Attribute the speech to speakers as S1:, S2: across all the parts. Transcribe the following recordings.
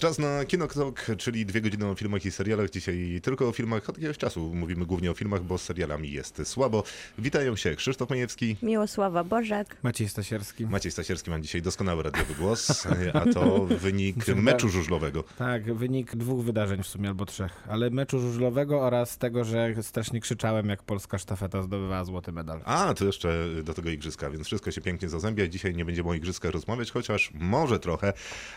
S1: Czas na Kinotok, czyli dwie godziny o filmach i serialach. Dzisiaj tylko o filmach od jakiegoś czasu. Mówimy głównie o filmach, bo z serialami jest słabo. Witają się Krzysztof Majewski.
S2: Miłosława Bożek.
S3: Maciej Stasierski.
S1: Maciej Stasierski ma dzisiaj doskonały radiowy głos, a to wynik meczu żużlowego.
S3: Tak, wynik dwóch wydarzeń w sumie albo trzech, ale meczu żużlowego oraz tego, że strasznie krzyczałem, jak polska sztafeta zdobywała złoty medal.
S1: A, to jeszcze do tego igrzyska, więc wszystko się pięknie zazębia. Dzisiaj nie będziemy o igrzyskach rozmawiać, chociaż może trochę.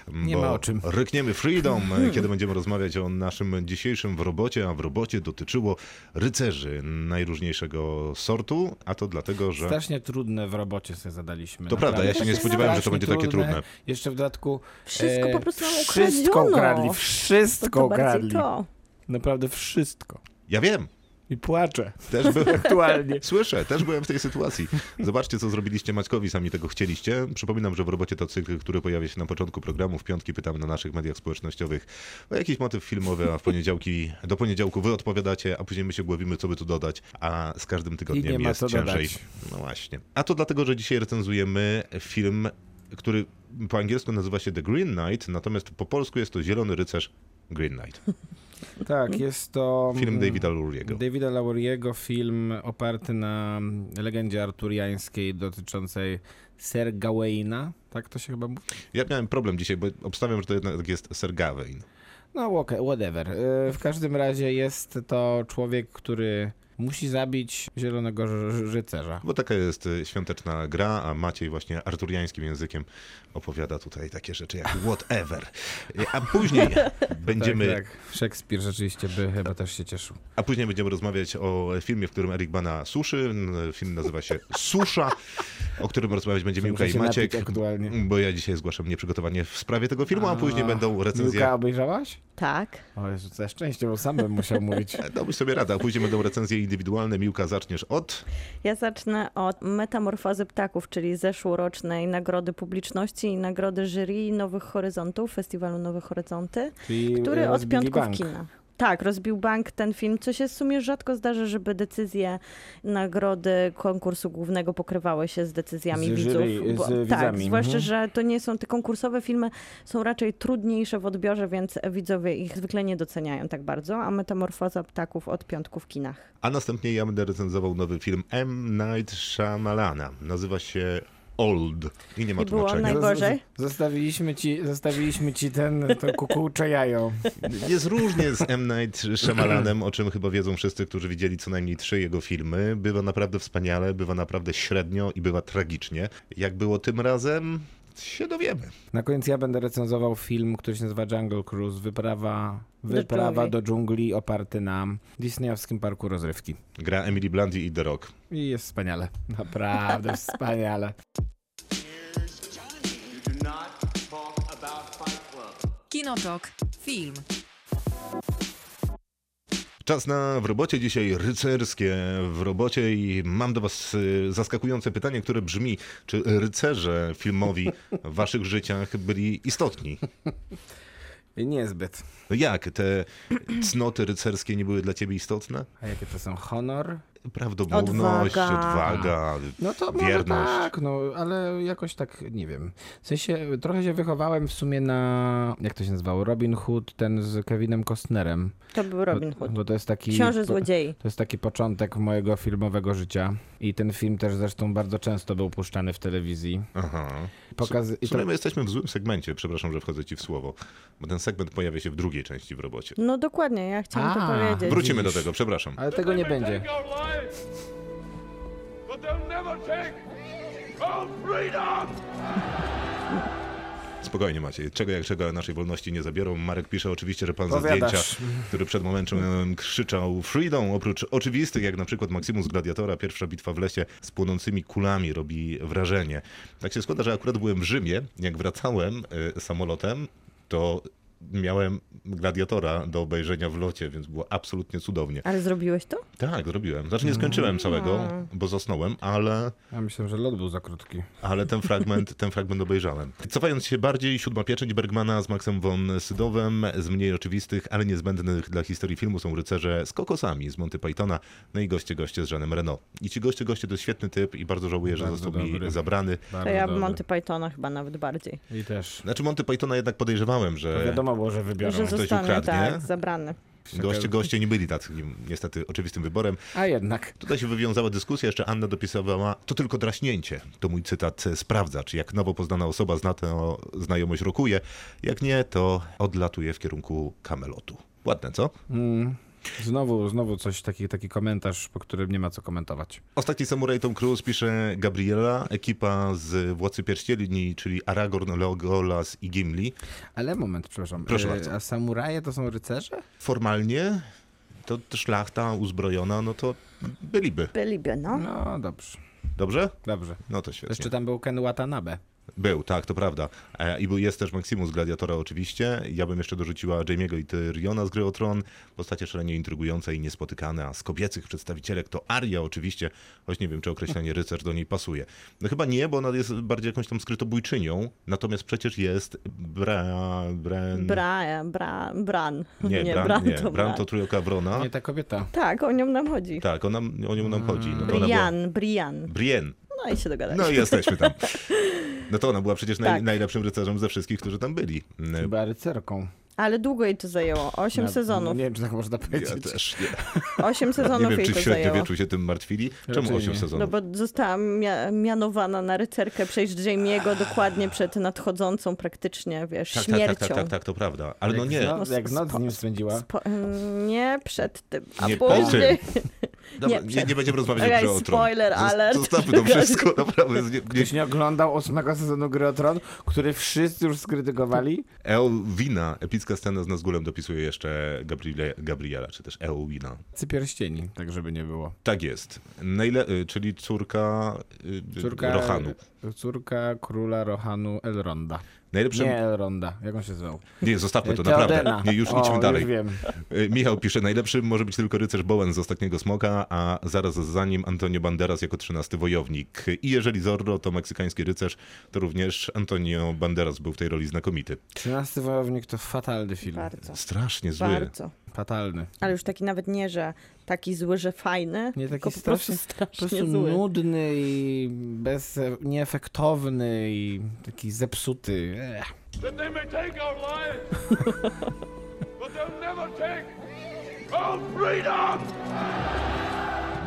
S3: Nie ma o czym.
S1: Rykniemy Freedom, kiedy będziemy rozmawiać o naszym dzisiejszym w robocie, a w robocie dotyczyło rycerzy najróżniejszego sortu, a to dlatego, że...
S3: Strasznie trudne w robocie sobie zadaliśmy.
S1: To prawda, ja się nie spodziewałem, że to będzie takie trudne.
S3: Jeszcze w dodatku...
S2: Wszystko
S3: e,
S2: po prostu nam
S3: Wszystko ukradli,
S2: To
S3: wszystko
S2: to bardziej
S3: ukradli.
S2: to.
S3: Naprawdę wszystko.
S1: Ja wiem,
S3: I płaczę.
S1: też by...
S3: Aktualnie.
S1: Słyszę, też byłem w tej sytuacji. Zobaczcie, co zrobiliście Maćkowi, sami tego chcieliście. Przypominam, że w robocie to cykl, który pojawia się na początku programu. W piątki pytamy na naszych mediach społecznościowych o jakiś motyw filmowy, a w poniedziałki, do poniedziałku wy odpowiadacie, a później my się głowimy, co by tu dodać, a z każdym tygodniem jest ciężej.
S3: dodać.
S1: No właśnie. A to dlatego, że dzisiaj recenzujemy film, który po angielsku nazywa się The Green Knight, natomiast po polsku jest to Zielony Rycerz Green Knight.
S3: Tak, jest to...
S1: Film
S3: mm,
S1: Davida Luriego.
S3: Davida Lauriego, film oparty na legendzie arturiańskiej dotyczącej Sir Gawaina. Tak to się chyba mówi?
S1: Ja miałem problem dzisiaj, bo obstawiam, że to jednak jest Sir Gawain.
S3: No, okej, whatever. E, W każdym razie jest to człowiek, który musi zabić zielonego rycerza.
S1: Bo taka jest y, świąteczna gra, a Maciej właśnie arturiańskim językiem opowiada tutaj takie rzeczy jak whatever. A później będziemy,
S3: Tak, tak. Szekspir rzeczywiście by chyba też się cieszył.
S1: a później będziemy rozmawiać o filmie, w którym Erik Bana suszy. Film nazywa się Susza, o którym rozmawiać będzie Miłka i Maciek.
S3: aktualnie.
S1: Bo ja dzisiaj zgłaszam nieprzygotowanie w sprawie tego filmu, a później będą recenzje.
S3: Miłka obejrzałaś?
S2: Tak.
S3: O Jezu, co szczęście, bo sam bym musiał mówić.
S1: Dałbyś sobie radę, a później będą recenzje indywidualne. Miłka, zaczniesz od...
S2: Ja zacznę od metamorfozy ptaków, czyli zeszłorocznej nagrody publiczności i nagrody jury Nowych Horyzontów, Festiwalu Nowe Horyzonty,
S3: Czyli
S2: który
S3: e,
S2: od
S3: rozbili
S2: piątku
S3: bank.
S2: w kina. Tak, rozbił bank ten film, co się w sumie rzadko zdarza, żeby decyzje nagrody konkursu głównego pokrywały się z decyzjami
S3: Z
S2: widzów.
S3: jury, z
S2: tak,
S3: widzami,
S2: zwłaszcza,
S3: mhm.
S2: że to nie są te konkursowe filmy, są raczej trudniejsze w odbiorze, więc widzowie ich zwykle nie doceniają tak bardzo, a metamorfoza ptaków od piątku w kinach.
S1: A następnie ja będę recenzował nowy film M. Night Shyamalana. Nazywa się Old i nie ma
S2: I było
S1: tłumaczenia.
S2: naj- Najgorzej?
S3: Zostawiliśmy ci, zostawiliśmy ci ten, to kukułcze jajo.
S1: Jest różnie z M. Night Shyamalanem, o czym chyba wiedzą wszyscy, którzy widzieli co najmniej trzy jego filmy. Bywa naprawdę wspaniale, bywa naprawdę średnio i bywa tragicznie. Jak było tym razem, się dowiemy.
S3: Na koniec ja będę recenzował film, który się nazywa Jungle Cruise. Wyprawa, wyprawa
S2: dżungli.
S3: do dżungli oparty na disneyowskim parku rozrywki.
S1: Gra Emily Blunt i The Rock.
S3: I jest wspaniale. Naprawdę wspaniale.
S4: Do.
S5: Kinotok. Film.
S1: Czas na w robocie dzisiaj rycerskie w robocie i mam do was y, zaskakujące pytanie, które brzmi, czy rycerze filmowi w waszych życiach byli istotni?
S3: Niezbyt.
S1: No jak, te cnoty rycerskie nie były dla ciebie istotne?
S3: A jakie to są? Honor?
S1: Prawdomówność,
S2: Odwaga.
S1: odwaga,
S3: No to może
S1: wierność.
S3: tak, no ale jakoś tak, nie wiem. W sensie trochę się wychowałem w sumie na, jak to się nazywało, Robin Hood, ten z Kevinem Costnerem.
S2: To był Robin
S3: Bo,
S2: Hood.
S3: bo to jest taki...
S2: Książę złodziei.
S3: To jest taki początek mojego filmowego życia. I ten film też zresztą bardzo często był puszczany w telewizji.
S1: Aha.
S3: Pokazy...
S1: W sumie my jesteśmy w złym segmencie, przepraszam, że wchodzę ci w słowo, bo ten segment pojawia się w drugiej części w robocie.
S2: No dokładnie, ja chciałam to
S3: A.
S2: powiedzieć.
S1: Wrócimy do tego, przepraszam.
S3: Ale tego nie będzie.
S6: Lives, but they'll never take our freedom!
S1: Spokojnie Maciej, czego jak czego naszej wolności nie zabiorą. Marek pisze oczywiście, że pan ze
S3: Powiadasz.
S1: zdjęcia, który przed momentem krzyczał freedom, oprócz oczywistych, jak na przykład Maximus Gladiatora, pierwsza bitwa w lesie z płonącymi kulami robi wrażenie. Tak się składa, że akurat byłem w Rzymie, jak wracałem y, samolotem, to miałem Gladiatora do obejrzenia w locie, więc było absolutnie cudownie.
S2: Ale zrobiłeś to?
S1: Tak, zrobiłem. Znaczy nie skończyłem całego, bo zasnąłem, ale,
S3: Ja myślę, że lot był za krótki.
S1: ale ten fragment, ten fragment obejrzałem. Cofając się bardziej, siódma pieczęć Bergmana z Maxem von Sydowem, z mniej oczywistych, ale niezbędnych dla historii filmu są rycerze z kokosami z Monty Pythona, no i goście, goście z Jeanem Reno. I ci goście, goście to jest świetny typ i bardzo żałuję, że
S3: Bardzo
S1: został mi zabrany.
S3: Bardzo
S2: To ja
S3: dobry.
S2: Monty Pythona chyba nawet bardziej.
S3: I też.
S1: Znaczy Monty Pythona jednak podejrzewałem,
S3: To
S1: że
S3: wiadomo było, że wybiorą.
S2: Że
S1: ktoś
S2: zostanie
S1: ukradnie.
S2: tak, zabrany.
S1: goście, goście nie byli takim niestety oczywistym wyborem.
S3: A jednak.
S1: Tutaj się wywiązała dyskusja, jeszcze Anna dopisywała, to tylko draśnięcie. To mój cytat e, sprawdza, czy jak nowo poznana osoba zna tę znajomość rokuje, jak nie, to odlatuje w kierunku kamelotu. Ładne, co?
S3: Mm. Znowu, znowu coś, taki, taki komentarz, po którym nie ma co komentować.
S1: Ostatni samuraj Tom Cruise pisze Gabriela, ekipa z Władcy Pierścieni, czyli Aragorn, Legolas i Gimli.
S3: Ale moment, przepraszam.
S1: Proszę
S3: E,
S1: bardzo.
S3: A samuraje to są rycerze?
S1: Formalnie to szlachta uzbrojona, no to byliby.
S2: Byliby, no.
S3: No dobrze,
S1: Dobrze?
S3: dobrze.
S1: No to świetnie.
S3: Jeszcze tam był Ken Watanabe.
S1: Był, tak, to prawda. E, I był, jest też Maximus Gladiatora oczywiście. Ja bym jeszcze dorzuciła Jamie'ego i Tyriona z Gry o Tron. Postacie szalenie intrygujące i niespotykane, a z kobiecych przedstawicielek to Aria oczywiście, choć nie wiem, czy określenie rycerz do niej pasuje. No chyba nie, bo ona jest bardziej jakąś tam skrytobójczynią, natomiast przecież jest Bra... Bran...
S2: Bra, bra, Bran.
S1: Nie, Bran,
S2: Bran
S1: nie.
S2: to
S1: Bran
S2: Bran.
S1: to trójka Wrona.
S3: Nie ta kobieta.
S2: Tak, o nią nam chodzi.
S1: Tak, ona, o nią nam chodzi. No ona była...
S2: Brian, Brian. No i się dogadaliśmy.
S1: No i jesteśmy tam. No to ona była przecież naj,
S2: Tak.
S1: najlepszym rycerzem ze wszystkich, którzy tam byli.
S3: Była rycerką.
S2: Ale długo jej to zajęło. Osiem
S3: Ja-
S2: sezonów.
S3: Nie wiem, czy tak można
S1: Ja
S3: powiedzieć.
S1: też nie.
S2: Osiem
S1: Nie
S2: sezonów
S1: wiem,
S2: jej
S1: czy
S2: to
S1: w
S2: zajęło.
S1: średniowieczu się tym martwili. Czemu
S3: Raczej
S1: 8
S3: nie.
S1: sezonów?
S2: No bo została mia- mianowana na rycerkę przez Jamie'ego dokładnie przed nadchodzącą praktycznie, wiesz,
S1: tak, tak,
S2: śmiercią.
S1: tak, tak, tak, tak, to prawda. Ale no nie.
S2: No,
S3: jak noc z nim spędziła.
S2: Spo- nie przed tym, a
S1: Nie
S2: później.
S1: Dobra,
S2: nie,
S1: nie, nie będziemy rozmawiać
S2: Okej,
S1: o grze o Tron.
S2: spoiler alert.
S1: Zostawmy to wszystko, naprawdę. Nie, nie.
S3: Ktoś nie oglądał ósmego sezonu Gry o Tron, który wszyscy już skrytykowali.
S1: Eowina, epicka scena z Nazgulem dopisuje jeszcze Gabriele, Gabriela, czy też Eowina.
S3: Cypierścieni, tak żeby nie było.
S1: Tak jest. Najle- y, czyli córka, y,
S3: Córka
S1: Rohanu.
S3: Córka króla Rohanu Elronda.
S1: Najlepszym...
S3: Nie
S1: Nie,
S3: Elronda, jak on się zwał?
S1: zostawmy to,
S3: Teodena.
S1: naprawdę. Nie, już
S3: o,
S1: idźmy dalej.
S3: Już wiem.
S1: Y, Michał pisze, najlepszym może być tylko rycerz Bowen z Ostatniego Smoka, a zaraz za nim Antonio Banderas jako trzynasty wojownik. I jeżeli Zorro to meksykański rycerz, to również Antonio Banderas był w tej roli znakomity.
S3: Trzynasty wojownik to fatalny film.
S2: Bardzo,
S1: Strasznie zły.
S2: bardzo.
S3: Fatalny.
S2: Ale już taki nawet nie, że taki zły, że fajny,
S3: Nie,
S2: tylko
S3: taki
S2: po prostu
S3: strasznie- Po
S2: strasznie
S3: prostu
S2: zły.
S3: nudny i bez, nieefektowny i taki zepsuty. Ech.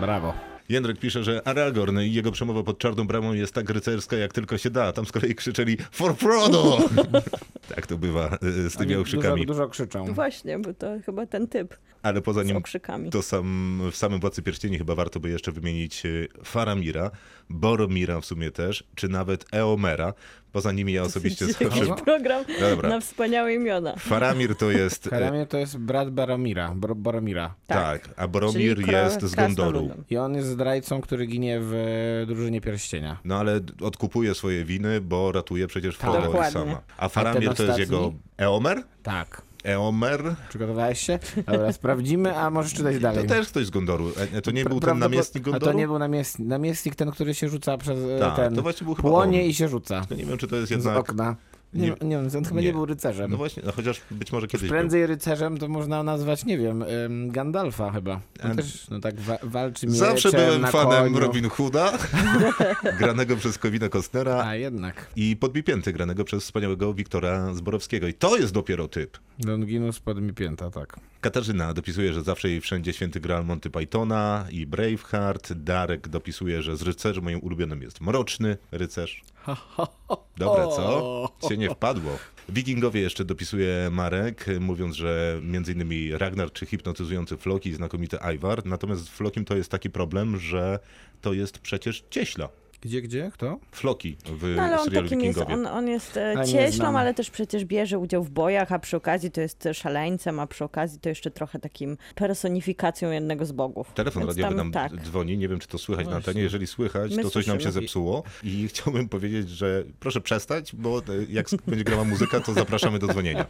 S3: Brawo.
S1: Jędrek pisze, że Aragorn i jego przemowa pod Czarną Bramą jest tak rycerska, jak tylko się da. Tam z kolei krzyczeli For Frodo! tak to bywa y, z tymi
S3: Oni
S1: okrzykami.
S3: Dużo, dużo krzyczą.
S2: Właśnie, bo to chyba ten typ
S1: Ale poza nim
S2: okrzykami.
S1: to sam, w samym Władcy Pierścieni chyba warto by jeszcze wymienić y, Faramira, Boromira w sumie też, czy nawet Eomera. Poza nimi ja osobiście zawsze...
S2: program
S1: No dobra.
S2: na wspaniałe imiona.
S1: Faramir to jest...
S3: Karamię to jest brat Baromira. Bor Boromira.
S1: tak, a
S2: Czyli
S1: Boromir
S2: kra-
S1: jest z. Gondoru.
S3: I on jest zdrajcą, który ginie w drużynie pierścienia.
S1: No ale odkupuje swoje winy, bo ratuje przecież Frodo i
S2: Dokładnie.
S1: sama. A Faramir to jest jego... Eomer?
S3: Tak.
S1: Eomer?
S3: Przygotowałeś się? Dobra, sprawdzimy, a możesz czytać
S1: To
S3: dalej.
S1: też ktoś z Gondoru. E, To nie był ten namiestnik
S3: A
S1: Gondoru?
S3: to nie był namiestnik. Namiestnik ten, który się rzuca przez e,
S1: Tak,
S3: ten...
S1: to właśnie był chyba
S3: Płonie
S1: on.
S3: i się rzuca
S1: Tylko nie wiem, czy to jest
S3: z
S1: jednak...
S3: okna. Nie,
S1: nie-
S3: nie, on chyba
S1: nie.
S3: nie był rycerzem.
S1: No właśnie, no chociaż być może kiedyś był.
S3: Prędzej rycerzem to można nazwać, nie wiem, Gandalfa chyba. On
S1: A-
S3: też no, tak wa walczy mieczem
S1: Zawsze byłem fanem
S3: koniu.
S1: Robin Hooda, granego przez Kowina Costnera
S3: A jednak.
S1: i Podbipięty, granego przez wspaniałego Wiktora Zborowskiego. I to jest dopiero typ.
S3: Longinus pod mi pięta, tak.
S1: Katarzyna dopisuje, że zawsze i wszędzie święty Graal Monty Pythona i Braveheart. Darek dopisuje, że z rycerzy moim ulubionym jest Mroczny Rycerz. Dobre, co? Cię nie wpadło. Wikingowie jeszcze dopisuje Marek, mówiąc, że między innymi Ragnar czy hipnotyzujący Floki, znakomity Ivar. Natomiast z Flokim to jest taki problem, że to jest przecież cieśla.
S3: Gdzie, gdzie? Kto?
S1: Floki w
S2: No ale on
S1: serialu
S2: takim jest, on, on jest e,
S3: A,
S2: cieślą, ale też przecież bierze udział w bojach, a przy okazji to jest szaleńcem, a przy okazji to jeszcze trochę takim personifikacją jednego z bogów.
S1: Telefon
S2: Więc
S1: radiowy
S2: tam,
S1: nam
S2: tak.
S1: dzwoni, nie wiem czy to słychać na
S3: Właśnie.
S1: antenie. Jeżeli słychać,
S2: My
S1: to coś nam się zepsuło i chciałbym powiedzieć, że proszę przestać, bo e, jak będzie grała muzyka, to zapraszamy do dzwonienia.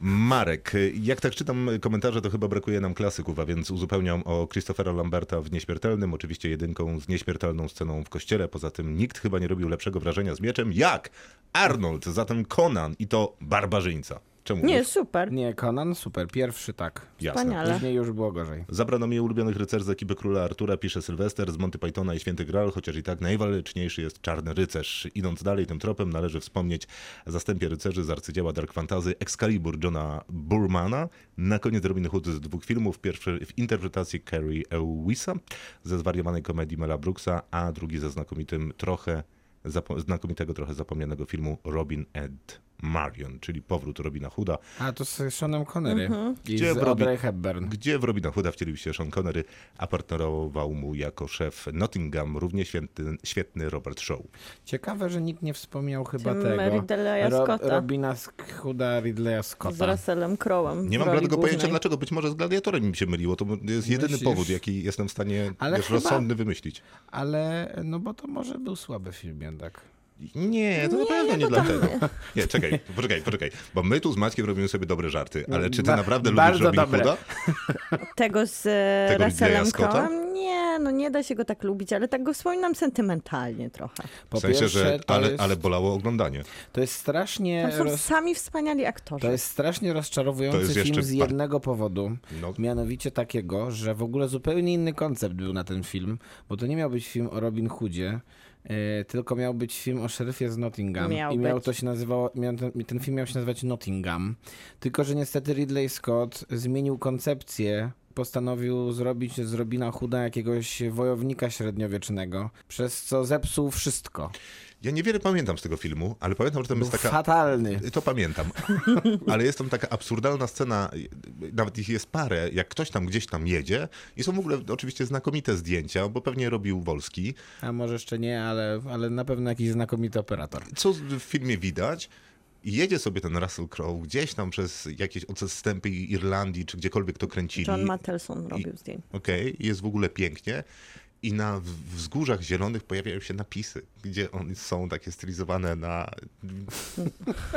S1: Marek, jak tak czytam komentarze, to chyba brakuje nam klasyków, a więc uzupełniam o Christophera Lamberta w Nieśmiertelnym, oczywiście jedynką z nieśmiertelną sceną w kościele. Poza tym nikt chyba nie robił lepszego wrażenia z mieczem jak Arnold, zatem Conan i to barbarzyńca. Czemu?
S2: Nie, super.
S3: Nie, Conan, super. Pierwszy tak.
S1: Jasne.
S2: Wspaniale.
S3: Później już było gorzej.
S1: Zabrano mi ulubionych rycerzy z ekipy Króla Artura, pisze Sylwester, z Monty Pythona i Święty Graal, chociaż i tak najwaleczniejszy jest Czarny Rycerz. Idąc dalej tym tropem, należy wspomnieć zastępie rycerzy z arcydzieła Dark Fantasy Excalibur Johna Burmana. Na koniec Robin Hood z dwóch filmów. Pierwszy w interpretacji Carrie Elwisa ze zwariowanej komedii Mela Brooksa, a drugi ze znakomitym trochę znakomitego trochę zapomnianego filmu Robin and Marion, czyli powrót Robina Hooda.
S3: A, to z Seanem Connery. I
S1: Gdzie
S3: z
S1: w Robi-
S3: Hepburn.
S1: gdzie w Robina Hooda wcielił się Sean Connery, a partnerował mu jako szef Nottingham równie świetny, świetny Robert Shaw.
S3: Ciekawe, że nikt nie wspomniał chyba
S2: Tym
S3: tego.
S2: Ridleya Scotta.
S3: Robina Hooda Ridleya
S2: Z
S3: Scotta.
S2: Russellem Crowe'em.
S1: Nie mam bladego pojęcia dlaczego, być może z Gladiatorem mi się myliło, to jest jedyny
S3: Myślisz?
S1: powód, jaki jestem w stanie
S3: Ale
S1: wiesz,
S3: chyba-
S1: rozsądny wymyślić.
S3: Ale, no bo to może był słaby film jednak.
S1: Nie, to na pewno nie dlatego. Nie, czekaj, poczekaj, poczekaj, bo my tu z Maćkiem robimy sobie dobre żarty, ale czy ty
S3: Ba-
S1: naprawdę lubisz Robin
S3: dobre.
S1: Hooda?
S2: Tego z e,
S1: Tego
S2: Russellem? Crowe'em? Nie, no nie da się go tak lubić, ale tak go wspominam sentymentalnie trochę.
S3: Po
S1: W sensie,
S3: pierwsze,
S1: że
S3: to,
S1: ale,
S3: jest,
S1: ale bolało oglądanie.
S3: to jest strasznie...
S2: Tam są
S3: Roz...
S2: sami wspaniali aktorzy.
S3: To jest strasznie
S1: To
S3: rozczarowujący
S1: jest
S3: film z
S1: par-
S3: jednego powodu.
S1: No,
S3: Mianowicie takiego, że w ogóle zupełnie inny koncept był na ten film, bo to nie miał być film o Robin Hoodzie, tylko miał być film o szeryfie z Nottingham.
S2: Miał
S3: I miał
S2: być.
S3: to się nazywało, miał ten, ten film miał się nazywać Nottingham. Tylko, że niestety Ridley Scott zmienił koncepcję. Postanowił zrobić z Robina Hooda jakiegoś wojownika średniowiecznego, przez co zepsuł wszystko.
S1: Ja niewiele pamiętam z tego filmu, ale pamiętam, że tam jest taka...
S3: fatalny.
S1: To pamiętam. Ale jest tam taka absurdalna scena, nawet ich jest parę, jak ktoś tam gdzieś tam jedzie i są w ogóle oczywiście znakomite zdjęcia, bo pewnie robił Wolski.
S3: A może jeszcze nie, ale, ale na pewno jakiś znakomity operator.
S1: Co w filmie widać? Jedzie sobie ten Russell Crowe gdzieś tam przez jakieś odstępy Irlandii, czy gdziekolwiek to kręcili.
S2: John Mattelson robił zdjęcie.
S1: Okej, jest w ogóle pięknie. I na wzgórzach zielonych pojawiają się napisy, gdzie one są takie stylizowane na,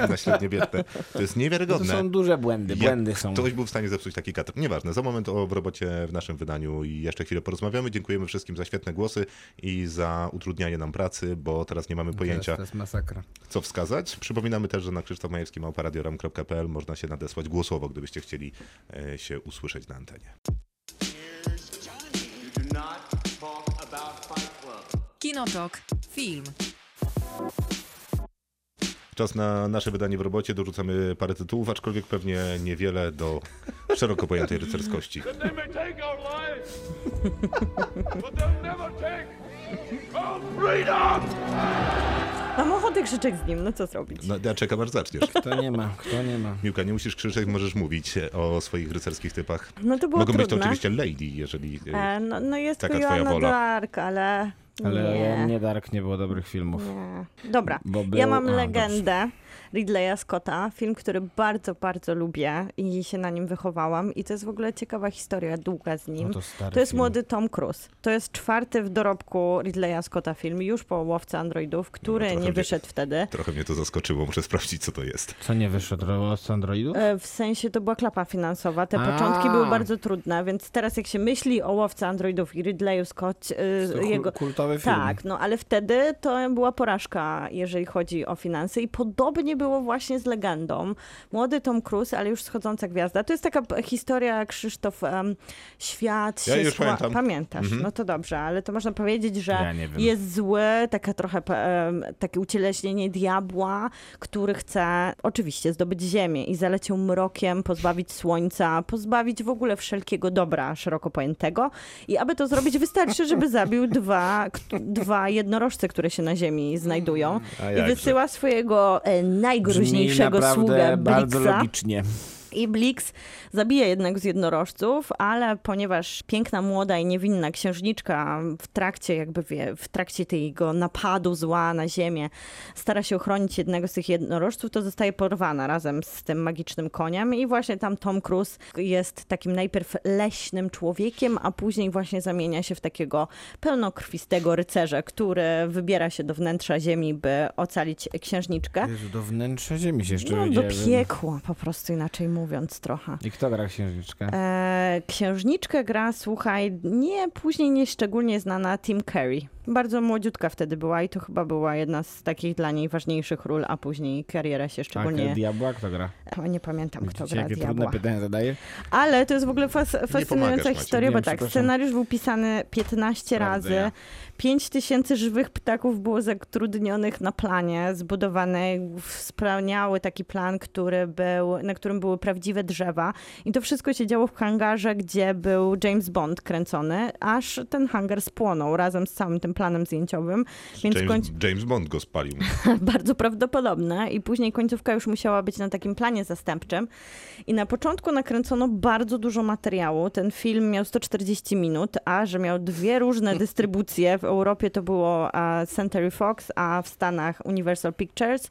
S1: na średniowieczne. To jest
S3: To
S1: niewiarygodne.
S3: są duże błędy,
S1: Jak
S3: błędy są.
S1: Ktoś był w stanie zepsuć taki kadr. Nieważne, za moment o w robocie w naszym wydaniu i jeszcze chwilę porozmawiamy. Dziękujemy wszystkim za świetne głosy i za utrudnianie nam pracy, bo teraz nie mamy pojęcia,
S3: To jest masakra.
S1: co wskazać. Przypominamy też, że na krzysztofmajewski.pl można się nadesłać głosowo, gdybyście chcieli e, się usłyszeć na antenie.
S5: Kinotok. Film.
S1: Czas na nasze wydanie w robocie. Dorzucamy parę tytułów, aczkolwiek pewnie niewiele do szeroko pojętej rycerskości.
S2: Mam ochotę krzyczeć z nim, no co zrobić?
S1: No, ja czekam aż zaczniesz.
S3: Kto nie ma, kto nie ma.
S1: Miłka, nie musisz krzyczeć, możesz mówić o swoich rycerskich typach.
S2: No to było
S1: Mogą być to
S2: trudne.
S1: oczywiście lady, jeżeli... e,
S2: E, no, no jest
S1: Taka twoja
S2: Joanna
S1: wola.
S2: Dark, ale
S3: Ale
S2: nie.
S3: nie Dark nie było dobrych filmów.
S2: Nie. Dobra, ja mam legendę Ridleya Scotta, film, który bardzo, bardzo lubię i się na nim wychowałam i to jest w ogóle ciekawa historia, długa z nim.
S3: No to
S2: To jest
S3: film.
S2: młody Tom Cruise. To jest czwarty w dorobku Ridleya Scotta film, już po Łowce Androidów, który
S1: trochę
S2: nie
S1: mnie-
S2: wyszedł wtedy.
S1: Trochę mnie to zaskoczyło, muszę sprawdzić, co to jest.
S3: Co nie wyszło z Androidów?
S2: E, W sensie to była klapa finansowa. Te
S3: A.
S2: początki były bardzo trudne, więc teraz jak się myśli o Łowce Androidów i Ridleyu Scott, e,
S3: To
S2: jego...
S3: kultowy film.
S2: Tak, no ale wtedy to była porażka, jeżeli chodzi o finanse i podobnie było właśnie z legendą. Młody Tom Cruise, ale już schodząca gwiazda. To jest taka historia, Krzysztof, em, świat
S1: Ja
S2: się
S1: już pamiętam.
S2: Pamiętasz,
S1: Mhm.
S2: no to dobrze, ale to można powiedzieć, że
S3: Ja
S2: jest zły, taka trochę em, takie ucieleśnienie diabła, który chce oczywiście zdobyć ziemię i zaleciał mrokiem, pozbawić słońca, pozbawić w ogóle wszelkiego dobra szeroko pojętego. I aby to zrobić, wystarczy, żeby zabił dwa, dwa jednorożce, które się na ziemi znajdują. I wysyła swojego e, najgroźniejszego
S3: naprawdę
S2: sługę
S3: bardzo
S2: Blixa.
S3: logicznie.
S2: I Blix zabija jednego z jednorożców, ale ponieważ piękna, młoda i niewinna księżniczka w trakcie jakby wie, w trakcie tego napadu zła na ziemię stara się ochronić jednego z tych jednorożców, to zostaje porwana razem z tym magicznym koniem i właśnie tam Tom Cruise jest takim najpierw leśnym człowiekiem, a później właśnie zamienia się w takiego pełnokrwistego rycerza, który wybiera się do wnętrza ziemi, by ocalić księżniczkę.
S3: Jezu, do wnętrza ziemi się jeszcze
S2: No, do piekła, po prostu inaczej mówiąc trochę.
S3: I kto gra księżniczkę?
S2: E, księżniczkę gra, słuchaj, nie później nie szczególnie znana Tim Curry. Bardzo młodziutka wtedy była i to chyba była jedna z takich dla niej ważniejszych ról, a później kariera się szczególnie...
S3: diabła kto gra?
S2: O, nie pamiętam, kto
S3: Widzicie,
S2: gra
S3: jakie
S2: diabła.
S3: trudne pytania zadaję?
S2: Ale to jest w ogóle fas- fascynująca
S1: pomagasz,
S2: historia, bo tak, scenariusz był pisany 15
S3: Prawda,
S2: razy.
S3: ja.
S2: 5 tysięcy żywych ptaków było zatrudnionych na planie, zbudowany wspaniały taki plan, który był, na którym były prawdziwe drzewa. I to wszystko się działo w hangarze, gdzie był James Bond kręcony, aż ten hangar spłonął razem z całym tym planem zdjęciowym. Więc
S1: James, James Bond go spalił.
S2: bardzo prawdopodobne i później końcówka już musiała być na takim planie zastępczym. I na początku nakręcono bardzo dużo materiału. Ten film miał 140 minut, a że miał dwie różne dystrybucje. W Europie to było e, Century Fox, a w Stanach Universal Pictures.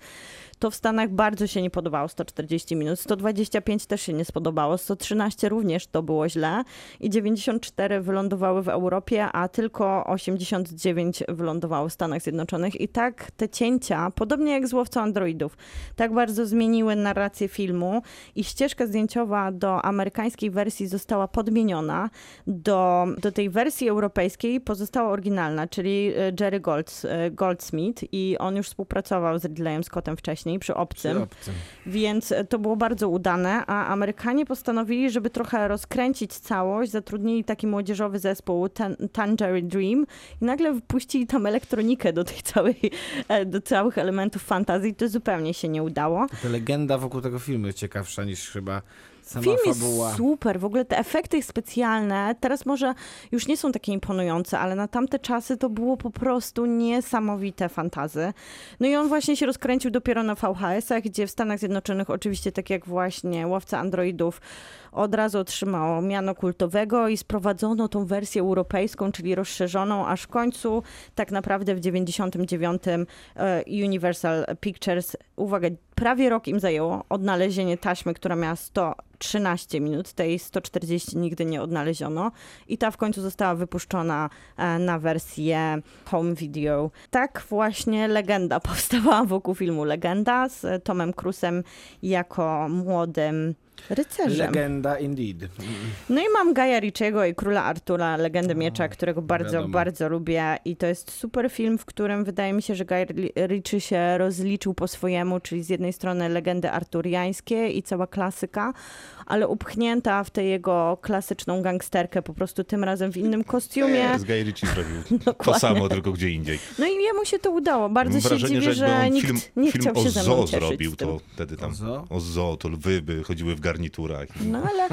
S2: To w Stanach bardzo się nie podobało 140 minut. 125 też się nie spodobało. 113 również to było źle. I 94 wylądowały w Europie, a tylko 89 wylądowało w Stanach Zjednoczonych. I tak te cięcia, podobnie jak z Łowcą Androidów, tak bardzo zmieniły narrację filmu i ścieżka zdjęciowa do amerykańskiej wersji została podmieniona. Do, do tej wersji europejskiej pozostała oryginalna, czyli e, Jerry Golds, e, Goldsmith i on już współpracował z Ridleyem Scottem wcześniej przy Obcym.
S3: Przy obcym.
S2: Więc e, to było bardzo udane, a Amerykanie postanowili, żeby trochę rozkręcić całość, zatrudnili taki młodzieżowy zespół Tan- Tangerine Dream i nagle wpuścili tam elektronikę do tej całej, e, do całych elementów fantazji. To zupełnie się nie udało.
S3: Ta legenda wokół tego filmu jest ciekawsza niż chyba sama
S2: Film
S3: fabuła.
S2: jest super, w ogóle te efekty specjalne teraz może już nie są takie imponujące, ale na tamte czasy to było po prostu niesamowite fantazy. No i on właśnie się rozkręcił dopiero na VHS-ach, gdzie w Stanach Zjednoczonych oczywiście tak jak właśnie Łowca Androidów od razu otrzymało miano kultowego i sprowadzono tą wersję europejską, czyli rozszerzoną, aż w końcu tak naprawdę w 99 e, Universal Pictures, uwaga, prawie rok im zajęło odnalezienie taśmy, która miała 113 minut, tej 140 nigdy nie odnaleziono i ta w końcu została wypuszczona e, na wersję home video. Tak właśnie legenda powstała wokół filmu Legenda z Tomem Cruise'em jako młodym rycerzem.
S3: Legenda indeed.
S2: No i mam Gaja Ricciego i Króla Artura, Legendę Miecza, którego bardzo,
S3: wiadomo.
S2: bardzo lubię i to jest super film, w którym wydaje mi się, że Guy Ritchie się rozliczył po swojemu, czyli z jednej strony legendy arturiańskie i cała klasyka, ale upchnięta w tę jego klasyczną gangsterkę, po prostu tym razem w innym kostiumie.
S1: Z Guy Ritchie zrobił to samo, tylko gdzie indziej.
S2: No i jemu się to udało. Bardzo
S1: Mam
S2: się
S1: wrażenie,
S2: dziwię,
S1: że
S2: że nikt
S1: film,
S2: nie
S1: film
S2: chciał
S1: o
S2: się ze mną
S1: zrobił, to wtedy tam
S3: O zoo?
S1: o zoo, to lwy by chodziły w garniturach.
S2: No ale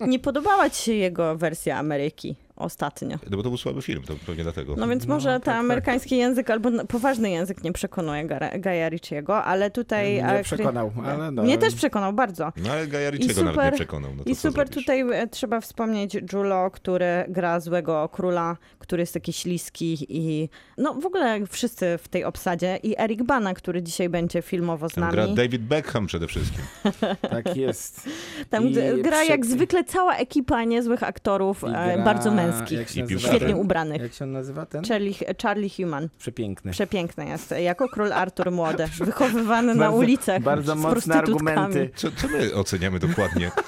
S2: nie podobała ci się jego wersja Ameryki ostatnio.
S1: No bo to był słaby film, to pewnie dlatego.
S2: No więc może
S3: tak,
S2: ten
S3: tak.
S2: amerykański język albo poważny język nie przekonuje Gaja Ritchiego, ale tutaj...
S3: Nie
S2: e,
S3: przekonał, ale no.
S2: Mnie też przekonał bardzo.
S1: No ale Gaja
S2: I
S1: Ritchiego nawet nie przekonał. No to
S2: I super
S1: zrobisz?
S2: tutaj e, trzeba wspomnieć Julo, który gra złego króla, który jest taki śliski i no w ogóle wszyscy w tej obsadzie i Eric Bana, który dzisiaj będzie filmowo z
S1: Tam
S2: nami.
S1: gra David Beckham przede wszystkim.
S3: Tak jest.
S2: Tam
S3: I
S2: gra
S3: przy-
S2: jak zwykle cała ekipa niezłych aktorów, e,
S3: gra-
S2: bardzo męskich,
S3: jak się
S1: I
S3: nazywa
S2: świetnie
S3: ten?
S2: ubranych.
S3: Jak się on nazywa ten?
S2: Charlie, Charlie Human.
S3: Przepiękny.
S2: Przepiękny jest. Jako król Artur młody, wychowywany na ulicach
S3: bardzo mocne argumenty.
S1: Co, co my oceniamy dokładnie?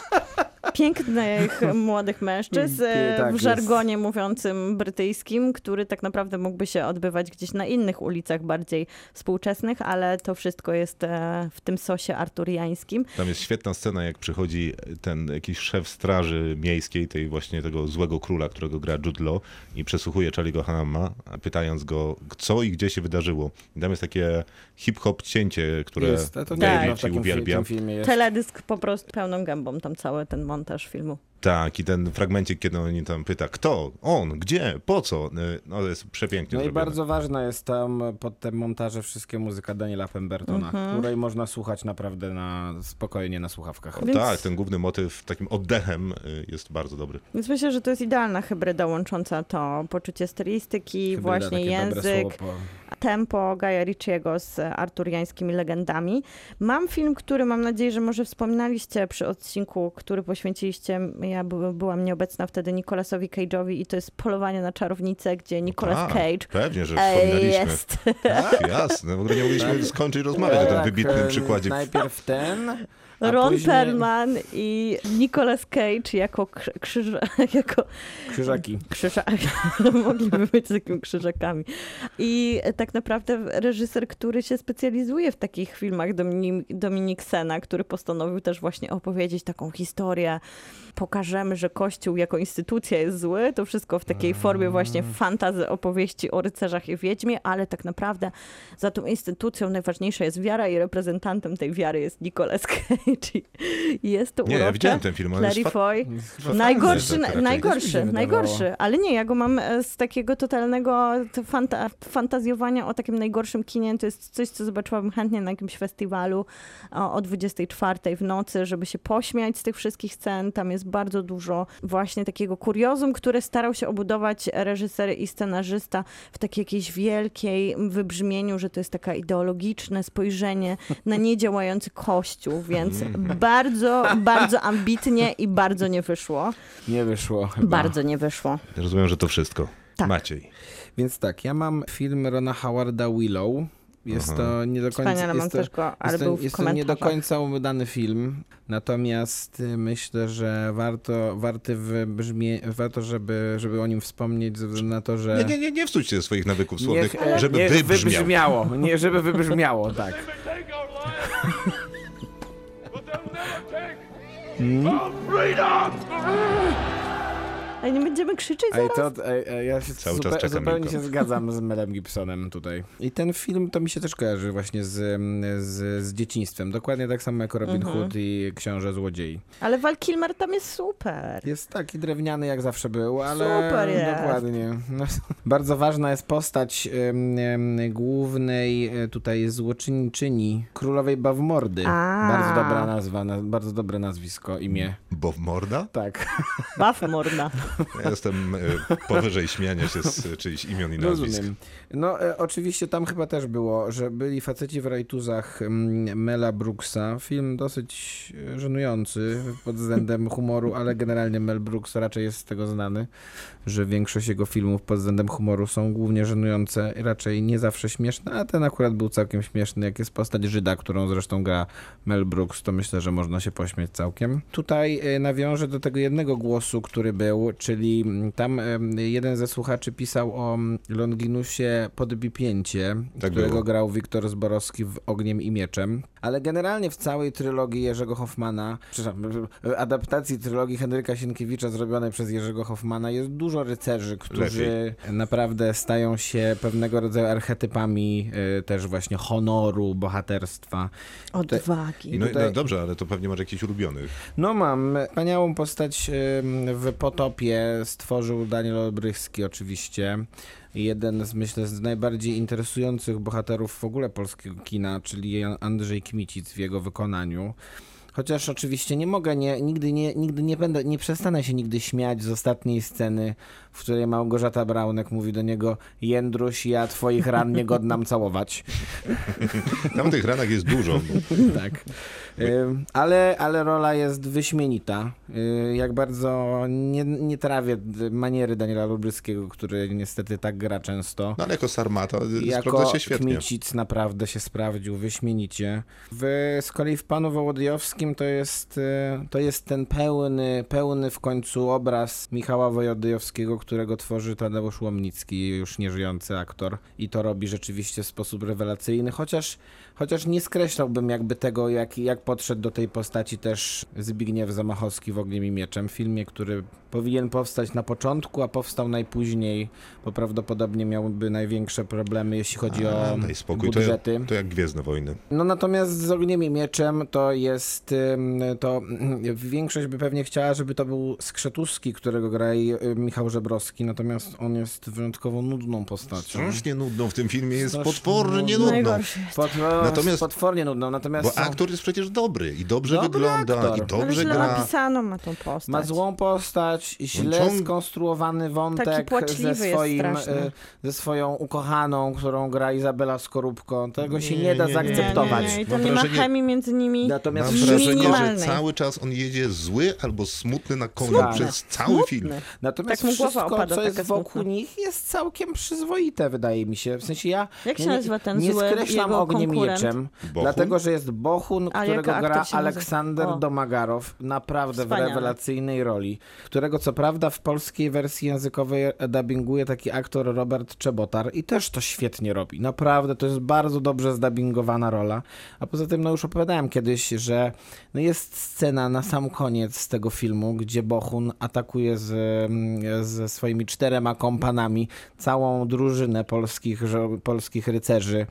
S2: Pięknych młodych mężczyzn
S3: Tak
S2: w
S3: jest.
S2: żargonie mówiącym brytyjskim, który tak naprawdę mógłby się odbywać gdzieś na innych ulicach bardziej współczesnych, ale to wszystko jest e, w tym sosie arturiańskim.
S1: Tam jest świetna scena, jak przychodzi ten jakiś szef straży miejskiej, tej właśnie tego złego króla, którego gra Jude Law i przesłuchuje Charlie'ego Hanama, pytając go, co i gdzie się wydarzyło. I tam jest takie hip-hop cięcie, które
S3: Jest, to nie fi-
S1: uwielbia.
S3: tym filmie jest.
S2: Teledysk po prostu pełną gębą, tam cały ten montaż filmu.
S1: Tak, i ten fragmencik, kiedy oni tam pyta, kto, on, gdzie, po co, y, no to jest przepięknie
S3: No i
S1: zrobione.
S3: bardzo ważna jest tam pod te montaże wszystkie muzyka Daniela Pembertona,
S2: Mhm.
S3: której można słuchać naprawdę na spokojnie na słuchawkach.
S2: Więc-
S1: Tak, ten główny motyw takim oddechem y, jest bardzo dobry.
S2: Więc myślę, że to jest idealna hybryda łącząca to poczucie stylistyki,
S3: Hybryda,
S2: właśnie język,
S3: słowo.
S2: Tempo Gaja Ricciego z arturiańskimi legendami. Mam film, który mam nadzieję, że może wspominaliście przy odcinku, który poświęciliście, ja by, byłam nieobecna wtedy Nicolasowi Cage'owi i to jest Polowanie na czarownicę, gdzie Nicolas
S1: Tak,
S2: Cage
S1: Pewnie, że
S2: e,
S1: wspominaliśmy.
S2: jest.
S1: Tak, jasne, w ogóle nie mogliśmy skończyć rozmawiać o tym
S3: Tak,
S1: wybitnym
S3: e,
S1: przykładzie.
S3: Najpierw ten, a
S2: Ron
S3: później
S2: Perlman i Nicolas Cage jako, krzy- krzyż, jako
S3: krzyżaki.
S2: krzyża... mogliby być takimi krzyżakami. I tak naprawdę reżyser, który się specjalizuje w takich filmach, Dominik, Dominik Sena, który postanowił też właśnie opowiedzieć taką historię. Pokażemy, że Kościół jako instytucja jest zły. To wszystko w takiej formie właśnie fantazy opowieści o rycerzach i wiedźmie, ale tak naprawdę za tą instytucją najważniejsza jest wiara i reprezentantem tej wiary jest Nicolas Cage. Jest to
S1: Nie, ja
S2: urocze.
S1: widziałem ten film,
S2: Clary Foy. Najgorszy, najgorszy, najgorszy. Ale nie, ja go mam e, z takiego totalnego fanta, fantazjowania o takim najgorszym kinie. To jest coś, co zobaczyłabym chętnie na jakimś festiwalu o, o 24 w nocy, żeby się pośmiać z tych wszystkich scen. Tam jest bardzo dużo właśnie takiego kuriozum, które starał się obudować reżyser i scenarzysta w takiej jakiejś wielkiej wybrzmieniu, że to jest taka ideologiczne spojrzenie na niedziałający kościół, więc bardzo, bardzo ambitnie i bardzo nie wyszło.
S3: Nie wyszło chyba.
S2: Bardzo nie wyszło.
S1: Rozumiem, że to wszystko.
S2: Tak.
S1: Maciej.
S3: Więc tak, ja mam film Rona Howarda Willow. Jest
S1: Aha.
S3: to nie do końca...
S2: Wspaniale,
S3: jest to,
S2: też go, ale
S3: jest to, jest to nie do końca udany film, natomiast y, myślę, że warto, warty wybrzmie, warto żeby, żeby o nim wspomnieć ze względu na to, że...
S1: Nie, nie, nie, nie wstój się ze swoich nawyków słownych,
S3: Niech,
S1: żeby
S3: niech
S1: wybrzmiał.
S3: wybrzmiało. Nie, żeby wybrzmiało, tak.
S6: they'll freedom!
S2: Ale nie będziemy krzyczeć
S3: Ej,
S2: zaraz?
S3: to, ej, ej, ja się
S1: Cały czas
S3: zupe-
S1: czekam,
S3: zupełnie
S1: Milko.
S3: się zgadzam z Melem Gibsonem tutaj. I ten film to mi się też kojarzy właśnie z, z, z dzieciństwem. Dokładnie tak samo jak Robin
S2: Mhm.
S3: Hood i Książę Złodziei.
S2: Ale Val Kilmer tam jest super.
S3: Jest taki drewniany jak zawsze był, ale
S2: Super jest.
S3: dokładnie. No, bardzo ważna jest postać em, em, głównej e, tutaj złoczyńczyni, królowej Bawmordy.
S2: A.
S3: Bardzo dobra nazwa, na, bardzo dobre nazwisko, imię.
S1: Bo w morda?
S3: Tak.
S2: Baw morda.
S1: Ja jestem y, powyżej śmiania się z czyjś imion i nazwisk.
S3: Rozumiem. No e, oczywiście tam chyba też było, że byli faceci w rajtuzach mm, Mela Brooksa. Film dosyć e, żenujący pod względem humoru, ale generalnie Mel Brooks raczej jest z tego znany, że większość jego filmów pod względem humoru są głównie żenujące, raczej nie zawsze śmieszne, a ten akurat był całkiem śmieszny, jak jest postać Żyda, którą zresztą gra Mel Brooks, to myślę, że można się pośmiać całkiem. Tutaj e, nawiążę do tego jednego głosu, który był, czyli tam em, jeden ze słuchaczy pisał o Longinusie Podbipięcie,
S1: Tak
S3: którego
S1: było.
S3: grał Wiktor Zborowski w Ogniem i Mieczem. Ale generalnie w całej trylogii Jerzego Hoffmana, przepraszam, adaptacji trylogii Henryka Sienkiewicza zrobionej przez Jerzego Hoffmana jest dużo rycerzy, którzy naprawdę stają się pewnego rodzaju archetypami y, też właśnie honoru, bohaterstwa.
S2: Odwagi.
S1: No,
S3: tutaj-
S1: no dobrze, ale to pewnie masz jakichś ulubionych.
S3: No mam. Wspaniałą postać ym, w Potopie stworzył Daniel Olbrychski oczywiście. Jeden z, myślę, z najbardziej interesujących bohaterów w ogóle polskiego kina, czyli Andrzej Kmicic w jego wykonaniu. Chociaż oczywiście nie mogę, nie, nigdy, nie, nigdy nie będę, nie przestanę się nigdy śmiać z ostatniej sceny, w której Małgorzata Braunek mówi do niego Jędruś, ja twoich ran nie godnam całować.
S1: Tam tych ranach jest dużo.
S3: tak. Ale, ale rola jest wyśmienita. Jak bardzo nie, nie trawię maniery Daniela Lubryskiego, który niestety tak gra często.
S1: No ale jako Sarmata y,
S3: Jako
S1: sprawdza się świetnie.
S3: Kmicic naprawdę się sprawdził wyśmienicie. W, z kolei w Panu Wołodyjowskim to jest, y, to jest ten pełny, pełny w końcu obraz Michała Wołodyjowskiego, którego tworzy Tadeusz Łomnicki, już nieżyjący aktor. I to robi rzeczywiście w sposób rewelacyjny, chociaż, chociaż nie skreślałbym jakby tego, jak, jak podszedł do tej postaci też Zbigniew Zamachowski w Ogniem i Mieczem, filmie, który powinien powstać na początku, a powstał najpóźniej, bo prawdopodobnie miałby największe problemy, jeśli chodzi o
S1: A, daj spokój, to,
S3: budżety.
S1: jak- to jak Gwiezdne Wojny.
S3: No natomiast z Ogniem i Mieczem to jest, to większość by pewnie chciała, żeby to był Skrzetuski, którego gra y, Michał Żebrowski, natomiast on jest wyjątkowo nudną postacią.
S1: Strasznie nudną w tym filmie, jest
S3: Strasznie
S1: potwornie
S3: nudną.
S1: nudną.
S2: Najgorszy.
S1: Natomiast-
S3: potwornie nudną, natomiast
S1: Bo
S3: są-
S1: aktor jest przecież dobry i dobrze
S3: Dobry
S1: wygląda
S3: aktor.
S1: i
S2: Ale
S1: dobrze
S2: źle
S1: gra.
S2: napisano ma tą postać.
S3: ma złą postać, źle
S1: ciąg-
S3: skonstruowany wątek ze, swoim, e, ze swoją ukochaną, którą gra Izabela Skorupko. Tego się nie,
S1: Nie,
S3: da
S1: nie, nie, nie,
S3: zaakceptować.
S2: Nie, nie, nie. I to
S1: Mam
S2: nie ma
S1: wrażenie-
S2: chemii między nimi.
S3: Natomiast
S1: Mam wrażenie, że cały czas on jedzie zły albo smutny na koniu
S3: Smutny.
S1: przez cały film.
S2: Smutny.
S3: Natomiast
S2: Tak
S3: wszystko,
S2: opada,
S3: co jest wokół
S2: smutna.
S3: nich, jest całkiem przyzwoite, wydaje mi się. W sensie ja
S2: Jak się
S3: nie,
S2: nazywa ten
S3: nie
S2: zły
S3: skreślam ogniem?
S1: Bohun?
S3: dlatego że jest Bohun,
S2: Ale
S3: którego gra
S2: nazywa?
S3: Aleksander
S2: O.
S3: Domagarow, naprawdę
S2: Wspaniale.
S3: w rewelacyjnej roli, którego co prawda w polskiej wersji językowej dubbinguje taki aktor Robert Czebotar i też to świetnie robi. Naprawdę to jest bardzo dobrze zdubbingowana rola. A poza tym, no już opowiadałem kiedyś, że no jest scena na sam koniec z tego filmu, gdzie Bohun atakuje z, mm, ze swoimi czterema kompanami całą drużynę polskich, żo- polskich rycerzy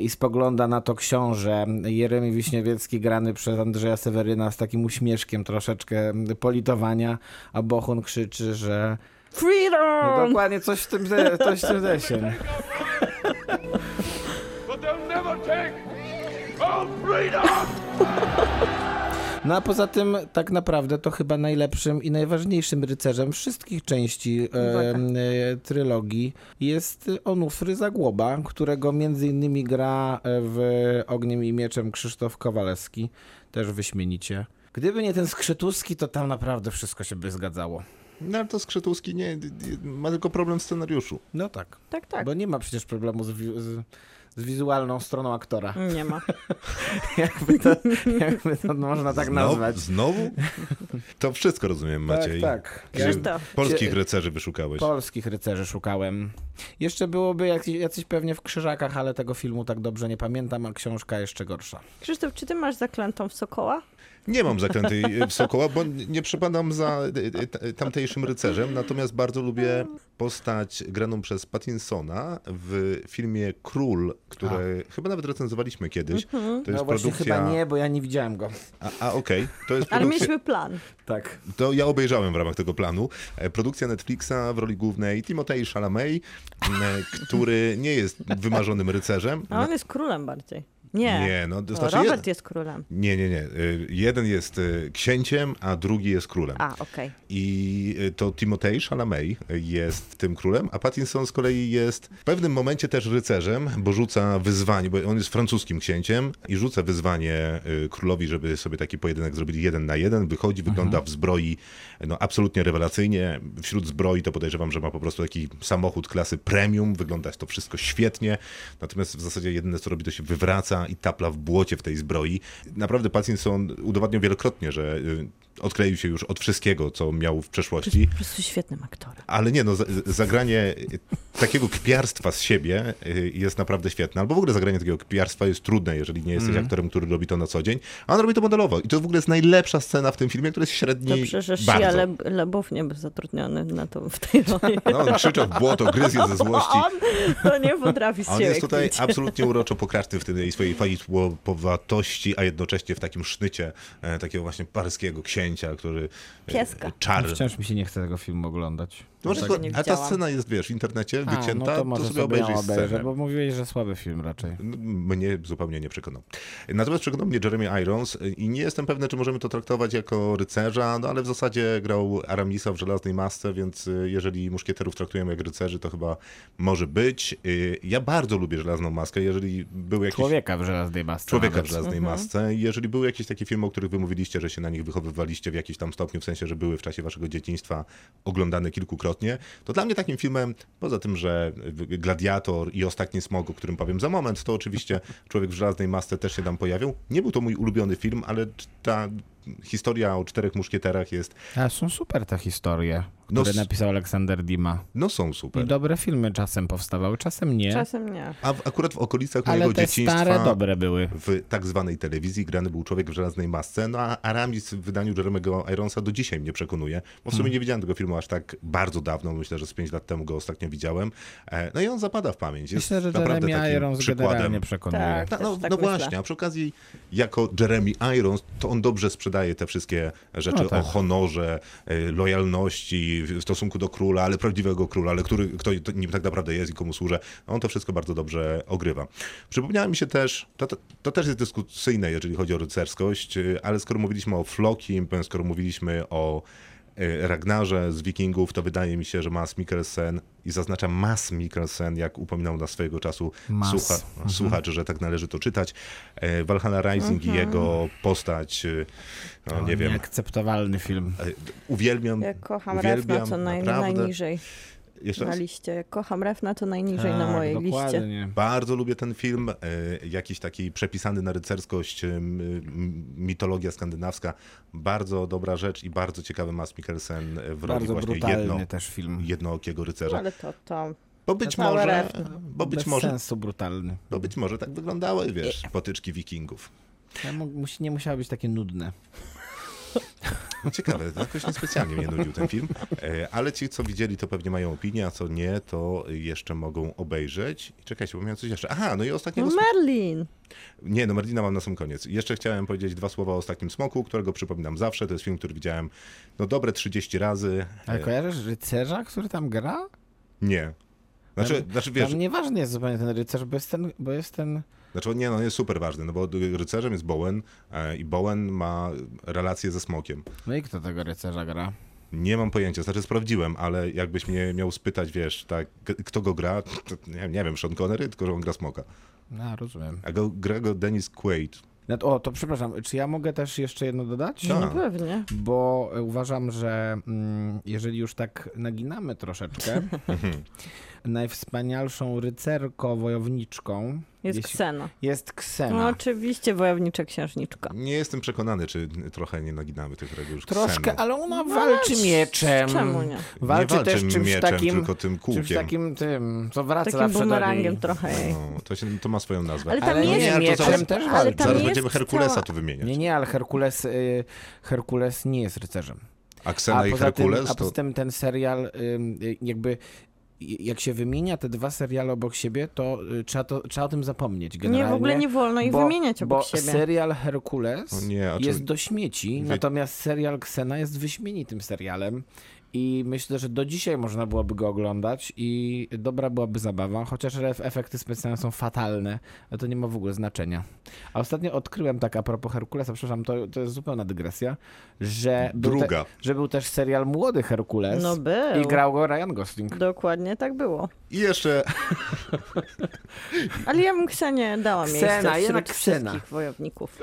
S3: i spogląda na to książę Jeremy Wiśniewiecki grany przez Andrzeja Seweryna z takim uśmieszkiem troszeczkę politowania, a Bohun krzyczy, że no
S2: Freedom!
S3: dokładnie coś w tym, coś w tym deseń.
S6: But they'll never take our freedom!
S3: No a poza tym tak naprawdę to chyba najlepszym i najważniejszym rycerzem wszystkich części e, e, trylogii jest Onufry Zagłoba, którego między innymi gra e, w Ogniem i Mieczem Krzysztof Kowalewski, też wyśmienicie. Gdyby nie ten Skrzytuski, to tam naprawdę wszystko się by zgadzało.
S1: No ale to Skrzytuski nie, ma tylko problem w scenariuszu.
S3: No tak,
S2: Tak, tak.
S3: bo nie ma przecież problemu z, z, z wizualną stroną aktora.
S2: Nie ma.
S3: jakby, to, jakby to można tak
S1: Znowu?
S3: nazwać.
S1: Znowu? To wszystko rozumiem, Maciej.
S3: Tak, tak.
S1: Polskich rycerzy wyszukałeś.
S3: Polskich rycerzy szukałem. Jeszcze byłoby jacyś, jacyś pewnie w krzyżakach, ale tego filmu tak dobrze nie pamiętam, a książka jeszcze gorsza.
S2: Krzysztof, czy ty masz zaklętą w Sokoła?
S1: Nie mam zaklętej e, Sokoła, bo nie przepadam za e, e, t- tamtejszym rycerzem, natomiast bardzo lubię postać graną przez Pattinsona w filmie Król, który chyba nawet recenzowaliśmy kiedyś. To jest
S3: No właśnie
S1: produkcja...
S3: chyba nie, bo ja nie widziałem go.
S1: A, a okej, to jest
S2: Ale
S1: produkcja...
S2: mieliśmy plan.
S3: Tak.
S1: To ja obejrzałem w ramach tego planu. E, Produkcja Netflixa w roli głównej Timothée Chalamet, m, który nie jest wymarzonym rycerzem.
S2: A on jest królem bardziej. Nie.
S1: Nie, no, to znaczy
S2: Robert
S1: jed-
S2: jest królem.
S1: Nie, nie, nie. Y, Jeden jest y, księciem, a drugi jest królem.
S2: A, okej.
S1: I y, to Timothée Chalamet jest tym królem, a Pattinson z kolei jest w pewnym momencie też rycerzem, bo rzuca wyzwanie, bo on jest francuskim księciem i rzuca wyzwanie królowi, żeby sobie taki pojedynek zrobili jeden na jeden. Wychodzi, wygląda w zbroi no, absolutnie rewelacyjnie. Wśród zbroi to podejrzewam, że ma po prostu taki samochód klasy premium. Wygląda to wszystko świetnie. Natomiast w zasadzie jedyne co robi to się wywraca i tapla w błocie w tej zbroi. Naprawdę Pattinson udowadniał wielokrotnie, że y, odkleił się już od wszystkiego, co miał w przeszłości.
S2: Po prostu świetnym aktorem.
S1: Ale nie, no, za- zagranie takiego kpiarstwa z siebie y, jest naprawdę świetne. Albo w ogóle zagranie takiego kpiarstwa jest trudne, jeżeli nie jesteś aktorem, który robi to na co dzień. A on robi to modelowo. I to w ogóle jest najlepsza scena w tym filmie, która jest średni
S2: Dobrze, że
S1: bardzo.
S2: Shia Leb- Lebów nie był zatrudniony na to, w tej roli.
S1: No, on krzyczał w błoto, gryzł je ze złości.
S2: On to nie potrafi
S1: A on jest tutaj
S2: kpić.
S1: absolutnie uroczo pokraczny w tej swojej falitłopowatości, a jednocześnie w takim sznycie e, takiego właśnie paryskiego księcia, który... e,
S2: Pieska.
S1: Czar.
S3: Wciąż mi się nie chce tego filmu oglądać.
S1: No, może
S2: nie
S1: a ta scena jest, wiesz, w internecie
S3: A,
S1: wycięta,
S3: no to
S1: to, sobie
S3: sobie
S1: obejrzyj
S3: obejrzę,
S1: scenę.
S3: bo mówiłeś, że słaby film raczej.
S1: No, Mnie zupełnie nie przekonał. Natomiast przekonał mnie Jeremy Irons i nie jestem pewny, czy możemy to traktować jako rycerza, no ale w zasadzie grał Aramisa w Żelaznej Masce, więc y, jeżeli muszkieterów traktujemy jak rycerzy, to chyba może być. Y, Ja bardzo lubię Żelazną Maskę, jeżeli był jakiś...
S3: Człowieka w żelaznej masce.
S1: Człowieka w
S3: nawet.
S1: żelaznej masce. I Jeżeli były jakieś takie filmy, o których wy mówiliście, że się na nich wychowywaliście w jakimś tam stopniu, w sensie, że były w czasie waszego dzieciństwa oglądane kilkukrotnie, to dla mnie takim filmem, poza tym, że Gladiator i Ostatni Smog, o którym powiem za moment, to oczywiście Człowiek w żelaznej masce też się tam pojawił. Nie był to mój ulubiony film, ale ta historia o czterech muszkieterach jest,
S3: A są super te historie,
S1: No
S3: które
S1: s-
S3: napisał Aleksander Dima.
S1: no są
S3: I
S1: super.
S3: dobre filmy czasem powstawały, czasem nie.
S2: Czasem nie.
S1: A w, akurat w okolicach
S3: Ale
S1: mojego
S3: te
S1: dzieciństwa
S3: stare dobre były.
S1: w tak zwanej telewizji grany był człowiek w żelaznej masce, no a Aramis w wydaniu Jeremy'ego Ironsa do dzisiaj mnie przekonuje, bo w sumie nie widziałem tego filmu aż tak bardzo dawno, myślę, że z 5 lat temu go ostatnio widziałem, e, no i on zapada w pamięć, jest
S3: Myślę, że
S1: naprawdę
S3: Jeremy
S1: takim
S3: Irons
S1: przykładem.
S3: generalnie przekonuje.
S2: Tak.
S1: Ta, no,
S2: tak
S1: no właśnie, a przy okazji jako Jeremy Irons, to on dobrze sprzedaje te wszystkie rzeczy
S3: No tak.
S1: o honorze, e, lojalności w stosunku do króla, ale prawdziwego króla, ale który, kto to nim tak naprawdę jest i komu służy. On to wszystko bardzo dobrze ogrywa. Przypomniała mi się też, to, to, to też jest dyskusyjne, jeżeli chodzi o rycerskość, e, ale skoro mówiliśmy o Flokim, skoro mówiliśmy o Ragnarze z Wikingów, to wydaje mi się, że Mas Mikkelsen, i zaznaczam Mas Mikkelsen, jak upominał nas swojego czasu
S3: Mas.
S1: słucha, słuchacz, że tak należy to czytać. E, Valhalla Rising i jego postać, e, no, nie wiem,
S3: Nieakceptowalny film.
S1: e, uwielbiam,
S2: Ja kocham
S1: uwielbiam,
S2: Refna, co naj,
S1: naprawdę.
S2: najniżej
S1: Jeszcze
S2: na
S1: raz?
S2: liście. Kocham Refna, to najniżej na
S3: Tak,
S2: mojej liście.
S3: dokładnie.
S1: Bardzo lubię ten film, e, jakiś taki przepisany na rycerskość, e, mitologia skandynawska. Bardzo dobra rzecz i bardzo ciekawy Mas Mikkelsen w roli
S3: Bardzo
S1: właśnie jedno,
S3: też film.
S1: jednookiego
S2: No,
S1: rycerza.
S2: ale to, to
S1: Bo być może, bo być
S3: Bez
S1: może,
S3: sensu brutalny.
S1: bo być może tak wyglądały, wiesz, potyczki wikingów.
S3: Nie musiało być takie nudne.
S1: Ciekawe, jakoś niespecjalnie mnie nudził ten film, E, ale ci, co widzieli, to pewnie mają opinię, a co nie, to jeszcze mogą obejrzeć. I czekajcie, bo miałem coś jeszcze. Aha, no i ostatniego...
S2: No Merlin!
S1: Nie, no Merlina mam na sam koniec. Jeszcze chciałem powiedzieć dwa słowa o Ostatnim Smoku, którego przypominam zawsze. To jest film, który widziałem no dobre 30 razy.
S3: Ale
S1: E,
S3: kojarzysz rycerza, który tam gra?
S1: Nie. Znaczy,
S3: Tam-
S1: znaczy wiesz,
S3: Tam nieważny jest zupełnie ten rycerz, bo jest ten, bo jest ten
S1: znaczy nie, no on jest super ważny, no bo rycerzem jest Bowen e, i Bowen ma relację ze Smokiem.
S3: No i kto tego rycerza gra?
S1: Nie mam pojęcia, znaczy sprawdziłem, ale jakbyś mnie miał spytać, wiesz, tak, kto go gra, to nie, nie wiem, Sean Connery, tylko że on gra Smoka.
S3: No, rozumiem.
S1: A go, gra go Dennis Quaid.
S3: No, o, to przepraszam, czy ja mogę też jeszcze jedno dodać?
S1: Tak.
S2: No pewnie.
S3: Bo e, uważam, że mm, jeżeli już tak naginamy troszeczkę, najwspanialszą rycerko-wojowniczką
S2: Jest
S3: jeśli-
S2: Ksena.
S3: jest
S2: No
S3: Ksena.
S2: oczywiście, wojowniczek księżniczka.
S1: Nie jestem przekonany, czy trochę nie naginamy tych reguł już
S3: Troszkę,
S1: Kseną.
S3: ale ona walczy mieczem.
S2: Czemu nie?
S3: Walczy
S1: nie walczy
S3: też czymś
S1: mieczem,
S3: takim,
S1: tylko tym kółkiem.
S3: czymś takim tym, co wraca
S2: Takim
S3: zawsze do
S2: bumerangiem
S3: niej.
S2: trochę jej.
S1: No, to, się, to ma swoją nazwę.
S2: Ale tam
S3: Ale
S2: jest...
S3: nie,
S1: ale to
S3: mieczem
S1: zaraz-
S3: też
S2: ale
S3: walczy.
S2: tam
S1: Zaraz
S2: jest
S1: będziemy Herkulesa
S2: cała-
S1: tu wymieniać.
S3: Nie, nie, ale Herkules, y, Herkules nie jest rycerzem.
S1: A Ksena i
S3: poza tym,
S1: Herkules
S3: a
S1: to...
S3: poza tym ten serial y, jakby jak się wymienia te dwa seriale obok siebie, to y, trzeba, to, trzeba o tym zapomnieć generalnie.
S2: Nie, w ogóle nie wolno ich
S3: bo,
S2: wymieniać obok
S3: bo
S2: siebie.
S3: serial Herkules
S1: nie,
S3: jest do śmieci,
S1: Wie-
S3: natomiast serial Ksena jest wyśmienitym serialem i myślę, że do dzisiaj można byłoby go oglądać i dobra byłaby zabawa, chociaż ef- efekty specjalne są fatalne, ale to nie ma w ogóle znaczenia. A ostatnio odkryłem tak a propos Herkulesa, przepraszam, to, to jest zupełna dygresja, że był,
S1: Druga.
S3: Te, że był też serial Młody Herkules
S2: No był.
S3: i grał go Ryan Gosling.
S2: Dokładnie tak było.
S1: I jeszcze
S2: Ale ja bym Ksenie dała
S3: Ksena,
S2: miejsce
S3: jednak
S2: wśród
S3: Ksena.
S2: wszystkich wojowników.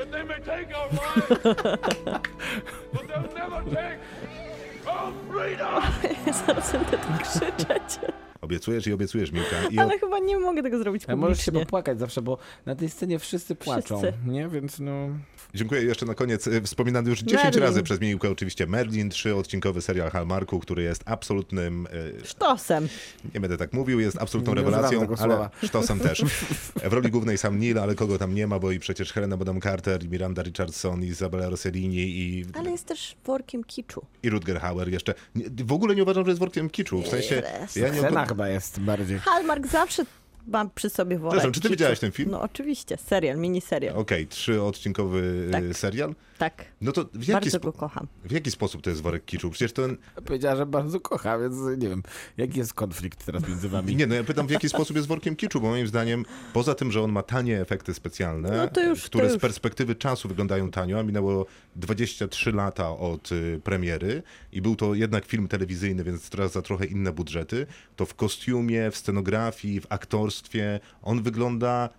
S6: Alfreda!
S2: Zaraz będę tu krzyczeć.
S1: Obiecujesz i obiecujesz, Miłka. I
S2: Ale chyba nie mogę tego zrobić
S3: A możesz się
S2: publicznie.
S3: popłakać zawsze, bo na tej scenie wszyscy płaczą,
S2: Wszyscy.
S3: nie? Więc no...
S1: Dziękuję jeszcze na koniec. e, Wspominany już 10
S2: Merlin.
S1: razy przez Miłkę oczywiście Merlin, trzyodcinkowy serial Hallmarku, który jest absolutnym, e,
S2: Sztosem.
S1: nie będę tak mówił, jest absolutną
S3: Nie
S1: rewelacją, ale
S3: słowa.
S1: sztosem też. W roli głównej sam Neil, ale kogo tam nie ma, bo i przecież Helena Bonham Carter, i Miranda Richardson, i Isabella Rossellini, i,
S2: Ale jest też workiem kiczu.
S1: i Rutger Hauer jeszcze. W ogóle nie uważam, że jest workiem kiczu. W sensie, ja nie
S3: Ksena chyba jest bardziej.
S2: Hallmark zawsze ma przy sobie
S1: Przepraszam, czy ty
S2: kiczu.
S1: widziałeś ten film?
S2: No oczywiście, serial, miniserial.
S1: Okej, trzyodcinkowy
S2: Tak.
S1: serial.
S2: Tak,
S1: No to w jaki,
S2: bardzo go kocham.
S1: w jaki sposób to jest worek kiczu? Przecież to...
S3: Powiedziała, że bardzo kocha, więc nie wiem, jaki jest konflikt teraz między wami.
S1: Nie, no ja pytam, w jaki sposób jest workiem kiczu, bo moim zdaniem, poza tym, że on ma tanie efekty specjalne,
S2: No to już-
S1: które
S2: to
S1: z
S2: już.
S1: perspektywy czasu wyglądają tanio, a minęło 23 lata od y, premiery i był to jednak film telewizyjny, więc teraz za trochę inne budżety, to w kostiumie, w scenografii, w aktorstwie on wygląda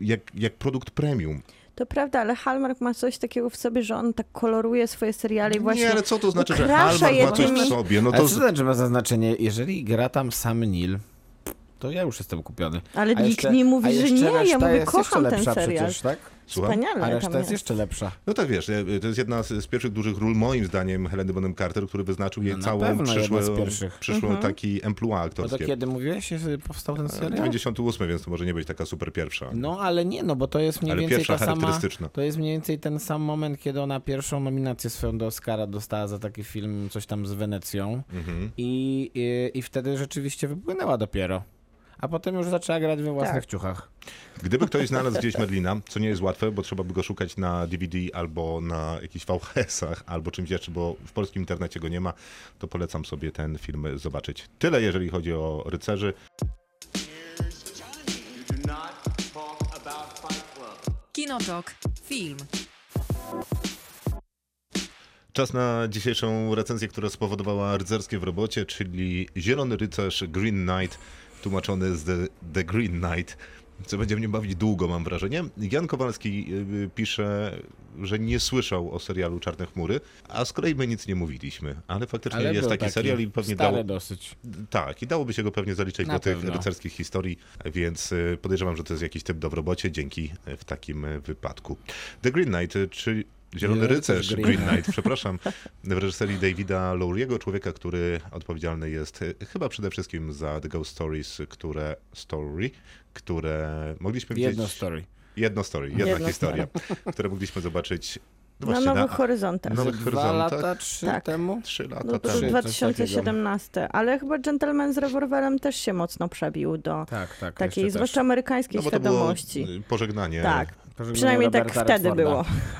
S1: jak, jak produkt premium.
S2: To prawda, ale Hallmark ma coś takiego w sobie, że on tak koloruje swoje seriale i właśnie
S1: nie, ale co to znaczy, że Hallmark
S2: je
S1: ma coś w sobie? No to...
S3: co to znaczy ma zaznaczenie? Jeżeli gra tam sam Neil, to ja już jestem kupiony.
S2: Ale
S3: A
S2: nikt
S3: jeszcze-
S2: nie mówi, że nie, ja mówię, kocham ten serial.
S3: Przecież, tak?
S1: Słucham?
S2: Wspaniale
S3: A reszta jest jeszcze lepsza.
S1: No tak wiesz, e, to jest jedna z, z pierwszych dużych ról, moim zdaniem, Heleny Bonham Carter, który wyznaczył jej
S3: No
S1: całą przyszłą, przyszłą
S2: Mhm.
S1: taki emploi
S3: No to
S1: aktorskie.
S3: kiedy mówiłeś, że powstał ten serial?
S1: 98, więc to może nie być taka super pierwsza.
S3: No ale nie, no bo to jest mniej
S1: Ale
S3: więcej
S1: pierwsza
S3: ta sama...
S1: charakterystyczna.
S3: To jest mniej więcej ten sam moment, kiedy ona pierwszą nominację swoją do Oscara dostała za taki film, coś tam z Wenecją.
S1: Mhm.
S3: I, i, I wtedy rzeczywiście wypłynęła dopiero. A potem już zaczęła grać we własnych
S2: Tak.
S3: ciuchach.
S1: Gdyby ktoś znalazł gdzieś Merlina, co nie jest łatwe, bo trzeba by go szukać na DVD albo na jakichś VHS-ach, albo czymś jeszcze, bo w polskim internecie go nie ma, to polecam sobie ten film zobaczyć. Tyle, jeżeli chodzi o rycerzy.
S5: Kinotok. Film.
S1: Czas na dzisiejszą recenzję, która spowodowała rycerskie w robocie, czyli Zielony Rycerz Green Knight, tłumaczony z The, The Green Knight, co będzie mnie bawić długo, mam wrażenie. Jan Kowalski y, pisze, że nie słyszał o serialu Czarne Chmury, a z kolei my nic nie mówiliśmy, ale faktycznie
S3: Ale
S1: jest
S3: był
S1: taki, serial i pewnie dało,
S3: dosyć.
S1: tak, i dałoby się go pewnie zaliczyć
S3: Na
S1: do tych
S3: pewno.
S1: rycerskich historii, więc y, podejrzewam, że to jest jakiś typ do w robocie, dzięki y, w takim wypadku. The Green Knight, y, czyli Zielony Rycerz, Green,
S3: Green
S1: Knight, przepraszam, w reżyserii Davida Lowry'ego, człowieka, który odpowiedzialny jest y, chyba przede wszystkim za The Ghost Stories, które story, które mogliśmy widzieć...
S3: Jedno story.
S1: Jedno story, jedna
S2: Jedno
S1: historia, które mogliśmy zobaczyć no
S2: Na Nowych Horyzontach.
S1: Nowych
S3: Dwa
S1: Horyzontach.
S3: lata, trzy
S2: Tak.
S3: temu?
S1: Trzy lata
S2: No to
S1: temu.
S3: Trzy, coś
S2: 2017, ale chyba Gentleman z rewolwerem też się mocno przebił do
S3: Tak, tak.
S2: takiej, zwłaszcza amerykańskiej
S1: No bo to było
S2: świadomości.
S1: y, pożegnanie.
S2: Tak,
S3: Pożegnanie
S2: przynajmniej tak
S3: Roberta
S2: wtedy
S3: Redforda.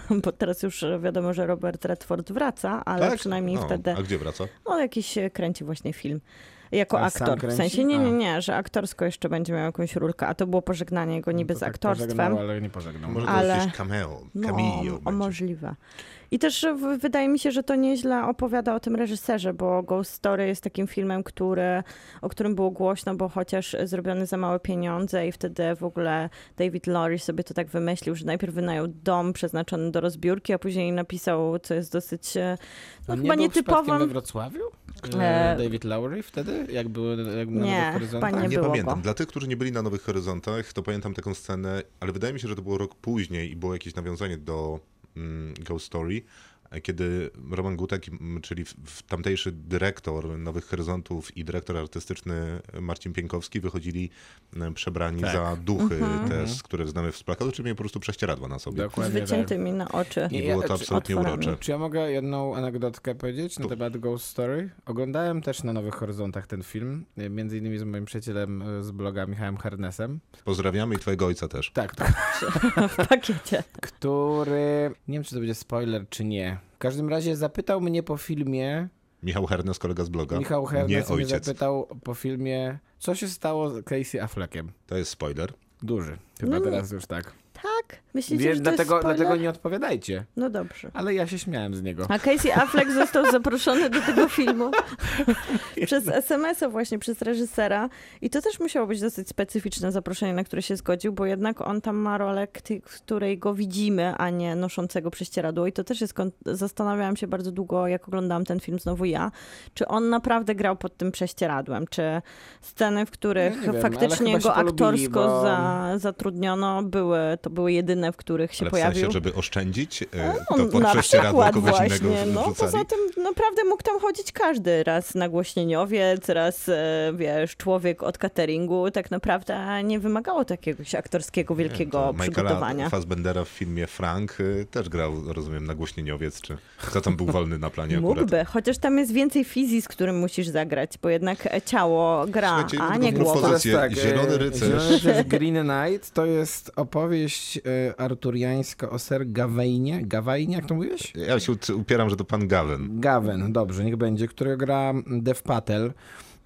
S2: było, bo teraz już wiadomo, że Robert Redford wraca, ale
S1: Tak?
S2: przynajmniej
S1: O,
S2: wtedy
S1: A gdzie wraca?
S2: no, jakiś e, kręci właśnie film. Jako
S3: A
S2: aktor. W sensie nie, nie, nie, że aktorsko jeszcze będzie miał jakąś rulkę, a to było pożegnanie go niby
S3: To
S2: z
S3: tak
S2: aktorstwem.
S3: Pożegnał, ale nie pożegnał.
S1: Może to
S2: Ale-
S1: jakieś cameo,
S2: No,
S1: cameo
S2: o,
S1: będzie.
S2: możliwe. I też w- wydaje mi się, że to nieźle opowiada o tym reżyserze, bo Ghost Story jest takim filmem, który, o którym było głośno, bo chociaż zrobiony za małe pieniądze i wtedy w ogóle David Lowry sobie to tak wymyślił, że najpierw wynajął dom przeznaczony do rozbiórki, a później napisał, co jest dosyć e, no, chyba
S3: nie był przypadkiem
S2: nietypową.
S3: we Wrocławiu?
S2: E,
S3: E... David Lowry wtedy? Jak były jak na
S2: Nie,
S3: Nowych Horyzontach?
S2: chyba
S1: Nie,
S2: było
S1: pamiętam.
S2: go.
S1: Dla tych, którzy nie byli na Nowych Horyzontach, to pamiętam taką scenę, ale wydaje mi się, że to było rok później i było jakieś nawiązanie do Ghost Story, kiedy Roman Gutek, czyli tamtejszy dyrektor Nowych Horyzontów i dyrektor artystyczny Marcin Pienkowski wychodzili przebrani
S3: Tak.
S1: za duchy,
S2: Mhm.
S1: te, z- które znamy z plakatu, czyli mieli po prostu prześcieradła na sobie.
S2: Z
S3: Dokładnie tak.
S2: wyciętymi na oczy.
S1: I było to
S3: czy-
S1: absolutnie
S2: otworami.
S1: urocze.
S3: Czy ja mogę jedną anegdotkę powiedzieć na
S1: Tu.
S3: temat Ghost Story? Oglądałem też na Nowych Horyzontach ten film, między innymi z moim przyjacielem e, z bloga Michałem Harnesem.
S1: Pozdrawiamy i twojego ojca też.
S3: Tak, tak.
S2: w pakiecie.
S3: Który, nie wiem czy to będzie spoiler czy nie. W każdym razie zapytał mnie po filmie,
S1: Michał Hernes, kolega z bloga.
S3: Michał
S1: nie
S3: Hernes mnie
S1: ojciec.
S3: zapytał po filmie, co się stało z Casey Affleckiem.
S1: To jest spoiler.
S3: Duży. Chyba
S2: No nie.
S3: teraz już tak.
S2: Tak? Myślicie,
S3: Więc
S2: że to
S3: dlatego,
S2: jest spoiler?
S3: dlatego nie odpowiadajcie.
S2: No dobrze.
S3: Ale ja się śmiałem z niego.
S2: A Casey Affleck został zaproszony do tego filmu przez SMS-a właśnie, przez reżysera. I to też musiało być dosyć specyficzne zaproszenie, na które się zgodził, bo jednak on tam ma rolę, której go widzimy, a nie noszącego prześcieradło. I to też jest, zastanawiałam się bardzo długo, jak oglądałam ten film znowu ja, czy on naprawdę grał pod tym prześcieradłem, czy sceny, w których
S3: wiem, ale
S2: faktycznie go
S3: polubili,
S2: aktorsko
S3: bo-
S2: za, zatrudniono, były, to były jedyne, w których się
S1: Ale w
S2: pojawił.
S1: sensie, żeby oszczędzić, e,
S2: No,
S1: to pod
S2: na
S1: prześcieradło
S2: przykład
S1: kogoś
S2: właśnie,
S1: innego
S2: no
S1: wrzucali.
S2: poza tym naprawdę mógł tam chodzić każdy, raz nagłośnieniowiec, raz e, wiesz, człowiek od cateringu, tak naprawdę nie wymagało takiego aktorskiego wielkiego
S1: Michaela
S2: przygotowania.
S1: Fassbendera w filmie Frank y, też grał, rozumiem, nagłośnieniowiec, czy co tam był wolny na planie akurat.
S2: Mógłby, chociaż tam jest więcej fizji, z którym musisz zagrać, bo jednak e, ciało gra,
S1: Słuchajcie,
S2: a nie głowa.
S3: e,
S1: Zielony Rycerz.
S3: Zielony Rycerz Green Knight to jest opowieść e, arturiańska o Ser Gawainie. Gawainie, jak to mówiłeś?
S1: Ja się upieram, że to pan Gawen.
S3: Gawen, dobrze, niech będzie, którego gra Dev Patel,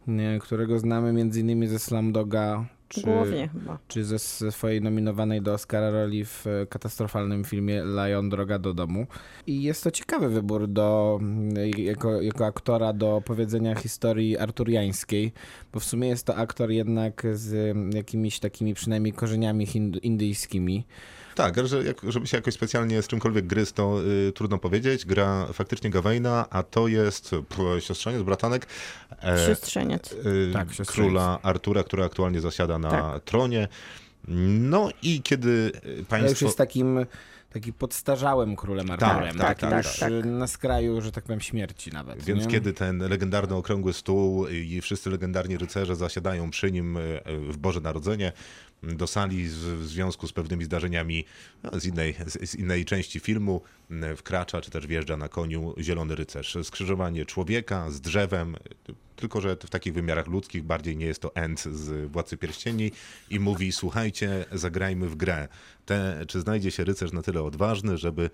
S3: nie, którego znamy między innymi ze Slumdoga, czy,
S2: Głównie chyba.
S3: czy ze swojej nominowanej do Oscara roli w e, katastrofalnym filmie Lion Droga do domu. I jest to ciekawy wybór do, mm, jako, jako aktora do opowiedzenia historii arturiańskiej, bo w sumie jest to aktor jednak z mm, jakimiś takimi przynajmniej korzeniami hindu, indyjskimi.
S1: Tak, ale że jak, żeby się jakoś specjalnie z czymkolwiek gryz, to y, trudno powiedzieć. Gra faktycznie Gawaina, a to jest siostrzeniec, bratanek e,
S2: Siostrzeniec.
S1: y,
S3: Tak, siostrzeniec.
S1: króla Artura, który aktualnie zasiada na
S2: Tak.
S1: tronie. No i kiedy e,
S3: Ale już
S1: państwo...
S3: jest takim, taki podstarzałym królem Arturem.
S1: tak,
S3: takim
S1: tak,
S3: już
S2: tak.
S3: na skraju, że tak powiem, śmierci nawet.
S1: Więc
S3: nie?
S1: kiedy ten legendarny okrągły stół i wszyscy legendarni rycerze zasiadają przy nim e, w Boże Narodzenie do sali w związku z pewnymi zdarzeniami no, z, innej, z, innej części filmu wkracza czy też wjeżdża na koniu zielony rycerz. Skrzyżowanie człowieka z drzewem, tylko że w takich wymiarach ludzkich bardziej nie jest to End z Władcy Pierścieni i mówi słuchajcie, zagrajmy w grę. Te, czy znajdzie się rycerz na tyle odważny, żeby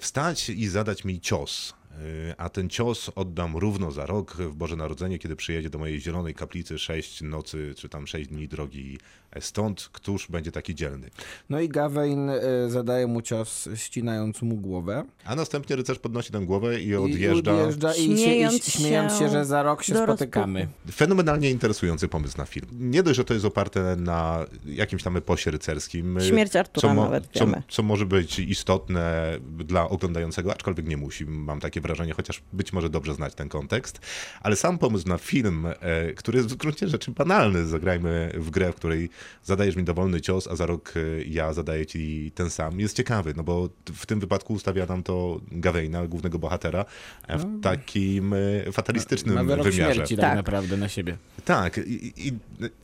S1: wstać i zadać mi cios. Yy, A ten cios oddam równo za rok w Boże Narodzenie, kiedy przyjedzie do mojej zielonej kaplicy sześć nocy, czy tam sześć dni drogi stąd. Któż będzie taki dzielny?
S3: No i Gawain y, zadaje mu cios, ścinając mu głowę.
S1: A następnie rycerz podnosi tę głowę i
S3: I
S1: odjeżdża.
S3: odjeżdża i, się, i
S2: Śmiejąc
S3: śmiejąc się, że za rok się spotykamy.
S1: Fenomenalnie interesujący pomysł na film. Nie dość, że to jest oparte na jakimś tam eposie rycerskim.
S2: Śmierć Artura
S1: co,
S2: nawet
S1: co,
S2: wiemy.
S1: co może być istotne dla oglądającego, aczkolwiek nie musi, mam takie wrażenie, chociaż być może dobrze znać ten kontekst. Ale sam pomysł na film, e, który jest w gruncie rzeczy banalny, zagrajmy w grę, w której zadajesz mi dowolny cios, a za rok e, ja zadaję ci ten sam, jest ciekawy, no bo w tym wypadku ustawia nam to Gawaina, głównego bohatera, e, w takim e, fatalistycznym
S3: Ma wyrok
S1: wymiarze.
S3: śmierci tak,
S2: Tak.
S3: naprawdę na siebie.
S1: Tak, i, i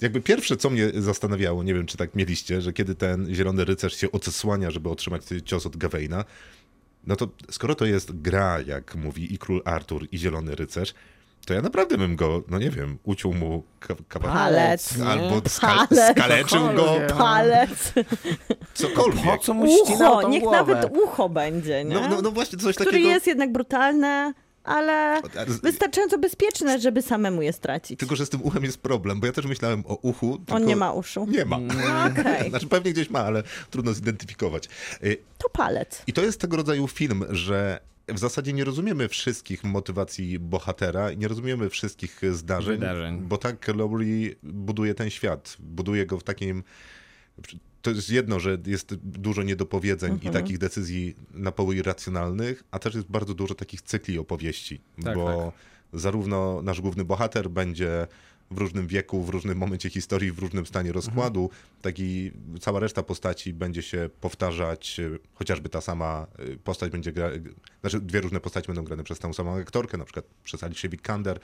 S1: jakby pierwsze, co mnie zastanawiało, nie wiem, czy tak mieliście, że kiedy ten zielony rycerz się odsłania, żeby otrzymać cios od Gawaina, no to skoro to jest gra, jak mówi i król Artur, i zielony rycerz, to ja naprawdę bym go, no nie wiem, uciął mu ka- kawałek,
S2: Palec,
S1: albo ska-
S2: Palec.
S1: skaleczył go.
S2: Palec,
S1: cokolwiek.
S3: Po co mu
S2: ucho, niech
S3: głowę?
S2: nawet ucho będzie, nie?
S1: No, no, no właśnie, coś
S2: Który
S1: takiego.
S2: jest jednak brutalny, ale wystarczająco bezpieczny, żeby samemu je stracić.
S1: Tylko, że z tym uchem jest problem, bo ja też myślałem o uchu.
S2: On nie ma uszu.
S1: Nie ma.
S2: Okej,
S1: Znaczy pewnie gdzieś ma, ale trudno zidentyfikować. Y,
S2: to palec.
S1: I to jest tego rodzaju film, że w zasadzie nie rozumiemy wszystkich motywacji bohatera i nie rozumiemy wszystkich zdarzeń,
S3: Wydarzeń.
S1: bo tak Lowry buduje ten świat. Buduje go w takim... To jest jedno, że jest dużo niedopowiedzeń
S3: Mhm.
S1: i takich decyzji na poły irracjonalnych, a też jest bardzo dużo takich cykli opowieści,
S3: Tak,
S1: bo zarówno nasz główny bohater będzie w różnym wieku, w różnym momencie historii, w różnym stanie rozkładu,
S3: Mhm.
S1: tak i cała reszta postaci będzie się powtarzać, y, chociażby ta sama y, postać będzie gra, znaczy dwie różne postaci będą grane przez tę samą aktorkę, na przykład przez Alicia Vikander,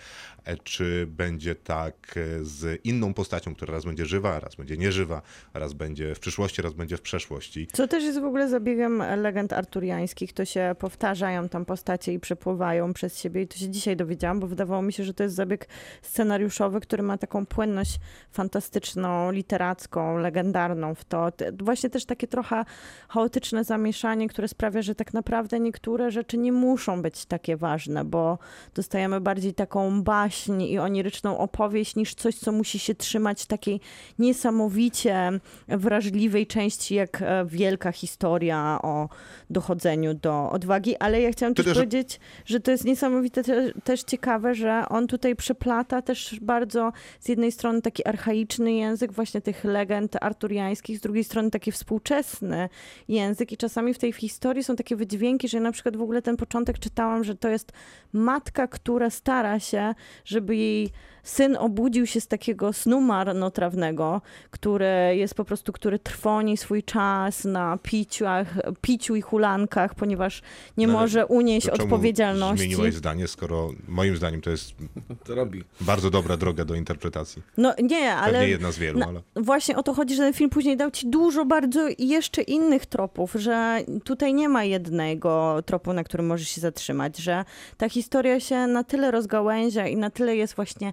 S1: e, czy będzie tak e, z inną postacią, która raz będzie żywa, raz będzie nieżywa, raz będzie w przyszłości, raz będzie w przeszłości.
S2: Co też jest w ogóle zabiegiem legend arturiańskich, to się powtarzają tam postacie i przepływają przez siebie i to się dzisiaj dowiedziałam, bo wydawało mi się, że to jest zabieg scenariuszowy, który ma taką płynność fantastyczną, literacką, legendarną w to. Właśnie też takie trochę chaotyczne zamieszanie, które sprawia, że tak naprawdę niektóre rzeczy nie muszą być takie ważne, bo dostajemy bardziej taką baśń i oniryczną opowieść niż coś, co musi się trzymać takiej niesamowicie wrażliwej części, jak e, wielka historia o dochodzeniu do odwagi, ale ja chciałam też powiedzieć, że to jest niesamowite te, też ciekawe, że on tutaj przeplata też bardzo z jednej strony taki archaiczny język właśnie tych legend arturiańskich, z drugiej strony taki współczesny język i czasami w tej historii są takie wydźwięki, że ja na przykład w ogóle ten początek czytałam, że to jest matka, która stara się, żeby jej syn obudził się z takiego snu marnotrawnego, który jest po prostu, który trwoni swój czas na piciach, piciu i hulankach, ponieważ nie
S1: No
S2: może unieść
S1: To czemu
S2: odpowiedzialności.
S1: Zmieniłaś zdanie, skoro moim zdaniem to jest
S3: To robi.
S1: bardzo dobra droga do interpretacji.
S2: No nie, ale
S1: Pewnie jedna z wielu,
S2: na-
S1: ale...
S2: właśnie o to chodzi, że ten film później dał ci dużo bardzo jeszcze innych tropów, że tutaj nie ma jednego tropu, na którym możesz się zatrzymać, że ta historia się na tyle rozgałęzia i na tyle jest właśnie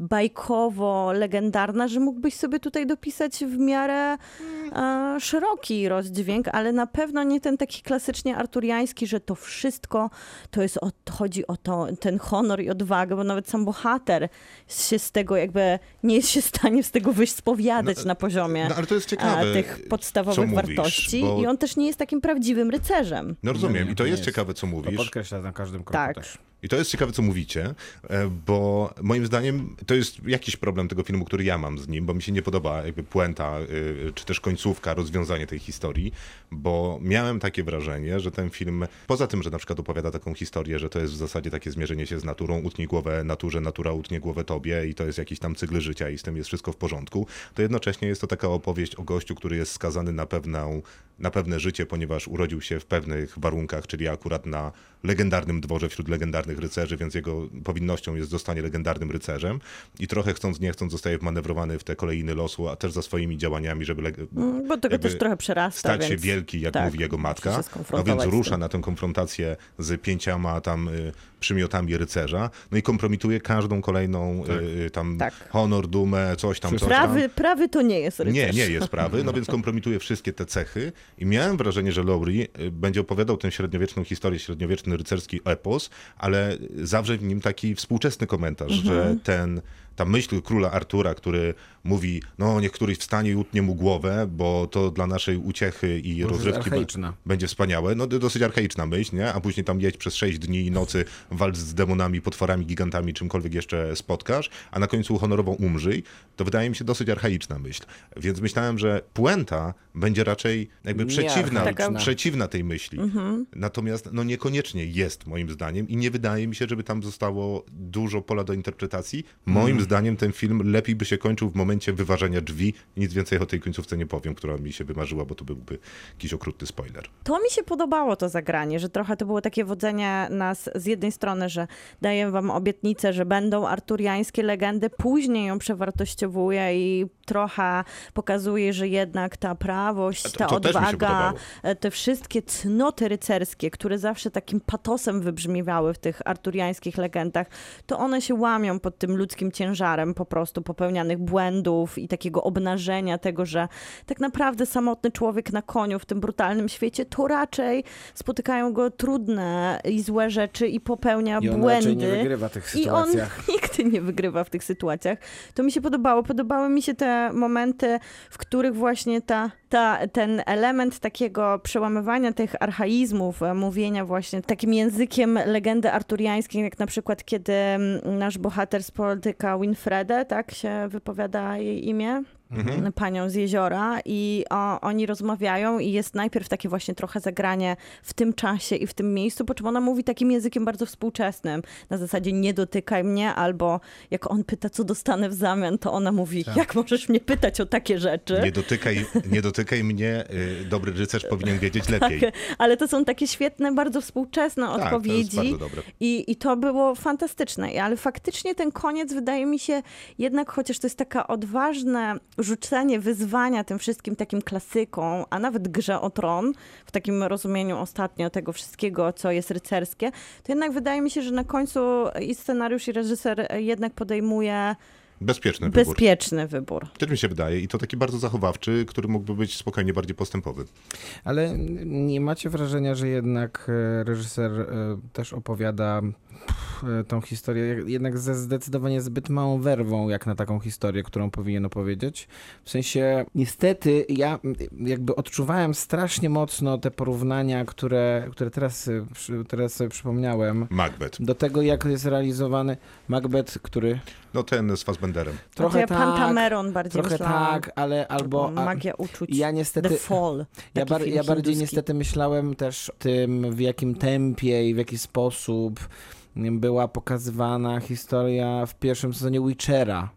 S2: bajkowo legendarna, że mógłbyś sobie tutaj dopisać w miarę e, szeroki rozdźwięk, ale na pewno nie ten taki klasycznie arturiański, że to wszystko to jest o, chodzi o to, ten honor i odwagę, bo nawet sam bohater się z tego jakby nie jest się w stanie z tego wyspowiadać
S1: No,
S2: na poziomie
S1: No ale to jest
S2: e,
S1: ciekawe.
S2: tych podstawowych
S1: mówisz,
S2: wartości
S1: bo-
S2: i on też nie jest takim prawdziwym rycerzem.
S1: No rozumiem,
S3: Nie,
S1: i to jest
S3: jest.
S1: ciekawe, co
S3: To
S1: mówisz.
S3: podkreśla na każdym kroku
S2: Tak.
S3: też.
S1: I to jest ciekawe, co mówicie, e, bo moim zdaniem to jest jakiś problem tego filmu, który ja mam z nim, bo mi się nie podoba jakby puenta, y, czy też końcówka, rozwiązanie tej historii, bo miałem takie wrażenie, że ten film, poza tym, że na przykład opowiada taką historię, że to jest w zasadzie takie zmierzenie się z naturą, utnij głowę naturze, natura utnie głowę tobie i to jest jakiś tam cykl życia i z tym jest wszystko w porządku, to jednocześnie jest to taka opowieść o gościu, który jest skazany na pewną na pewne życie, ponieważ urodził się w pewnych warunkach, czyli akurat na legendarnym dworze wśród legendarnych rycerzy, więc jego powinnością jest zostanie legendarnym rycerzem i trochę chcąc, nie chcąc zostaje wmanewrowany w te kolejny losu, a też za swoimi działaniami, żeby
S2: Mm, Bo tego też trochę przerasta.
S1: stać się
S2: więc...
S1: wielki, jak
S2: tak,
S1: mówi jego matka.
S2: się
S1: No
S2: skonfrontować
S1: więc rusza na tę konfrontację z pięcioma tam y, przymiotami rycerza, no i kompromituje każdą kolejną y, tam
S2: Tak.
S1: honor, dumę, coś tam, coś tam.
S2: Prawy, prawy to nie jest rycerz.
S1: Nie, nie jest prawy, no więc kompromituje wszystkie te cechy i miałem wrażenie, że Lowry y, będzie opowiadał tę średniowieczną historię, średniowieczny rycerski epos, ale zawrze w nim taki współczesny komentarz, że ten ta myśl króla Artura, który mówi, no niech któryś wstanie i utnie mu głowę, bo to dla naszej uciechy i rozrywki będzie wspaniałe. No dosyć archaiczna myśl, nie? A później tam jedź przez 6 dni i nocy, walcz z demonami, potworami, gigantami, czymkolwiek jeszcze spotkasz, a na końcu honorową umrzyj. To wydaje mi się dosyć archaiczna myśl. Więc myślałem, że puenta będzie raczej jakby
S3: Nie
S1: przeciwna, przeciwna tej myśli.
S2: Mhm.
S1: Natomiast no niekoniecznie jest moim zdaniem i nie wydaje mi się, żeby tam zostało dużo pola do interpretacji. Moim
S3: Mhm.
S1: zdaniem ten film lepiej by się kończył w momencie wyważenia drzwi. Nic więcej o tej końcówce nie powiem, która mi się wymarzyła, bo to byłby jakiś okrutny spoiler.
S2: To mi się podobało to zagranie, że trochę to było takie wodzenie nas z jednej strony, że daję wam obietnicę, że będą arturiańskie legendy, później ją przewartościowuje i trochę pokazuje, że jednak ta prawość,
S1: to-
S2: ta
S1: to się
S2: odwaga, e, te wszystkie cnoty rycerskie, które zawsze takim patosem wybrzmiewały w tych arturiańskich legendach, to one się łamią pod tym ludzkim ciężarem po prostu popełnianych błędów i takiego obnażenia tego, że tak naprawdę samotny człowiek na koniu w tym brutalnym świecie, to raczej spotykają go trudne i złe rzeczy i popełnia
S3: I on
S2: błędy.
S3: nie wygrywa w tych
S2: I on
S3: sytuacjach.
S2: nigdy nie wygrywa w tych sytuacjach. To mi się podobało. Podobały mi się te momenty, w których właśnie ta, ta, ten element takiego przełamywania tych archaizmów, e, mówienia właśnie takim językiem legendy arturiańskiej, jak na przykład kiedy mm, nasz bohater spotyka Winfredę, tak się wypowiada jej imię? Panią z jeziora i o, oni rozmawiają i jest najpierw takie właśnie trochę zagranie w tym czasie i w tym miejscu, po czym ona mówi takim językiem bardzo współczesnym, na zasadzie nie dotykaj mnie, albo jak on pyta, co dostanę w zamian, to ona mówi, jak możesz mnie pytać o takie rzeczy?
S1: Nie dotykaj, nie dotykaj mnie, y, dobry rycerz powinien wiedzieć lepiej.
S2: Ale to są takie świetne, bardzo współczesne
S1: Tak, to jest
S2: odpowiedzi.
S1: bardzo dobre.
S2: I, I to było fantastyczne. Ale faktycznie ten koniec wydaje mi się jednak, chociaż to jest taka odważne rzucenie wyzwania tym wszystkim takim klasykom, a nawet grze o tron, w takim rozumieniu ostatnio tego wszystkiego, co jest rycerskie, to jednak wydaje mi się, że na końcu i scenariusz, i reżyser jednak podejmuje
S1: Bezpieczny wybór.
S2: bezpieczny wybór.
S1: Też mi się wydaje i to taki bardzo zachowawczy, który mógłby być spokojnie bardziej postępowy.
S3: Ale nie macie wrażenia, że jednak e, reżyser e, też opowiada tą historię jednak ze zdecydowanie zbyt małą werwą, jak na taką historię, którą powinien opowiedzieć? W sensie, niestety, ja jakby odczuwałem strasznie mocno te porównania, które, które teraz, e, teraz sobie przypomniałem,
S1: Macbeth.
S3: do tego, jak jest realizowany Macbeth, który
S1: No ten z Fassbenderem.
S3: trochę
S2: ja
S3: tak,
S2: Pantameron bardziej
S3: trochę
S2: myślałam.
S3: tak, ale albo...
S2: Magia uczuć.
S3: ja niestety...
S2: The Fall.
S3: Ja, bar, ja bardziej niestety myślałem też o tym, w jakim tempie i w jaki sposób była pokazywana historia w pierwszym sezonie Witchera.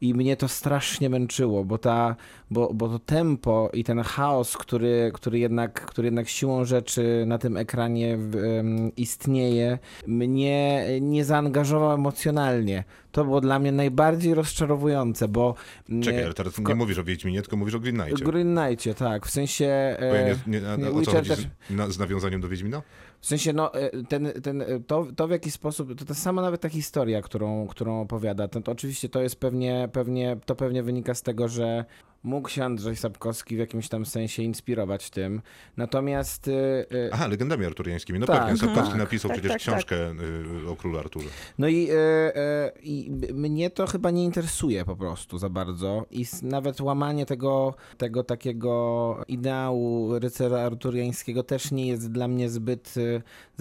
S3: I mnie to strasznie męczyło, bo, ta, bo, bo to tempo i ten chaos, który, który, jednak, który jednak siłą rzeczy na tym ekranie em, istnieje, mnie nie zaangażował emocjonalnie. To było dla mnie najbardziej rozczarowujące, bo...
S1: Czekaj,
S3: nie,
S1: ale teraz nie mówisz o Wiedźminie, tylko mówisz o Green Knightie.
S3: Green Knightie, tak. W sensie...
S1: Bo ja
S3: e,
S1: nie, nie, a,
S3: nie,
S1: o co chodzi
S3: też-
S1: z, na, z nawiązaniem do Wiedźmina?
S3: W sensie, no, e, ten, ten, e, to, to w jaki sposób, to ta sama nawet ta historia, którą, którą opowiada, to, to oczywiście to jest pewnie, pewnie, to pewnie wynika z tego, że mógł się Andrzej Sapkowski w jakimś tam sensie inspirować tym. Natomiast e,
S1: Aha, legendami arturiańskimi. No
S3: Tak,
S1: pewnie, Sapkowski
S3: tak.
S1: napisał
S2: Tak,
S1: przecież
S2: tak, tak.
S1: książkę y, o królu Arturze.
S3: No i, e, i mnie to chyba nie interesuje po prostu za bardzo. I nawet łamanie tego, tego takiego ideału rycerza arturiańskiego też nie jest dla mnie zbyt,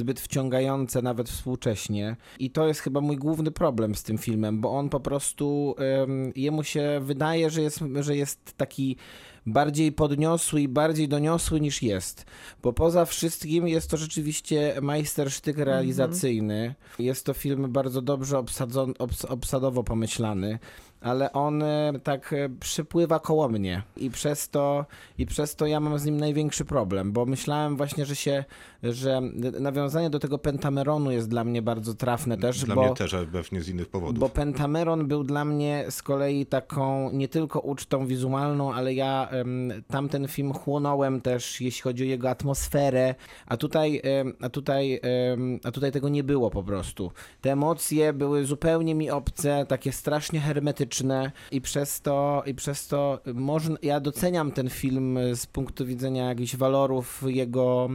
S3: zbyt wciągające nawet współcześnie. I to jest chyba mój główny problem z tym filmem, bo on po prostu, em, jemu się wydaje, że jest, że jest taki bardziej podniosły i bardziej doniosły niż jest. Bo poza wszystkim jest to rzeczywiście majstersztyk realizacyjny. Jest to film bardzo dobrze obsadzon, obs, obsadowo pomyślany. Ale on e, tak e, przypływa koło mnie i przez to i przez to ja mam z nim największy problem, bo myślałem właśnie, że się, że nawiązanie do tego Pentameronu jest dla mnie bardzo trafne też,
S1: Dla
S3: bo
S1: mnie też, ale pewnie z innych powodów.
S3: bo Pentameron był dla mnie z kolei taką nie tylko ucztą wizualną, ale ja tamten film chłonąłem też, jeśli chodzi o jego atmosferę, a tutaj, a tutaj, a tutaj tego nie było po prostu. Te emocje były zupełnie mi obce, takie strasznie hermetyczne i przez to, i przez to można, ja doceniam ten film z punktu widzenia jakichś walorów jego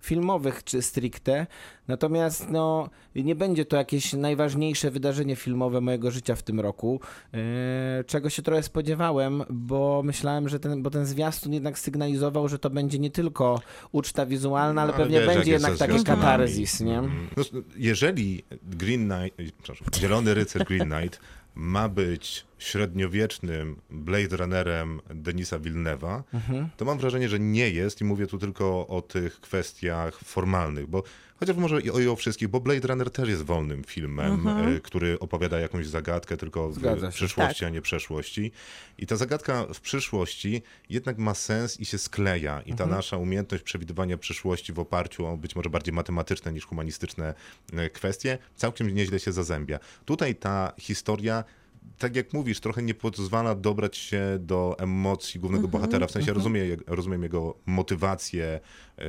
S3: filmowych czy stricte, natomiast no, nie będzie to jakieś najważniejsze wydarzenie filmowe mojego życia w tym roku, e, czego się trochę spodziewałem, bo myślałem, że ten, bo ten zwiastun jednak sygnalizował, że to będzie nie tylko uczta wizualna, ale
S1: No,
S3: pewnie
S1: wiesz,
S3: będzie jednak taki katarzis, nie?
S1: No, jeżeli Green Knight, przepraszam, Zielony Rycerz Green Knight ma być średniowiecznym Blade Runnerem Denisa Villeneuve'a,
S3: Mhm.
S1: to mam wrażenie, że nie jest i mówię tu tylko o tych kwestiach formalnych, bo chociaż może i o, wszystkich, bo Blade Runner też jest wolnym filmem, e, który opowiada jakąś zagadkę tylko w przyszłości,
S2: Tak.
S1: a nie przeszłości. I ta zagadka w przyszłości jednak ma sens i się skleja. I ta nasza umiejętność przewidywania przyszłości w oparciu o być może bardziej matematyczne niż humanistyczne e, kwestie całkiem nieźle się zazębia. Tutaj ta historia tak jak mówisz, trochę nie pozwala dobrać się do emocji głównego bohatera. W sensie rozumiem, je- rozumiem jego motywację, e,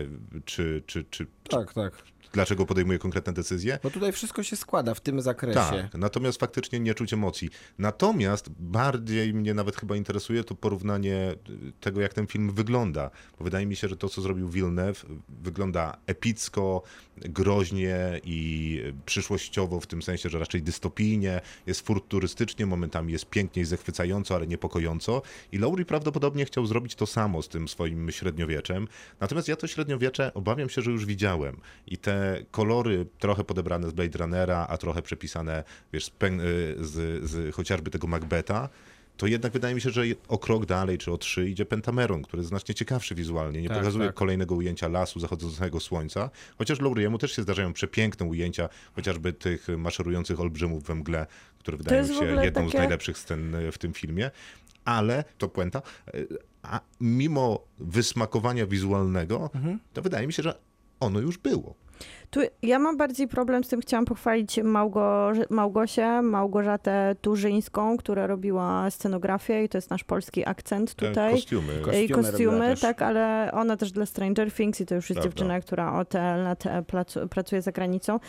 S1: czy, czy, czy, czy
S3: Tak, tak.
S1: Dlaczego podejmuje konkretne decyzje.
S3: Bo tutaj wszystko się składa w tym zakresie.
S1: Tak, natomiast faktycznie nie czuć emocji. Natomiast bardziej mnie nawet chyba interesuje to porównanie y, tego, jak ten film wygląda. Bo wydaje mi się, że to, co zrobił Villeneuve, wygląda epicko, groźnie i przyszłościowo, w tym sensie, że raczej dystopijnie, jest futurystycznie, momentami jest pięknie i zachwycająco, ale niepokojąco. I Lowry prawdopodobnie chciał zrobić to samo z tym swoim średniowieczem. Natomiast ja to średniowiecze obawiam się, że już widziałem. I te kolory trochę podebrane z Blade Runnera, a trochę przepisane, wiesz, z, y, z, z chociażby tego Macbeta, to jednak wydaje mi się, że o krok dalej, czy o trzy idzie Pentameron, który jest znacznie ciekawszy wizualnie. Nie
S3: Tak,
S1: pokazuje
S3: tak.
S1: kolejnego ujęcia lasu zachodzącego słońca, chociaż Lowry'emu też się zdarzają przepiękne ujęcia, chociażby tych maszerujących olbrzymów we mgle, które wydają się jedną z
S2: takie-
S1: najlepszych scen y, w tym filmie. Ale, to puenta, y, a mimo wysmakowania wizualnego,
S3: Mhm.
S1: to wydaje mi się, że ono już było.
S2: Tu ja mam bardziej problem z tym, chciałam pochwalić Małgo, Małgosię, Małgorzatę Turzyńską, która robiła scenografię i to jest nasz polski akcent
S1: Te
S2: tutaj.
S1: kostiumy.
S3: Kostiumy
S2: I kostiumy, tak, ale ona też dla Stranger Things i to już jest
S1: Prawda.
S2: dziewczyna, która od e, lat e, pracuje za granicą.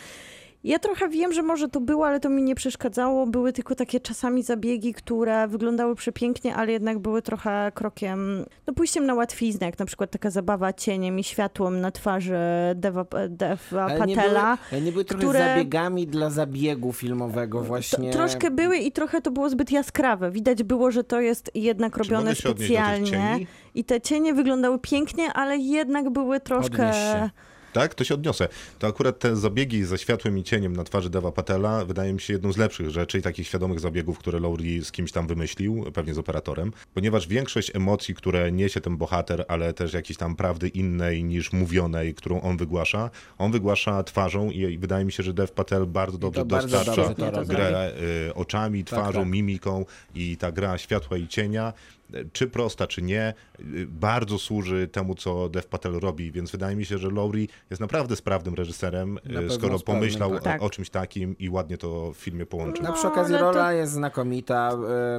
S2: Ja trochę wiem, że może to było, ale to mi nie przeszkadzało. Były tylko takie czasami zabiegi, które wyglądały przepięknie, ale jednak były trochę krokiem, no pójściem na łatwiznę, jak na przykład taka zabawa cieniem i światłem na twarzy Deva, Deva
S3: Ale nie były,
S2: Patela.
S3: nie były trochę
S2: które-
S3: zabiegami dla zabiegu filmowego właśnie.
S2: To, troszkę były i trochę to było zbyt jaskrawe. Widać było, że to jest jednak robione specjalnie. I te cienie wyglądały pięknie, ale jednak były troszkę...
S3: Odnieś się.
S1: Tak, to się odniosę. To akurat te zabiegi ze światłem i cieniem na twarzy Deva Patela wydaje mi się jedną z lepszych rzeczy i takich świadomych zabiegów, które Lowry z kimś tam wymyślił, pewnie z operatorem, ponieważ większość emocji, które niesie ten bohater, ale też jakiejś tam prawdy innej niż mówionej, którą on wygłasza, on wygłasza twarzą i wydaje mi się, że Dev Patel bardzo dobrze dostarcza grę y, oczami, twarzą,
S3: tak.
S1: mimiką i ta gra światła i cienia czy prosta, czy nie, bardzo służy temu, co Dev Patel robi, więc wydaje mi się, że Lowry jest naprawdę sprawnym reżyserem,
S3: Na pewno
S1: skoro
S3: sprawnym,
S1: pomyślał
S3: tak.
S2: Tak.
S1: o czymś takim i ładnie to w filmie połączył.
S3: No,
S2: No,
S3: przy okazji
S2: ale to-
S3: rola jest znakomita.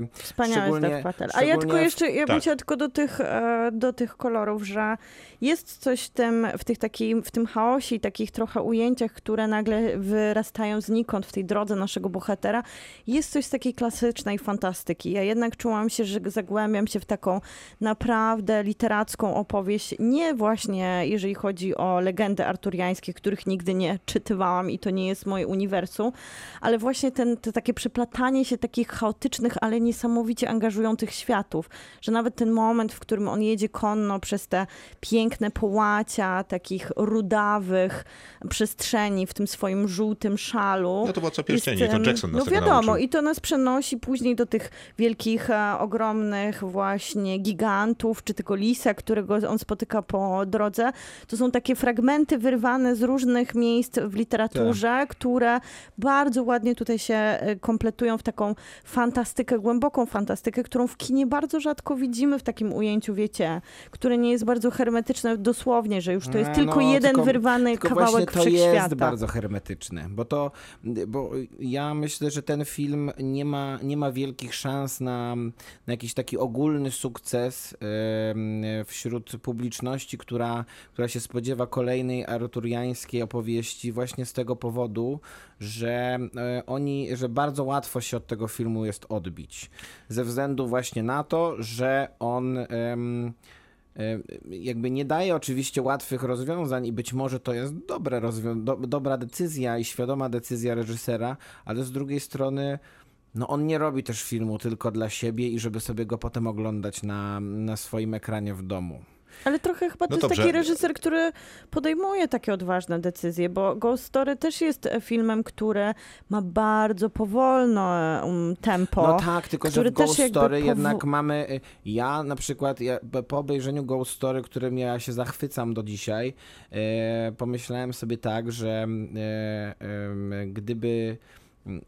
S3: e,
S2: Wspaniały
S3: szczególnie-
S2: Stef Patel. A ja tylko jeszcze, ja bym
S1: tak.
S2: tylko do tych, e, do tych kolorów, że jest coś w tym, w, tych takim, w tym chaosie i takich trochę ujęciach, które nagle wyrastają znikąd w tej drodze naszego bohatera, jest coś z takiej klasycznej fantastyki. Ja jednak czułam się, że zagłębiam się w taką naprawdę literacką opowieść, nie właśnie jeżeli chodzi o legendy arturiańskie, których nigdy nie czytywałam i to nie jest moje uniwersum, ale właśnie ten, to takie przeplatanie się takich chaotycznych, ale niesamowicie angażujących światów, że nawet ten moment, w którym on jedzie konno przez te piękne połacia takich rudawych przestrzeni w tym swoim żółtym szalu.
S1: No to Władca
S2: jest,
S1: Pierścieni, to Jackson nas
S2: No wiadomo, i to nas przenosi później do tych wielkich, e, ogromnych właśnie gigantów, czy tylko lisa, którego on spotyka po drodze. To są takie fragmenty wyrwane z różnych miejsc w literaturze,
S1: Tak.
S2: które bardzo ładnie tutaj się e, kompletują w taką fantastykę, głęboką fantastykę, którą w kinie bardzo rzadko widzimy w takim ujęciu, wiecie, które nie jest bardzo hermetyczne dosłownie, że już to jest
S3: E,
S2: tylko
S3: no,
S2: jeden
S3: tylko-
S2: wyrwany
S3: Tylko
S2: kawałek
S3: to
S2: wszechświata.
S3: jest bardzo hermetyczne, bo to, bo ja myślę, że ten film nie ma, nie ma wielkich szans na, na jakiś taki ogólny sukces em, wśród publiczności, która, która się spodziewa kolejnej arturiańskiej opowieści właśnie z tego powodu, że e, oni, że bardzo łatwo się od tego filmu jest odbić. Ze względu właśnie na to, że on e, jakby nie daje oczywiście łatwych rozwiązań i być może to jest dobre rozwią- do, dobra decyzja i świadoma decyzja reżysera, ale z drugiej strony no on nie robi też filmu tylko dla siebie i żeby sobie go potem oglądać na, na swoim ekranie w domu.
S2: Ale trochę chyba to
S1: No
S2: jest
S1: dobrze.
S2: taki reżyser, który podejmuje takie odważne decyzje, bo Ghost Story też jest e, filmem, który ma bardzo powolne um, tempo.
S3: No tak, tylko że w
S2: też
S3: Ghost Story
S2: powo-
S3: jednak mamy, y, ja na przykład ja, po- obejrzeniu Ghost Story, którym ja się zachwycam do dzisiaj, e, pomyślałem sobie tak, że e, em, gdyby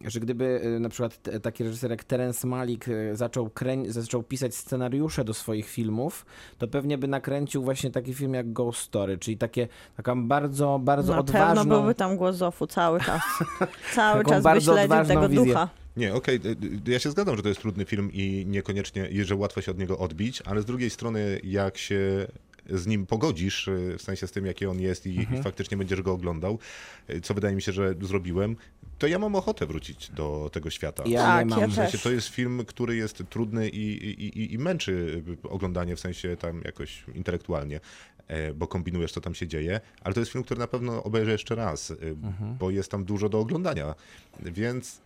S3: że gdyby e, na przykład taki reżyser jak Terence Malik e, zaczął, krę- zaczął pisać scenariusze do swoich filmów, to pewnie by nakręcił właśnie taki film jak Ghost Story, czyli takie, taką bardzo, bardzo
S2: Na pewno
S3: odważną...
S2: byłby tam głos Zofu cały czas. Cały czas by śledził tego
S3: wizję.
S2: ducha.
S1: Nie, okej, y, y, ja się zgadzam, że to jest trudny film i niekoniecznie, i że łatwo się od niego odbić, ale z drugiej strony, jak się z nim pogodzisz, y, w sensie z tym, jaki on jest i,
S3: Mhm.
S1: i faktycznie będziesz go oglądał, y, co wydaje mi się, że zrobiłem, to ja mam ochotę wrócić do tego świata.
S3: Ja
S2: Tak, ja
S3: mam.
S1: W sensie to jest film, który jest trudny i, i, i, i męczy oglądanie w sensie tam jakoś intelektualnie, e, bo kombinujesz, co tam się dzieje, ale to jest film, który na pewno obejrzę jeszcze raz, e, bo jest tam dużo do oglądania, więc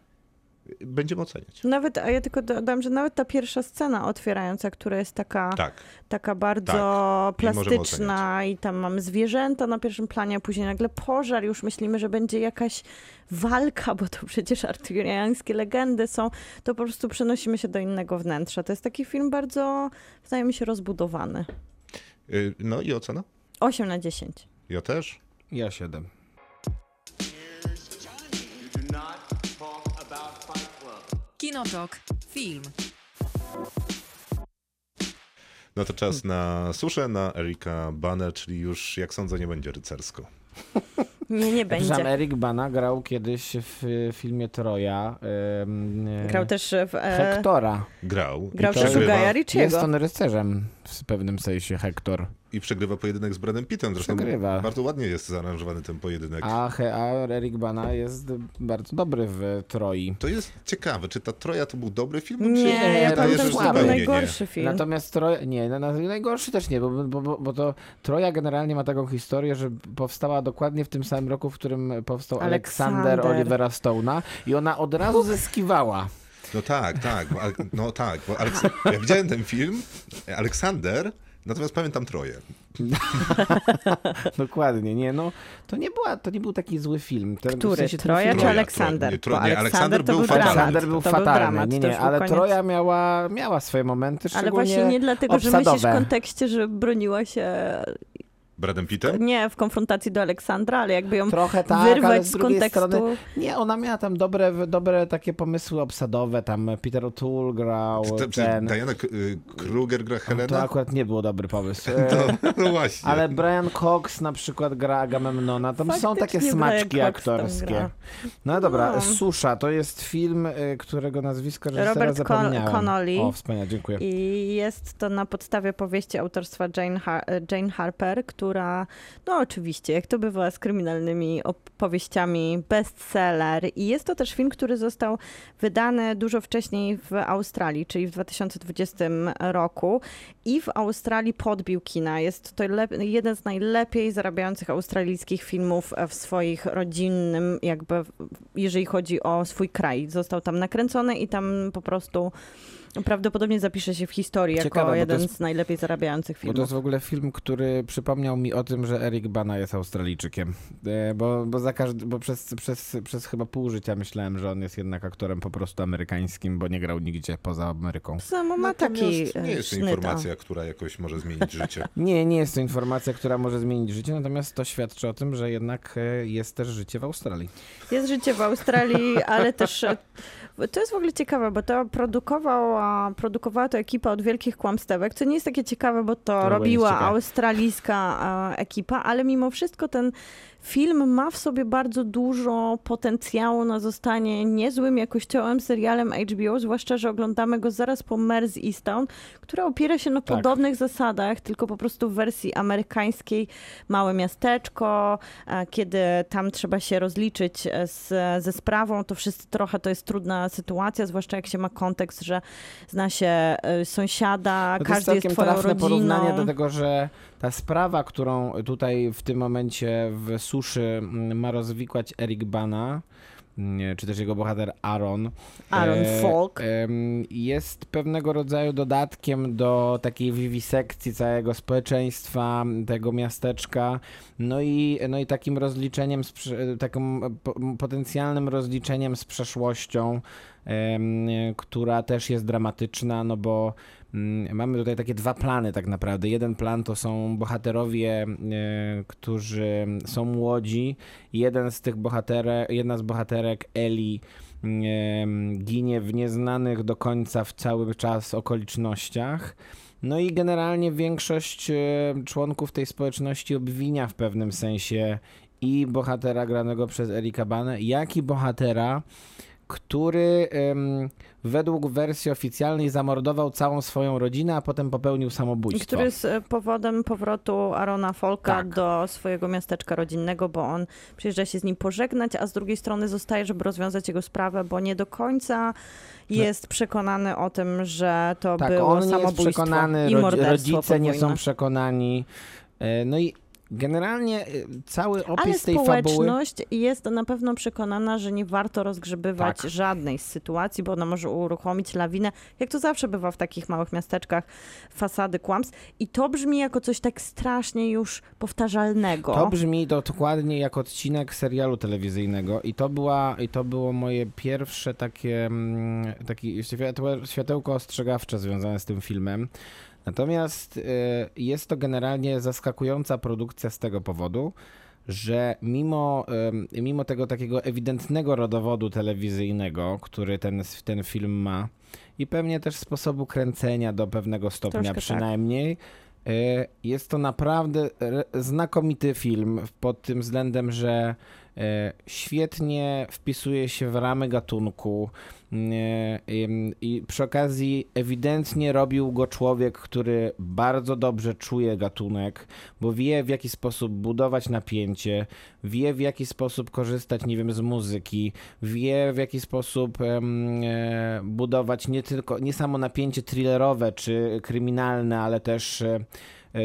S1: będziemy oceniać.
S2: Nawet, a ja tylko dodam, że nawet ta pierwsza scena otwierająca, która jest taka,
S1: tak.
S2: taka bardzo
S1: tak.
S2: plastyczna i, i tam mamy zwierzęta na pierwszym planie, a później nagle pożar, już myślimy, że będzie jakaś walka, bo to przecież arturiańskie legendy są, to po prostu przenosimy się do innego wnętrza. To jest taki film bardzo, wydaje mi się, rozbudowany.
S1: Y, no i ocena?
S2: 8 na 10.
S1: Ja też.
S3: Ja
S4: 7.
S5: Kinotok. Film.
S1: No to czas na suszę, na Erika Bana, czyli już, jak sądzę, nie będzie rycersko.
S2: Nie, nie będzie.
S3: Eric Bana grał kiedyś w y, filmie Troja. ym, y,
S2: Grał też w... E,
S3: Hektora.
S1: Grał,
S2: grał też u Gaja
S3: Jest on rycerzem w pewnym sensie, Hektor.
S1: i przegrywa pojedynek z Bradem Pittem. Zresztą
S3: Przegrywa.
S1: bardzo ładnie jest zaaranżowany ten pojedynek.
S3: A, a Eric Bana jest bardzo dobry w Troi.
S1: To jest ciekawe, czy ta Troja to był dobry film? czy
S2: Nie, ja
S3: to jest słaby.
S1: nie?
S2: najgorszy film.
S3: Natomiast Troja, nie, no, no, najgorszy też nie, bo, bo, bo, bo to Troja generalnie ma taką historię, że powstała dokładnie w tym samym roku, w którym powstał Aleksander
S2: Aleksander.
S3: Olivera Stone'a i ona od razu zyskiwała.
S1: No tak, tak, bo, no tak, bo Aleks- ja widziałem ten film, Aleksander, natomiast pamiętam Troję.
S3: Dokładnie, nie, no to nie, była, to nie był taki zły film. Ten,
S2: Który?
S3: w sensie
S2: Troja
S3: film-
S2: czy Aleksander?
S1: Tro- nie, Tro-
S2: Bo
S1: nie, Aleksander był
S2: był
S1: fatalny.
S3: Aleksander był fatalny,
S2: dramat,
S3: nie, nie, ale
S2: koniec.
S3: Troja miała, miała swoje momenty,
S2: Ale
S3: szczególnie
S2: właśnie nie dlatego, że myślisz w
S3: obsadowe.
S2: kontekście, że broniła się
S1: Bradem Pittem?
S2: nie w konfrontacji do Aleksandra, ale jakby ją
S3: Trochę tak, ale
S2: wyrwać
S3: z
S2: z
S3: drugiej
S2: kontekstu.
S3: strony nie, ona miała tam dobre, dobre takie pomysły obsadowe, tam Peter O'Toole grał,
S1: To, to,
S3: ten...
S1: Diana y, Kruger gra
S3: To
S1: Helena?
S3: akurat nie był dobry pomysł.
S1: No, no właśnie.
S3: Ale Brian Cox na przykład gra Agamemnona. Tam są takie
S2: Faktycznie
S3: smaczki
S2: Brian
S3: aktorskie. No dobra,
S2: No.
S3: Susza to jest film, y, którego nazwiska reżysera
S2: Robert Con-
S3: zapomniałem.
S2: Connolly.
S3: O, wspaniale, dziękuję.
S2: I jest to na podstawie powieści autorstwa Jane, Har- Jane Harper, który która, no oczywiście, jak to bywa z kryminalnymi opowieściami, bestseller. I jest to też film, który został wydany dużo wcześniej w Australii, czyli w 2020 roku. I w Australii podbił kina. Jest to jeden z najlepiej zarabiających australijskich filmów w swoich rodzinnym, jakby, jeżeli chodzi o swój kraj. Został tam nakręcony i tam po prostu prawdopodobnie zapisze się w historii jako
S3: Ciekawe, bo to
S2: jeden
S3: jest-
S2: z najlepiej zarabiających
S3: Bo
S2: filmów.
S3: to jest w ogóle film, który przypomniał mi o tym, że Eric Bana jest Australijczykiem. E, Bo, bo, za każdy, bo przez, przez, przez chyba pół życia myślałem, że on jest jednak aktorem po prostu amerykańskim, bo nie grał nigdzie poza Ameryką.
S2: Samo ma taki
S1: Natomiast nie
S2: e,
S1: jest to informacja, która jakoś może zmienić życie.
S3: Nie, nie jest to informacja, która może zmienić życie, natomiast to świadczy o tym, że jednak e, jest też życie w Australii.
S2: Jest życie w Australii, ale też to jest w ogóle ciekawe, bo to produkowała, produkowała to ekipa od Wielkich Kłamstewek, co nie jest takie ciekawe, bo to
S3: bo
S2: robiła
S3: ciekawe.
S2: australijska e, ekipa, ale mimo wszystko ten film ma w sobie bardzo dużo potencjału na zostanie niezłym jakościowym serialem HBO, zwłaszcza, że oglądamy go zaraz po Mers Easton, która opiera się na
S3: Tak.
S2: podobnych zasadach, tylko po prostu w wersji amerykańskiej. Małe miasteczko, e, kiedy tam trzeba się rozliczyć e, z, ze sprawą, to wszyscy trochę to jest trudna sytuacja, zwłaszcza jak się ma kontekst, że zna się e, sąsiada,
S3: No jest
S2: każdy jest
S3: całkiem
S2: twoją rodziną.
S3: porównanie do tego, że ta sprawa, którą tutaj w tym momencie w suszy mm, ma rozwikłać Eric Bana, mm, czy też jego bohater Aaron.
S2: Aaron Falk.
S3: em, Jest pewnego rodzaju dodatkiem do takiej wiwisekcji całego społeczeństwa, tego miasteczka, no i, no i takim rozliczeniem, z, takim po- potencjalnym rozliczeniem z przeszłością, em, która też jest dramatyczna, no bo mamy tutaj takie dwa plany tak naprawdę. Jeden plan to są bohaterowie, e, którzy są młodzi. Jeden z tych bohaterek, jedna z bohaterek, Eli, ginie w nieznanych do końca w cały czas okolicznościach. No i generalnie większość e, członków tej społeczności obwinia w pewnym sensie i bohatera granego przez Erika Banę, jak i bohatera, który według wersji oficjalnej zamordował całą swoją rodzinę, a potem popełnił
S2: I
S3: samobójstwo.
S2: który jest powodem powrotu Arona Folka
S3: Tak.
S2: do swojego miasteczka rodzinnego, bo on przyjeżdża się z nim pożegnać, a z drugiej strony zostaje, żeby rozwiązać jego sprawę, bo nie do końca jest przekonany o tym, że to
S3: Tak,
S2: było
S3: on nie jest
S2: samobójstwo
S3: przekonany,
S2: i morderstwo
S3: rodzice nie są przekonani. E, No i generalnie e, cały opis
S2: Ale
S3: tej fabuły...
S2: społeczność jest na pewno przekonana, że nie warto rozgrzebywać
S3: Tak.
S2: żadnej z sytuacji, bo ona może uruchomić lawinę, jak to zawsze bywa w takich małych miasteczkach, fasady kłamstw. I to brzmi jako coś tak strasznie już powtarzalnego.
S3: To brzmi dokładnie jak odcinek serialu telewizyjnego i to, była, i to było moje pierwsze takie, mm, takie światłe, światełko ostrzegawcze związane z tym filmem. Natomiast y, jest to generalnie zaskakująca produkcja z tego powodu, że mimo, ym, mimo tego takiego ewidentnego rodowodu telewizyjnego, który ten, ten film ma i pewnie też sposobu kręcenia do pewnego stopnia
S2: Troszkę tak.
S3: przynajmniej, y, jest to naprawdę znakomity film pod tym względem, że y, świetnie wpisuje się w ramy gatunku ym, i przy okazji ewidentnie robił go człowiek, który bardzo dobrze czuje gatunek, bo wie w jaki sposób budować napięcie, wie w jaki sposób korzystać, nie wiem, z muzyki, wie w jaki sposób e, budować nie tylko, nie samo napięcie thrillerowe czy kryminalne, ale też e, e,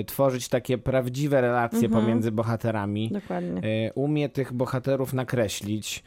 S3: tworzyć takie prawdziwe relacje
S2: Mhm.
S3: pomiędzy bohaterami.
S2: Dokładnie.
S3: E, Umie tych bohaterów nakreślić.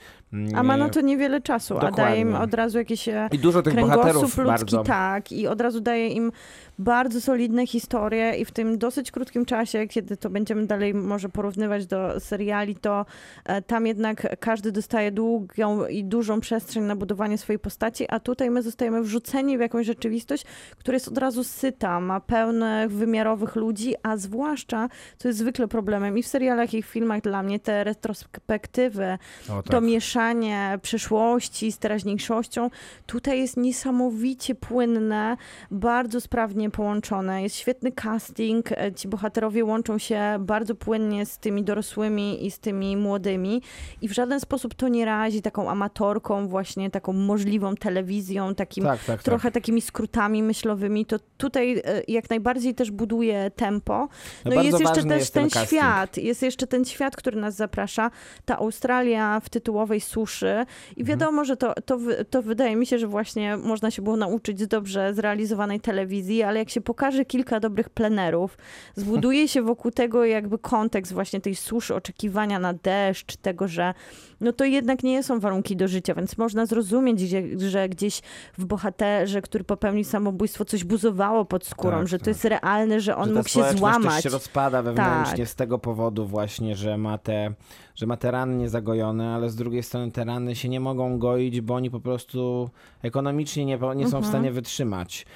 S2: A ma na to niewiele czasu, a daje im
S3: Dokładnie.
S2: od razu jakieś e,
S3: I dużo tych bohaterów
S2: kręgosłup ludzki,
S3: bardzo.
S2: tak, i od razu daje im bardzo solidne historie i w tym dosyć krótkim czasie, kiedy to będziemy dalej może porównywać do seriali, to e, tam jednak każdy dostaje długą i dużą przestrzeń na budowanie swojej postaci, a tutaj my zostajemy wrzuceni w jakąś rzeczywistość, która jest od razu syta, ma pełnych wymiarowych ludzi, a zwłaszcza, co jest zwykle problemem i w serialach i w filmach dla mnie, te retrospektywy,
S3: O,
S2: to
S3: tak.
S2: Mieszanie przeszłości z teraźniejszością tutaj jest niesamowicie płynne, bardzo sprawnie połączone. Jest świetny casting, e, ci bohaterowie łączą się bardzo płynnie z tymi dorosłymi i z tymi młodymi i w żaden sposób to nie razi taką amatorką, właśnie taką możliwą telewizją, takim
S3: Tak, tak,
S2: trochę
S3: tak.
S2: takimi skrótami myślowymi, to tutaj e, jak najbardziej też buduje tempo. No, i
S3: bardzo
S2: jest jeszcze też
S3: jest
S2: ten,
S3: ten
S2: świat, jest jeszcze ten świat, który nas zaprasza, ta Australia w tytułowej suszy
S3: Mhm.
S2: i wiadomo, że to, to, to wydaje mi się, że właśnie można się było nauczyć z dobrze zrealizowanej telewizji, ale jak się pokaże kilka dobrych plenerów, zbuduje się wokół tego jakby kontekst właśnie tej suszy, oczekiwania na deszcz, tego, że no to jednak nie są warunki do życia, więc można zrozumieć, że gdzieś w bohaterze, który popełnił samobójstwo, coś buzowało pod skórą,
S3: Tak,
S2: że to
S3: tak.
S2: jest realne, że on
S3: że
S2: mógł się złamać.
S3: Też się rozpada wewnętrznie
S2: Tak.
S3: z tego powodu właśnie, że ma, te, że ma te rany niezagojone, ale z drugiej strony te rany się nie mogą goić, bo oni po prostu ekonomicznie nie, nie są w
S2: Mhm.
S3: stanie wytrzymać.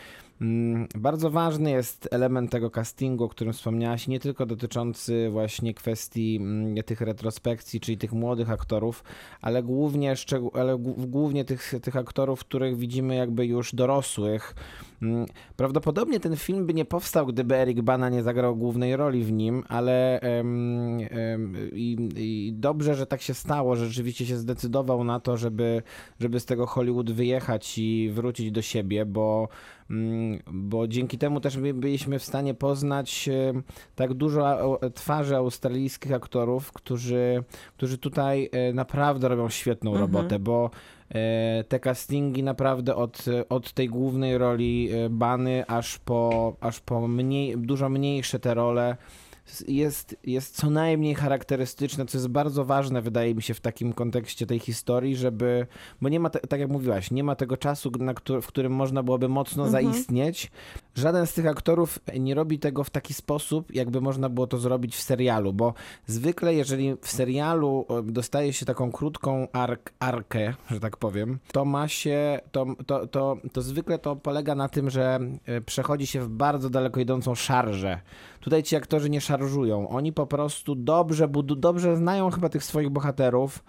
S3: Mm, Bardzo ważny jest element tego castingu, o którym wspomniałaś, nie tylko dotyczący właśnie kwestii mm, tych retrospekcji, czyli tych młodych aktorów, ale głównie, ale głó- głównie tych, tych aktorów, których widzimy jakby już dorosłych. Mm, Prawdopodobnie ten film by nie powstał, gdyby Eric Bana nie zagrał głównej roli w nim, ale em, em, i, i dobrze, że tak się stało, że rzeczywiście się zdecydował na to, żeby, żeby z tego Hollywood wyjechać i wrócić do siebie, bo, mm, bo dzięki temu też by- byliśmy w stanie poznać tak dużo twarzy australijskich aktorów, którzy, którzy tutaj e, naprawdę robią świetną robotę, bo te castingi naprawdę od, od tej głównej roli e, Bany aż po, aż po mniej, dużo mniejsze te role jest, jest co najmniej charakterystyczne, co jest bardzo ważne, wydaje mi się, w takim kontekście tej historii, żeby, bo nie ma, te, tak jak mówiłaś, nie ma tego czasu, na któ- w którym można byłoby mocno zaistnieć. Żaden z tych aktorów nie robi tego w taki sposób, jakby można było to zrobić w serialu, bo zwykle, jeżeli w serialu e, dostaje się taką krótką ark, arkę, że tak powiem, to ma się, to, to, to, to zwykle to polega na tym, że e, przechodzi się w bardzo daleko idącą szarżę. Tutaj ci aktorzy nie szarżują, oni po prostu dobrze, budu, dobrze znają chyba tych swoich bohaterów.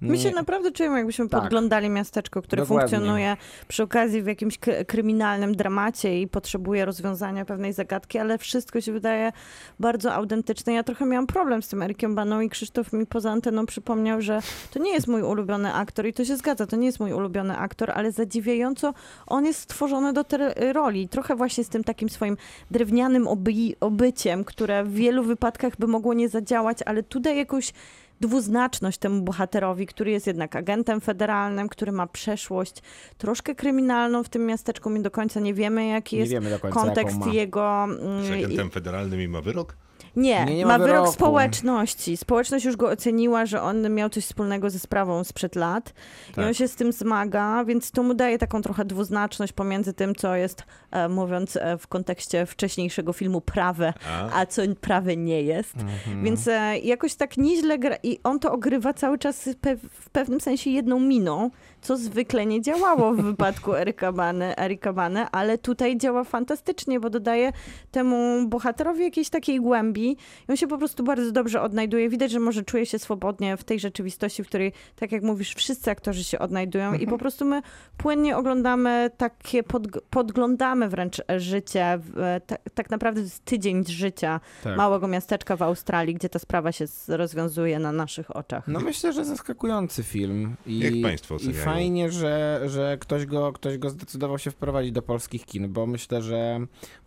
S2: My się naprawdę czujemy, jakbyśmy
S3: Tak.
S2: podglądali miasteczko, które
S3: Dokładnie.
S2: funkcjonuje przy okazji w jakimś kryminalnym dramacie i potrzebuje rozwiązania pewnej zagadki, ale wszystko się wydaje bardzo autentyczne. Ja trochę miałam problem z tym Erikiem Baną i Krzysztof mi poza anteną przypomniał, że to nie jest mój ulubiony aktor i to się zgadza, to nie jest mój ulubiony aktor, ale zadziwiająco on jest stworzony do tej roli. Trochę właśnie z tym takim swoim drewnianym oby- obyciem, które w wielu wypadkach by mogło nie zadziałać, ale tu daje jakąś dwuznaczność temu bohaterowi, który jest jednak agentem federalnym, który ma przeszłość troszkę kryminalną w tym miasteczku. My do końca nie wiemy, jaki
S3: Nie
S2: jest
S3: wiemy do końca,
S2: kontekst jego. mm,
S1: Z agentem federalnym i ma wyrok?
S2: Nie,
S3: Nie, nie
S2: ma
S3: ma
S2: wyrok
S3: wyroku.
S2: społeczności. Społeczność już go oceniła, że on miał coś wspólnego ze sprawą sprzed lat i
S3: Tak.
S2: on się z tym zmaga, więc to mu daje taką trochę dwuznaczność pomiędzy tym, co jest, e, mówiąc e, w kontekście wcześniejszego filmu, prawe,
S1: A?
S2: a co prawe nie jest.
S3: Mhm.
S2: Więc e, jakoś tak nieźle gra i on to ogrywa cały czas pe w pewnym sensie jedną miną, co zwykle nie działało w wypadku Erika Bany, Erika Bany, ale tutaj działa fantastycznie, bo dodaje temu bohaterowi jakiejś takiej głębi i on się po prostu bardzo dobrze odnajduje. Widać, że może czuje się swobodnie w tej rzeczywistości, w której, tak jak mówisz, wszyscy aktorzy się odnajdują i po prostu my płynnie oglądamy takie, podg- podglądamy wręcz życie, tak, tak naprawdę to jest tydzień z życia
S3: Tak.
S2: małego miasteczka w Australii, gdzie ta sprawa się rozwiązuje na naszych oczach.
S3: No myślę, że zaskakujący film. I,
S1: Jak państwo
S3: I fajnie, że, że ktoś, go, ktoś go zdecydował się wprowadzić do polskich kin, bo myślę, że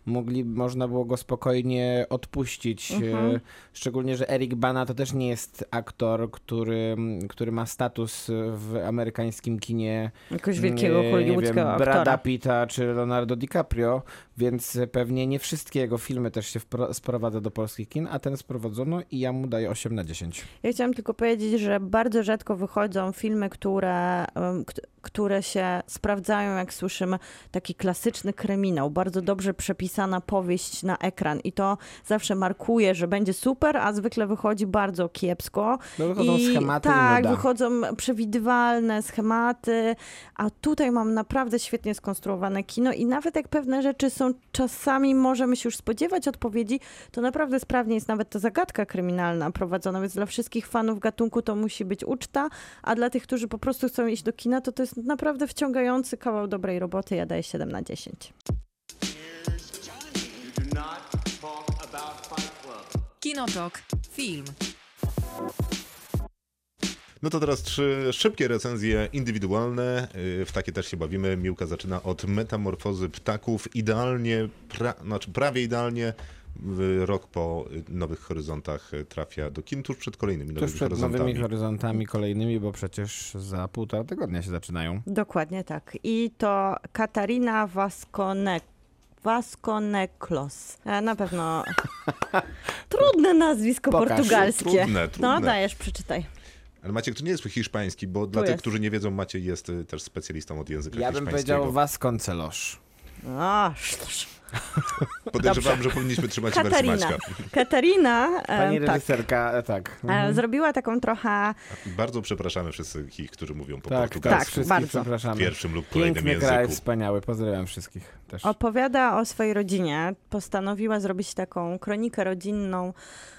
S3: mogli, można było go spokojnie odpuścić.
S2: Mhm.
S3: E, Szczególnie, że Eric Bana to też nie jest aktor, który, który ma status w amerykańskim kinie
S2: Jakiegoś wielkiego
S3: nie
S2: hollywoodzkiego
S3: wiem,
S2: aktora.
S3: Brada Pitta czy Leonardo DiCaprio, więc pewnie nie wszystkie jego filmy też się sprowadza do polskich kin, a ten sprowadzono i ja mu daję 8 na 10.
S2: Ja chciałam tylko powiedzieć, że bardzo rzadko wychodzą filmy, które, które się sprawdzają, jak słyszymy, taki klasyczny kryminał, bardzo dobrze przepisana powieść na ekran i to zawsze markuje że będzie super, a zwykle wychodzi bardzo kiepsko.
S3: No wychodzą
S2: I
S3: schematy i
S2: Tak,
S3: nuda.
S2: wychodzą przewidywalne schematy, a tutaj mam naprawdę świetnie skonstruowane kino i nawet jak pewne rzeczy są czasami możemy się już spodziewać odpowiedzi, to naprawdę sprawnie jest nawet ta zagadka kryminalna prowadzona, więc dla wszystkich fanów gatunku to musi być uczta, a dla tych, którzy po prostu chcą iść do kina, to to jest naprawdę wciągający kawał dobrej roboty. Ja daję 7 na 10.
S5: Kinotok. Film.
S1: No to teraz trzy szybkie recenzje indywidualne. Yy, W takie też się bawimy. Miłka zaczyna od metamorfozy ptaków. Idealnie, pra, znaczy prawie idealnie. Rok po y, Nowych Horyzontach y, trafia do kin tuż przed kolejnymi
S3: Tuż
S1: Nowymi
S3: przed
S1: Horyzontami.
S3: nowymi horyzontami kolejnymi, bo przecież za półtora tygodnia się zaczynają.
S2: Dokładnie tak. I to Katarina Vascone Vasconeclos. E, Na pewno trudne nazwisko
S3: Pokaż.
S2: portugalskie.
S1: Trudne, trudne.
S2: No dajesz, przeczytaj.
S1: Ale Maciek, to nie jest hiszpański, bo dla tych, którzy nie wiedzą, Maciej jest y, też specjalistą od języka
S3: Ja bym
S1: hiszpańskiego.
S3: powiedział Vasconcelos.
S2: A, sztosz.
S1: Podejrzewam, że powinniśmy trzymać wersję
S2: Katarina.
S1: Maćka.
S2: Katarina
S3: Pani
S2: e, tak,
S3: reżyserka, tak. Mhm.
S2: zrobiła taką trochę
S1: Bardzo przepraszamy wszystkich, którzy mówią po
S3: Tak, tak,
S1: portugalsku
S3: wszystkich
S2: bardzo.
S1: w
S3: przepraszamy.
S1: pierwszym lub kolejnym
S3: Piękny kraj,
S1: języku.
S3: wspaniały. Pozdrawiam wszystkich też.
S2: opowiada o swojej rodzinie. Postanowiła zrobić taką kronikę rodzinną,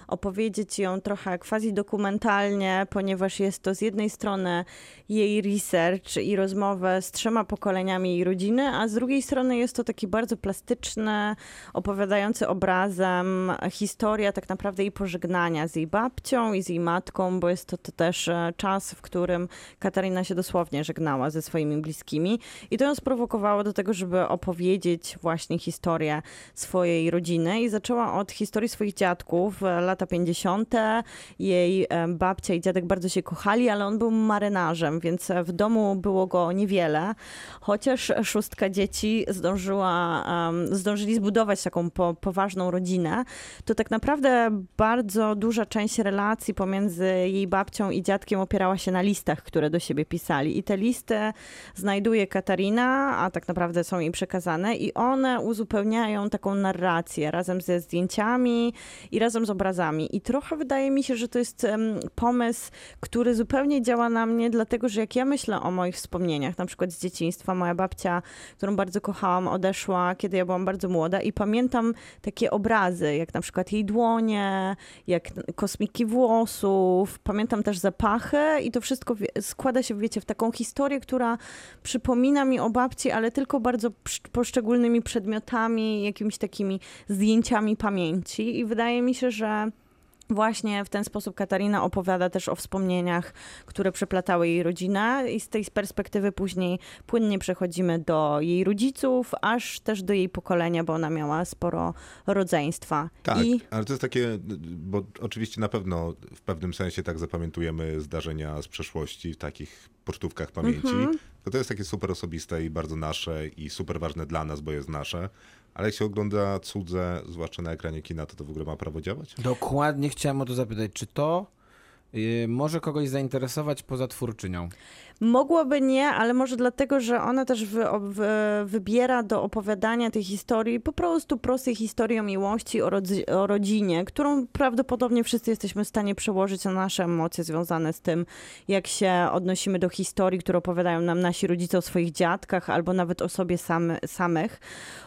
S2: opowiedzieć ją trochę quasi dokumentalnie, ponieważ jest to z jednej strony jej research i rozmowę z trzema pokoleniami jej rodziny, a z drugiej strony jest to taki bardzo plastyczny, opowiadający obrazem historia tak naprawdę jej pożegnania z jej babcią i z jej matką, bo jest to, to też e, czas, w którym Katarina się dosłownie żegnała ze swoimi bliskimi i to ją sprowokowało do tego, żeby opowiedzieć właśnie historię swojej rodziny i zaczęła od historii swoich dziadków, e, lata 50. Jej e, babcia i dziadek bardzo się kochali, ale on był marynarzem, więc e, w domu było go niewiele, chociaż szóstka dzieci zdążyła, zdążyli zbudować taką po, poważną rodzinę, to tak naprawdę bardzo duża część relacji pomiędzy jej babcią i dziadkiem opierała się na listach, które do siebie pisali. I te listy znajduje Katarina, a tak naprawdę są jej przekazane, i one uzupełniają taką narrację razem ze zdjęciami i razem z obrazami. I trochę wydaje mi się, że to jest pomysł, który zupełnie działa na mnie, dlatego że jak ja myślę o moich wspomnieniach, na przykład z dzieciństwa, moja babcia, którą bardzo kochałam, odeszła, kiedy ja byłam bardzo młoda, i pamiętam takie obrazy, jak na przykład jej dłonie, jak kosmiki włosów, pamiętam też zapachy i to wszystko składa się, wiecie, w taką historię, która przypomina mi o babci, ale tylko bardzo psz- poszczególnymi przedmiotami, jakimiś takimi zdjęciami pamięci i wydaje mi się, że Właśnie w ten sposób Katarina opowiada też o wspomnieniach, które przeplatały jej rodzinę i z tej perspektywy później płynnie przechodzimy do jej rodziców, aż też do jej pokolenia, bo ona miała sporo rodzeństwa.
S1: Tak,
S2: I
S1: ale to jest takie, bo oczywiście na pewno w pewnym sensie tak zapamiętujemy zdarzenia z przeszłości w takich pocztówkach pamięci.
S2: Mhm.
S1: To, to jest takie super osobiste i bardzo nasze i super ważne dla nas, bo jest nasze. Ale jak się ogląda cudze, zwłaszcza na ekranie kina, to to w ogóle ma prawo działać?
S3: Dokładnie chciałem o to zapytać, czy to y, może kogoś zainteresować poza twórczynią?
S2: Mogłoby nie, ale może dlatego, że ona też wy, wy, wybiera do opowiadania tej historii po prostu prostej historii o miłości, o, rodzi, o rodzinie, którą prawdopodobnie wszyscy jesteśmy w stanie przełożyć na nasze emocje związane z tym, jak się odnosimy do historii, które opowiadają nam nasi rodzice o swoich dziadkach albo nawet o sobie samy, samych.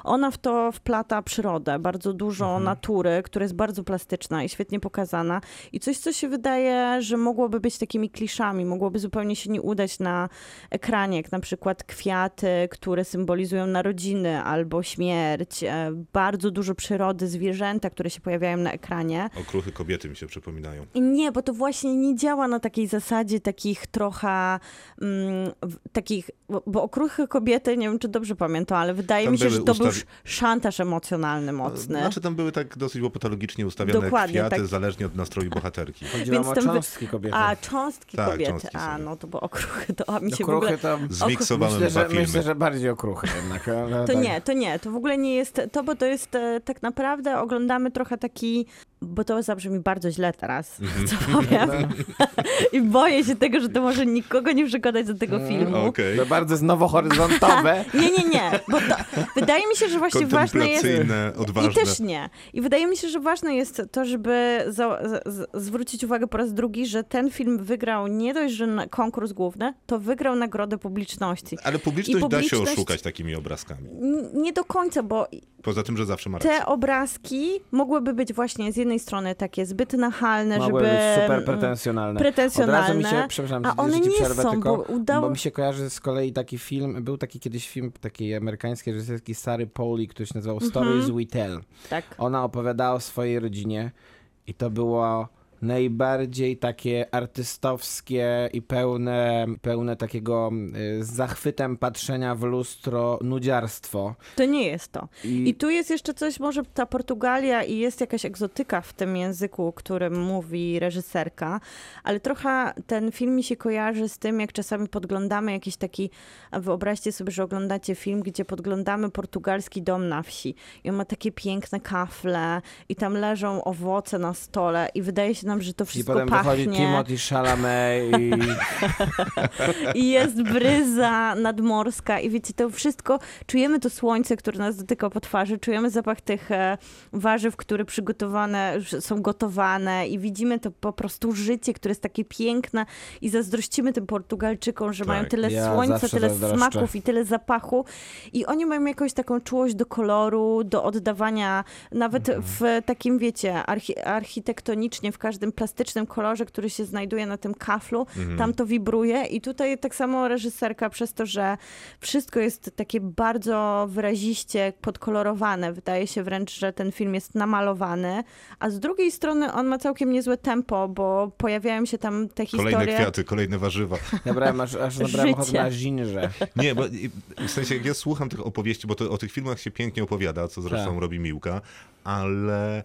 S2: Ona w to wplata przyrodę, bardzo dużo natury, która jest bardzo plastyczna i świetnie pokazana i coś, co się wydaje, że mogłoby być takimi kliszami, mogłoby zupełnie się nie udać na ekranie, jak na przykład kwiaty, które symbolizują narodziny albo śmierć, e, bardzo dużo przyrody, zwierzęta, które się pojawiają na ekranie.
S1: Okruchy kobiety mi się przypominają.
S2: I nie, bo to właśnie nie działa na takiej zasadzie takich trochę mm, takich, bo, bo okruchy kobiety, nie wiem czy dobrze pamiętam, ale wydaje
S1: Tam
S2: mi się, że to był
S1: ustawi-
S2: szantaż emocjonalny mocny.
S1: Znaczy tam były tak dosyć patologicznie ustawione
S2: Dokładnie,
S1: kwiaty,
S2: tak.
S1: zależnie od nastroju bohaterki.
S3: Chodziło
S2: Więc
S3: o cząstki kobiety.
S2: A, cząstki
S1: Tak,
S2: kobiety.
S1: cząstki
S2: A, no to bo okruchy To a mi się w
S3: Okruchy
S2: ogóle...
S3: to...
S1: Zmiksowałem
S3: Myślę, że,
S1: filmy.
S3: myślę, że bardziej okruchy jednak. ale
S2: To
S3: tak.
S2: nie, to nie, to w ogóle nie jest to, bo to jest e, tak naprawdę oglądamy trochę taki, bo to zabrzmi bardzo źle teraz,
S1: Mhm.
S2: co powiem. I boję się tego, że to może nikogo nie przekonać do tego
S1: Mm,
S2: filmu.
S1: Okej.
S3: To bardzo znowu horyzontowe.
S2: Nie, nie, nie, bo to, wydaje mi się, że właśnie ważne jest...
S1: Odważne.
S2: I też nie. I wydaje mi się, że ważne jest to, żeby za, z, z, zwrócić uwagę po raz drugi, że ten film wygrał nie dość, że na konkurs główny, to wygrał nagrodę publiczności.
S1: Ale publiczność,
S2: I
S1: da się
S2: publiczność-
S1: oszukać takimi obrazkami.
S2: Nie do końca, bo
S1: Poza tym, że zawsze ma rację.
S2: te obrazki mogłyby być właśnie z jednej strony takie zbyt nachalne,
S3: Mogły
S2: żeby...
S3: być super
S2: mm,
S3: pretensjonalne.
S2: pretensjonalne,
S3: Od razu mi się, przepraszam,
S2: a one nie
S3: przerwę,
S2: są,
S3: tylko,
S2: bo udało-
S3: bo mi się kojarzy z kolei taki film, był taki kiedyś film takiej amerykańskiej reżyserki Sary Pauli, który się nazywał
S2: Mhm.
S3: Stories We Tell.
S2: Tak.
S3: Ona opowiadała o swojej rodzinie i to było najbardziej takie artystowskie i pełne, pełne takiego y, z zachwytem patrzenia w lustro nudziarstwo.
S2: To nie jest to.
S3: I,
S2: I tu jest jeszcze coś, może ta Portugalia i jest jakaś egzotyka w tym języku, którym mówi reżyserka, ale trochę ten film mi się kojarzy z tym, jak czasami podglądamy jakiś taki, wyobraźcie sobie, że oglądacie film, gdzie podglądamy portugalski dom na wsi i on ma takie piękne kafle i tam leżą owoce na stole i wydaje się nam, że to
S3: I
S2: wszystko
S3: potem dochodzi
S2: pachnie
S3: Timothy Chalamet i
S2: i jest bryza nadmorska i wiecie, to wszystko, czujemy to słońce, które nas dotyka po twarzy, czujemy zapach tych e, warzyw, które przygotowane, są gotowane i widzimy to po prostu życie, które jest takie piękne i zazdrościmy tym Portugalczykom, że
S1: Tak.
S2: mają tyle
S3: Ja
S2: słońca, tyle
S3: zazdroszczę.
S2: smaków i tyle zapachu i oni mają jakąś taką czułość do koloru, do oddawania, nawet
S3: Mhm.
S2: w takim, wiecie, archi architektonicznie, w każdym plastycznym kolorze, który się znajduje na tym kaflu,
S1: Mhm.
S2: tam to wibruje i tutaj tak samo reżyserka przez to, że wszystko jest takie bardzo wyraziście podkolorowane, wydaje się wręcz, że ten film jest namalowany, a z drugiej strony on ma całkiem niezłe tempo, bo pojawiają się tam te
S1: Kolejne
S2: historie.
S1: kwiaty, kolejne warzywa.
S3: nabrałem aż, aż nabrałem ochotę na żinże.
S1: Nie, bo w sensie jak ja słucham tych opowieści, bo to, o tych filmach się pięknie opowiada, co zresztą
S3: Tak.
S1: robi Miłka, ale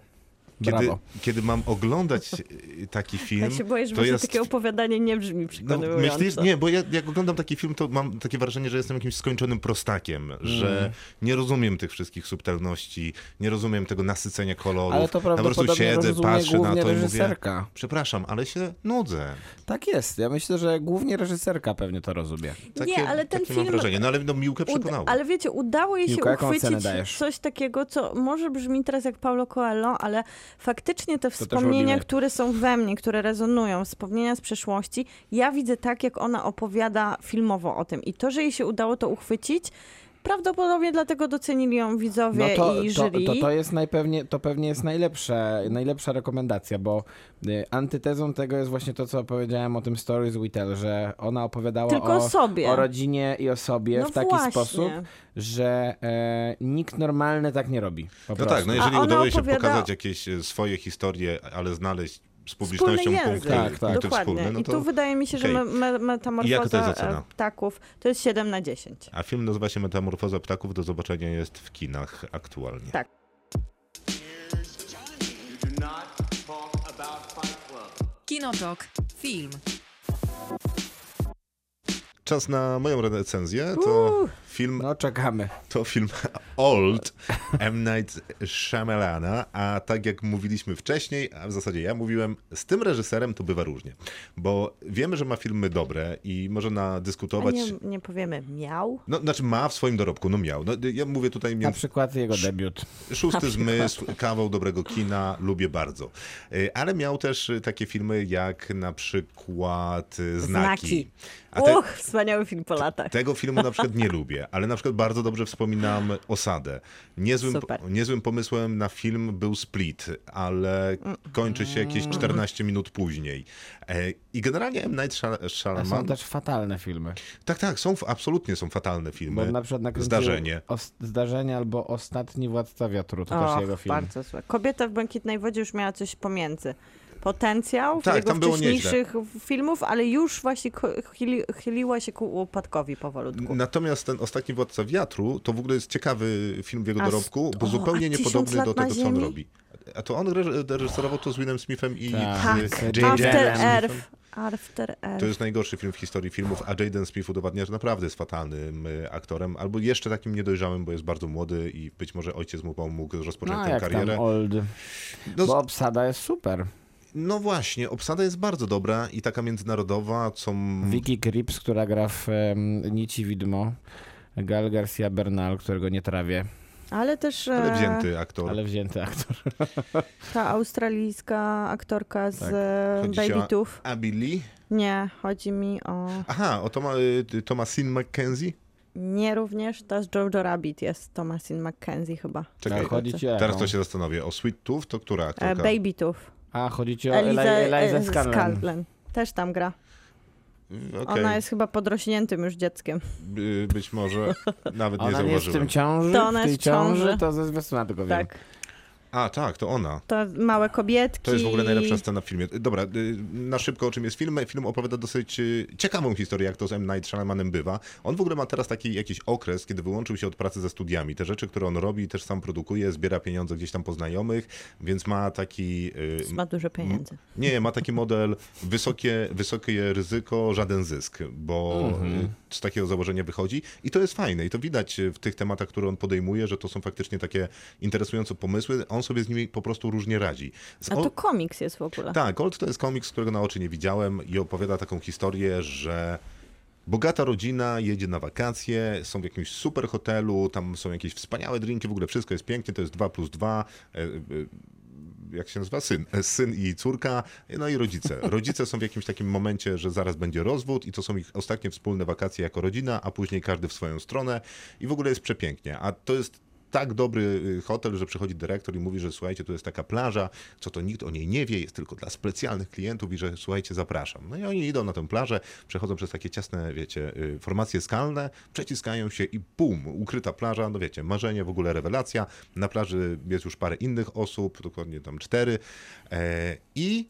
S1: kiedy, kiedy mam oglądać y, taki film,
S2: Ja się boję, że
S1: to jest...
S2: takie opowiadanie nie brzmi
S1: No,
S2: przekonywująco.
S1: myślisz? Nie, bo ja, jak oglądam taki film, to mam takie wrażenie, że jestem jakimś skończonym prostakiem, że
S3: Mm.
S1: nie rozumiem tych wszystkich subtelności, nie rozumiem tego nasycenia kolorów.
S3: Ale to
S1: ja po prostu
S3: prawdopodobnie
S1: siedzę, patrzę na to i mówię,
S3: reżyserka.
S1: przepraszam, ale się nudzę.
S3: Tak jest. Ja myślę, że głównie reżyserka pewnie to rozumie.
S1: Takie,
S2: Nie, ale ten
S1: takie
S2: film-
S1: mam wrażenie. No ale no, Miłkę przekonało.
S2: ale wiecie, udało jej się
S3: Miłka, ocenę
S2: uchwycić coś takiego, co może brzmi teraz jak Paulo Coelho, ale faktycznie te wspomnienia, które są we mnie, które rezonują, wspomnienia z przeszłości, ja widzę tak, jak ona opowiada filmowo o tym. I to, że jej się udało to uchwycić, prawdopodobnie dlatego docenili ją widzowie
S3: No to,
S2: i
S3: to,
S2: jury.
S3: to, to jest najpewnie, to pewnie jest najlepsze, najlepsza rekomendacja, bo y, antytezą tego jest właśnie to, co powiedziałem o tym Stories We Tell, że ona opowiadała
S2: Tylko
S3: o,
S2: o sobie.
S3: o rodzinie i o sobie
S2: No
S3: w taki
S2: właśnie.
S3: sposób, że e, nikt normalny tak nie robi.
S1: No tak, no jeżeli udało się
S2: opowiada-
S1: pokazać jakieś e, swoje historie, ale znaleźć z publicznością
S2: Wspólny język.
S1: punkty,
S3: Tak, tak.
S1: punkty
S2: Dokładnie.
S1: wspólne, no
S2: I
S1: to...
S2: tu wydaje mi się, że
S1: okej.
S2: me,
S1: to
S2: metamorfoza
S1: ocena?
S2: e, ptaków to jest 7 na 10.
S1: A film nazywa się Metamorfoza ptaków, do zobaczenia jest w kinach aktualnie.
S2: Tak.
S5: Kinotok. Film.
S1: Czas na moją recenzję. To film,
S3: No czekamy.
S1: to film Old M. Night Shyamalana, a tak jak mówiliśmy wcześniej, a w zasadzie ja mówiłem, z tym reżyserem to bywa różnie, bo wiemy, że ma filmy dobre i można dyskutować...
S2: nie, nie powiemy miał?
S1: No, znaczy ma w swoim dorobku, no miał. No, ja mówię tutaj
S3: Na przykład jego debiut.
S1: Szósty zmysł, kawał dobrego kina, lubię bardzo. Y, Ale miał też takie filmy jak na przykład Znaki.
S2: Znaki.
S1: A te,
S2: Uch, wspaniały film po latach.
S1: tego filmu na przykład nie lubię, ale na przykład bardzo dobrze wspominam Osadę. Niezłym, niezłym pomysłem na film był Split, ale kończy się jakieś 14 minut później. E, I generalnie M. Night Shyam-
S3: A są
S1: Shyamalan...
S3: też fatalne filmy.
S1: Tak, tak, są, absolutnie są fatalne
S3: Bo
S1: filmy.
S3: na przykład nakręcił
S1: Zdarzenie.
S3: Os- zdarzenie albo Ostatni Władca Wiatru, to
S2: Och,
S3: też jego film.
S2: bardzo złe. Kobieta w błękitnej wodzie już miała coś pomiędzy. Potencjał
S1: Tak,
S2: jego
S1: tam było
S2: wcześniejszych filmów, ale już właśnie chyli, chyliła się ku upadkowi powolutku.
S1: Natomiast ten ostatni Władca Wiatru to w ogóle jest ciekawy film w jego
S2: A
S1: dorobku, bo
S2: o,
S1: zupełnie niepodobny do tego, co on robi. A to on reż- reżyserował to z Winem Smithem i
S3: Tak.
S1: z
S3: Tak.
S1: Jane
S2: After
S3: James.
S2: Earth. After Earth.
S1: To jest najgorszy film w historii filmów, a Jaden Smith udowadnia, że naprawdę jest fatalnym y, aktorem, albo jeszcze takim niedojrzałym, bo jest bardzo młody i być może ojciec mu pomógł rozpocząć
S3: No
S1: tę
S3: jak
S1: karierę.
S3: tam Old.
S1: No,
S3: Bo obsada jest super.
S1: No właśnie, obsada jest bardzo dobra i taka międzynarodowa, co...
S3: Vicky Krieps, która gra w em, Nici Widmo. Gal Garcia Bernal, którego nie trawię,
S2: Ale też
S1: Ale
S2: e,
S1: wzięty aktor.
S3: ale wzięty aktor.
S2: ta australijska aktorka z
S3: Tak.
S2: e,
S1: o-
S2: Babytów.
S1: Abby Lee?
S2: Nie, chodzi mi o...
S1: Aha, o Toma, y, Thomasin McKenzie?
S2: Nie również, to jest Jojo Rabbit, jest Thomasin McKenzie chyba.
S1: Czekaj,
S3: Ale chodzi ci o
S1: teraz to się zastanowię. O Sweet Tooth to która
S2: E,
S1: aktorka?
S2: Babytów.
S3: A, chodzi ci o
S2: Eliza,
S3: Eli- Eliza
S2: e,
S3: Scanlon.
S2: Scanlon. Też tam gra.
S1: Y, okej.
S2: Ona jest chyba podrośniętym już dzieckiem.
S1: Y, Być może nawet nie
S3: Ona nie jest w tym
S1: zauważyłem.
S3: ciąży,
S2: To ona
S3: w tej
S2: jest w ciąży.
S3: ciąży, to ze zwiastuna tylko wiem.
S1: A, tak, to ona.
S2: To małe kobietki.
S1: To jest w ogóle najlepsza scena w filmie. Dobra, y, na szybko o czym jest film. Film opowiada dosyć y, ciekawą historię, jak to z M. Night Shyamanem bywa. On w ogóle ma teraz taki jakiś okres, kiedy wyłączył się od pracy ze studiami. Te rzeczy, które on robi, też sam produkuje, zbiera pieniądze gdzieś tam po znajomych, więc ma taki... y,
S2: Ma dużo pieniędzy.
S1: Nie, ma taki model wysokie, wysokie ryzyko, żaden zysk, bo
S3: Mhm.
S1: z takiego założenia wychodzi i to jest fajne i to widać w tych tematach, które on podejmuje, że to są faktycznie takie interesujące pomysły. On sobie z nimi po prostu różnie radzi. Z
S2: A to komiks jest w ogóle.
S1: tak, Old to jest komiks, którego na oczy nie widziałem i opowiada taką historię, że bogata rodzina jedzie na wakacje, są w jakimś super hotelu, tam są jakieś wspaniałe drinki, w ogóle wszystko jest pięknie, to jest 2 plus 2. e, e, Jak się nazywa? Syn. E, Syn i córka, no i rodzice. Rodzice są w jakimś takim momencie, że zaraz będzie rozwód i to są ich ostatnie wspólne wakacje jako rodzina, a później każdy w swoją stronę i w ogóle jest przepięknie. A to jest tak dobry y, hotel, że przychodzi dyrektor i mówi, że słuchajcie, tu jest taka plaża, co to nikt o niej nie wie, jest tylko dla specjalnych klientów i że słuchajcie, zapraszam. No i oni idą na tę plażę, przechodzą przez takie ciasne, wiecie, y, formacje skalne, przeciskają się i bum, ukryta plaża, no wiecie, marzenie, w ogóle rewelacja. Na plaży jest już parę innych osób, dokładnie tam cztery e, i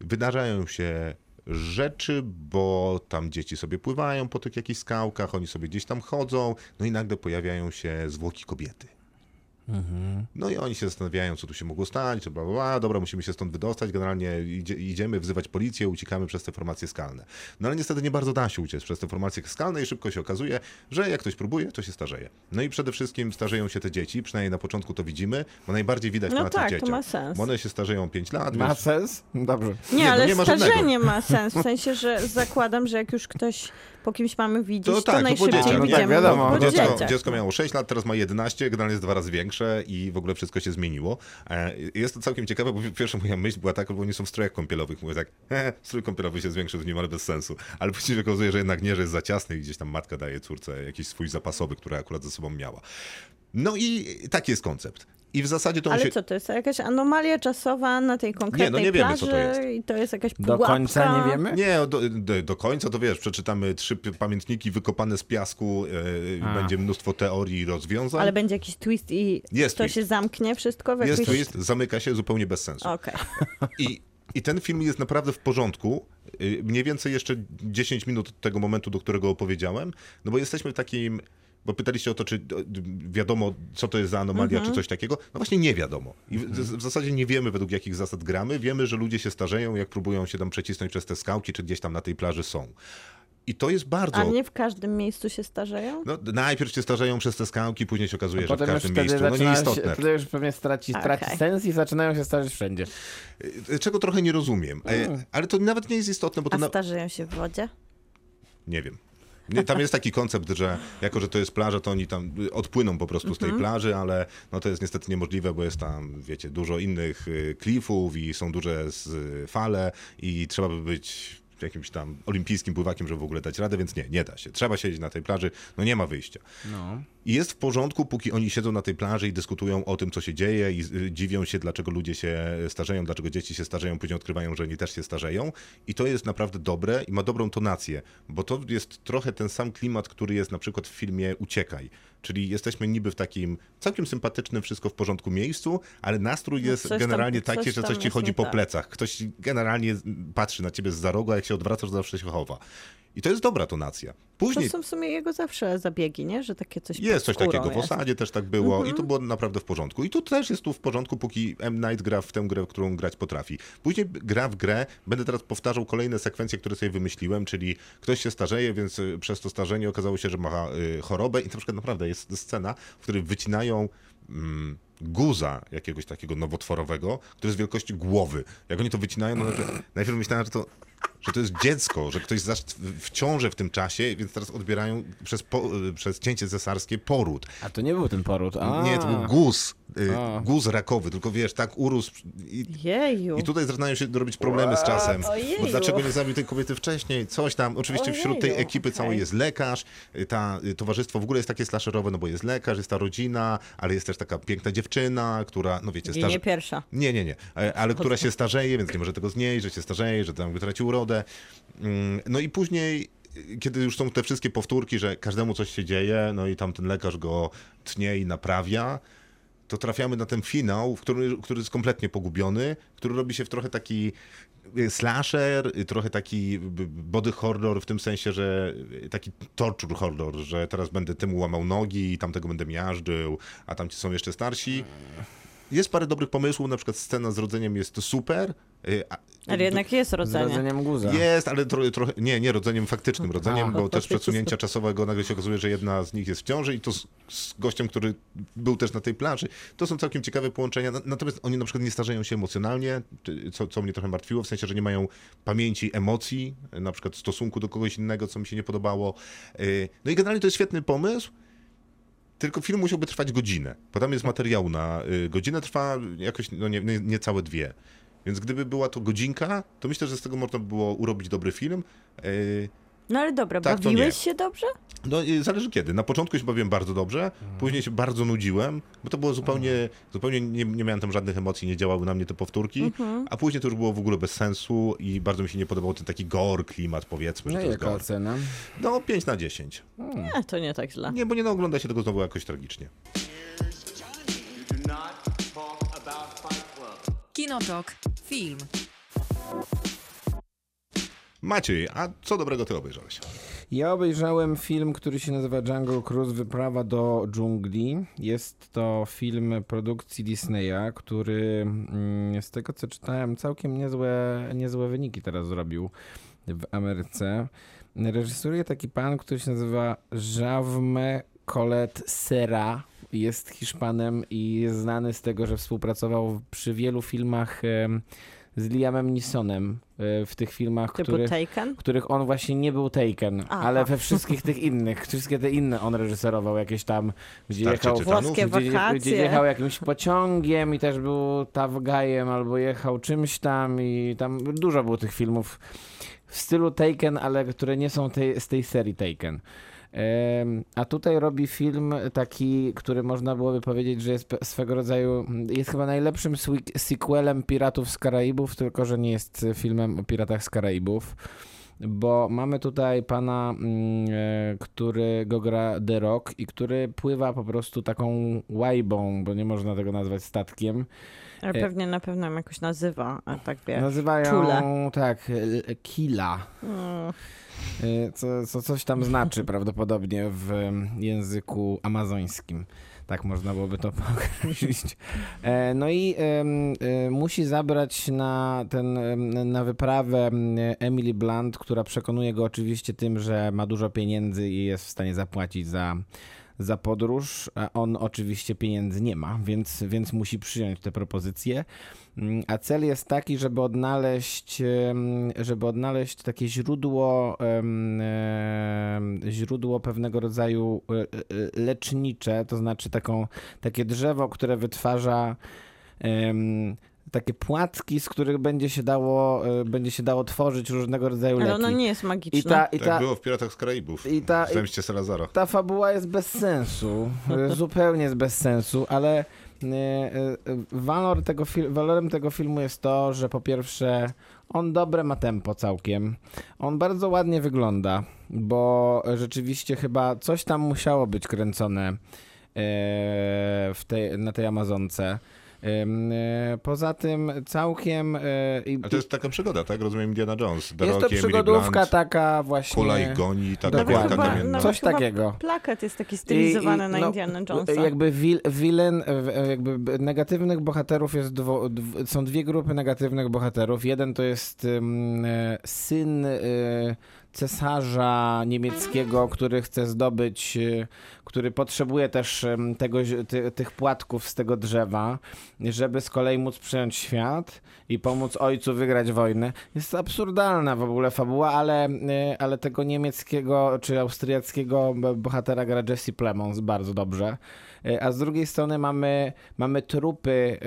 S1: wydarzają się rzeczy, bo tam dzieci sobie pływają po tych jakichś skałkach, oni sobie gdzieś tam chodzą, no i nagle pojawiają się zwłoki kobiety. No i oni się zastanawiają, co tu się mogło stać, czy bla, bla, bla, dobra, musimy się stąd wydostać, generalnie idzie, idziemy wzywać policję, uciekamy przez te formacje skalne. No ale niestety nie bardzo da się uciec przez te formacje skalne i szybko się okazuje, że jak ktoś próbuje, to się starzeje. No i przede wszystkim starzeją się te dzieci, przynajmniej na początku to widzimy, bo najbardziej widać
S2: No
S1: na
S2: tak,
S1: tych
S2: to
S1: dzieciach.
S2: ma sens.
S1: Bo one się starzeją 5 lat,
S3: Ma
S1: wiesz,
S3: sens? Dobrze.
S2: Nie,
S1: Nie, no
S2: ale
S1: nie ma żadnego.
S2: starzenie ma sens. W sensie, że zakładam, że jak już ktoś po kimś mamy widzieć, to,
S1: To tak, to po
S2: najszybciej
S1: dzieciach.
S3: No tak, wiadomo.
S2: po
S1: dziecko, dziecko miało 6 lat, teraz ma 11, generalnie jest dwa razy większe i w ogóle wszystko się zmieniło. E, Jest to całkiem ciekawe, bo pierwsza moja myśl była taka, bo oni są w strojach kąpielowych. Mówię tak, he, strój kąpielowy się zwiększył z nim, ale bez sensu. Ale później okazuje, że jednak nie, że jest za ciasny i gdzieś tam matka daje córce jakiś swój zapasowy, który akurat ze sobą miała. No i taki jest koncept. I w zasadzie to on
S2: Ale
S1: się...
S2: co, to jest jakaś anomalia czasowa na tej konkretnej
S1: nie wiemy,
S2: plaży
S1: co to jest.
S2: i to jest jakaś
S3: Do
S2: pułapka?
S3: końca nie wiemy?
S1: Nie, do, do, do końca to wiesz, przeczytamy trzy pamiętniki wykopane z piasku, e, będzie mnóstwo teorii i rozwiązań.
S2: Ale będzie jakiś twist i
S1: Jest
S2: to
S1: twist.
S2: się zamknie wszystko w
S1: Jest
S2: jakiś...
S1: twist, zamyka się zupełnie bez sensu.
S2: Okej.
S1: I, I ten film jest naprawdę w porządku. Y, Mniej więcej jeszcze 10 minut od tego momentu, do którego opowiedziałem, no bo jesteśmy w takim. Bo pytaliście o to, czy d- wiadomo, co to jest za anomalia, czy coś takiego. No właśnie nie wiadomo. I w, w zasadzie nie wiemy, według jakich zasad gramy. Wiemy, że ludzie się starzeją, jak próbują się tam przecisnąć przez te skałki, czy gdzieś tam na tej plaży są. I to jest bardzo.
S2: A nie w każdym miejscu się starzeją?
S1: No, najpierw się starzeją przez te skałki, później się okazuje, że w każdym miejscu. No
S3: zaczyna się,
S1: nieistotne.
S3: wtedy już pewnie straci, straci
S2: Okej.
S3: sens i zaczynają się starzeć wszędzie.
S1: Y, Czego trochę nie rozumiem. E, Ale to nawet nie jest istotne, bo to.
S2: A
S1: Na...
S2: starzeją się w wodzie?
S1: Nie wiem. Tam jest taki koncept, że jako, że to jest plaża, to oni tam odpłyną po prostu z tej plaży, ale no to jest niestety niemożliwe, bo jest tam, wiecie, dużo innych y, klifów i są duże y, fale i trzeba by być jakimś tam olimpijskim pływakiem, żeby w ogóle dać radę, więc nie, nie da się. Trzeba siedzieć na tej plaży, no nie ma wyjścia.
S3: No.
S1: I jest w porządku, póki oni siedzą na tej plaży i dyskutują o tym, co się dzieje i dziwią się, dlaczego ludzie się starzeją, dlaczego dzieci się starzeją, później odkrywają, że oni też się starzeją. I to jest naprawdę dobre i ma dobrą tonację, bo to jest trochę ten sam klimat, który jest na przykład w filmie Uciekaj. Czyli jesteśmy niby w takim całkiem sympatycznym, wszystko w porządku miejscu, ale nastrój
S2: No
S1: jest
S2: tam-
S1: generalnie
S2: coś
S1: taki, że
S2: tam
S1: coś ci chodzi po
S2: tak.
S1: plecach. Ktoś generalnie patrzy na ciebie z za rogu, a jak się odwracasz, to zawsze się chowa. I to jest dobra tonacja.
S2: To
S1: Później
S2: są w sumie jego zawsze zabiegi, nie? Że takie coś
S1: jest coś takiego, w
S2: jest.
S1: osadzie też tak było i
S2: Mhm.
S1: to było naprawdę w porządku. I tu też jest tu w porządku, póki M. Night gra w tę grę, w którą grać potrafi. Później gra w grę, będę teraz powtarzał kolejne sekwencje, które sobie wymyśliłem, czyli ktoś się starzeje, więc y, przez to starzenie okazało się, że ma y, chorobę i na przykład naprawdę jest scena, w której wycinają mm, guza jakiegoś takiego nowotworowego, który jest wielkości głowy. Jak oni to wycinają, no najpierw, najpierw myślałem, że to że to jest dziecko, że ktoś zaś w ciąży w tym czasie, więc teraz odbierają przez, po, y, przez cięcie cesarskie poród.
S3: A to nie był ten poród. A.
S1: Nie, to był guz, y,
S3: A.
S1: guz rakowy, tylko wiesz, tak urósł i,
S2: Jeju.
S1: i tutaj zaczynają się robić problemy z czasem.
S2: Ojeju.
S1: Bo dlaczego nie zabił tej kobiety wcześniej? Coś tam. Oczywiście wśród tej
S2: Ojeju,
S1: ekipy całej
S2: okej.
S1: jest lekarz. y, Ta towarzystwo w ogóle jest takie slasherowe, no bo jest lekarz, jest ta rodzina, ale jest też taka piękna dziewczyna, która, no wiecie,
S2: I nie pierwsza.
S1: Nie, nie, nie. E, Ale która się starzeje, więc nie może tego znieść, że się starzeje, że tam traci urodę. Mm, No i później, kiedy już są te wszystkie powtórki, że każdemu coś się dzieje, no i tam ten lekarz go tnie i naprawia, to trafiamy na ten finał, który, który jest kompletnie pogubiony, który robi się w trochę taki y, slasher, y, trochę taki body horror w tym sensie, że y, taki torture horror, że teraz będę temu łamał nogi, tamtego będę miażdżył, a tamci są jeszcze starsi. Jest parę dobrych pomysłów, na przykład scena z rodzeniem jest super.
S2: Ale jednak jest
S3: Z
S2: rodzenie.
S3: rodzeniem guza.
S1: jest, ale tro, trochę, nie, nie rodzeniem faktycznym rodzeniem,
S3: A.
S1: bo też przesunięcia czasowego nagle się okazuje, że jedna z nich jest w ciąży i to z, z gościem, który był też na tej plaży. To są całkiem ciekawe połączenia, Na- natomiast oni na przykład nie starzeją się emocjonalnie, co, co mnie trochę martwiło, w sensie, że nie mają pamięci emocji, na przykład w stosunku do kogoś innego, co mi się nie podobało. Y, No i generalnie to jest świetny pomysł, tylko film musiałby trwać godzinę, bo tam jest materiału na y, godzinę, trwa jakoś no nie, nie, niecałe dwie. Więc gdyby była to godzinka, to myślę, że z tego można by było urobić dobry film. Y,
S2: No ale dobra,
S1: Tak, to
S2: bawiłeś się dobrze?
S1: No y, zależy kiedy. Na początku się bawiłem bardzo dobrze,
S3: Mhm.
S1: później się bardzo nudziłem, bo to było zupełnie, zupełnie nie, nie miałem tam żadnych emocji, nie działały na mnie te powtórki,
S3: Mhm.
S1: a później to już było w ogóle bez sensu i bardzo mi się nie podobał ten taki gore klimat, powiedzmy, że
S3: No
S1: to
S3: i
S1: jest
S3: jaka
S1: gore.
S3: ocena?
S1: No 5 na 10.
S2: Nie, to nie tak źle.
S1: Nie, bo nie no, ogląda się tego znowu jakoś tragicznie.
S5: Kinotok. Film.
S1: Maciej, a co dobrego ty obejrzałeś?
S3: Ja obejrzałem film, który się nazywa Jungle Cruise Wyprawa do dżungli. Jest to film produkcji Disneya, który mm, z tego co czytałem całkiem niezłe, niezłe wyniki teraz zrobił w Ameryce. Reżyseruje taki pan, który się nazywa Jaume Colette Serra. Jest Hiszpanem i jest znany z tego, że współpracował przy wielu filmach z Liamem Neesonem. e, W tych filmach,
S2: Taken?
S3: których on właśnie nie był Taken,
S2: Aha.
S3: ale we wszystkich tych innych, wszystkie te inne on reżyserował jakieś tam, gdzie
S1: Starcie
S3: jechał?
S2: Włoskie
S3: gdzie, gdzie jechał jakimś pociągiem i też był guyem albo jechał czymś tam i tam dużo było tych filmów w stylu Taken, ale które nie są tej, z tej serii Taken. A tutaj robi film taki, który można byłoby powiedzieć, że jest swego rodzaju, jest chyba najlepszym sequelem Piratów z Karaibów, tylko że nie jest filmem o Piratach z Karaibów bo mamy tutaj pana, mm, e, który go gra The Rock i który pływa po prostu taką łajbą, bo nie można tego nazwać statkiem.
S2: Ale
S3: E-
S2: pewnie na pewno ją jakoś nazywa, a tak wiesz.
S3: Nazywają
S2: czule.
S3: tak, e, Kila.
S2: Mm.
S3: E, Co, co coś tam znaczy prawdopodobnie w języku amazońskim. Tak można byłoby to określić. E, No i e, musi zabrać na, ten, na wyprawę em, Emily Blunt, która przekonuje go oczywiście tym, że ma dużo pieniędzy i jest w stanie zapłacić za, za podróż, a on oczywiście pieniędzy nie ma, więc, więc musi przyjąć tę propozycję. Mm, A cel jest taki, żeby odnaleźć, żeby odnaleźć takie źródło, źródło pewnego rodzaju e, e, lecznicze, to znaczy taką, takie drzewo, które wytwarza takie płatki, z których będzie się dało, e, będzie się dało tworzyć różnego rodzaju
S2: Ale
S3: leki.
S2: ono nie jest magiczne.
S3: I ta, i
S1: Tak
S3: ta,
S1: było w Piratach z Karaibów.
S3: i ta,
S1: w Zemście Salazara.
S3: ta fabuła jest bez sensu. E, Zupełnie jest bez sensu, ale e, e, walor tego walorem tego filmu jest to, że po pierwsze on dobre ma tempo całkiem. On bardzo ładnie wygląda, bo rzeczywiście chyba coś tam musiało być kręcone e, w tej, na tej Amazonce. E, Poza tym całkiem... e, i-
S1: A to jest taka przygoda, tak? Rozumiem Indiana Jones. The
S3: jest to
S1: Rocky, Emily
S3: przygodówka
S1: Blunt,
S3: taka właśnie...
S1: Kula ich goni, taka
S3: Dokładnie.
S1: kamienna.
S3: Coś
S2: chyba
S3: takiego.
S2: Plakat jest taki stylizowany
S3: I- i,
S2: na
S3: no,
S2: Indiana Jonesa.
S3: Jakby wil, villain, e, jakby negatywnych bohaterów jest dwo, dw, są dwie grupy negatywnych bohaterów. Jeden to jest e, syn e, cesarza niemieckiego, który chce zdobyć, e, który potrzebuje też tego, ty, tych płatków z tego drzewa, żeby z kolei móc przejąć świat i pomóc ojcu wygrać wojnę. Jest absurdalna w ogóle fabuła, ale, e, ale tego niemieckiego czy austriackiego bohatera gra Jesse Plemons bardzo dobrze. E, A z drugiej strony mamy, mamy trupy,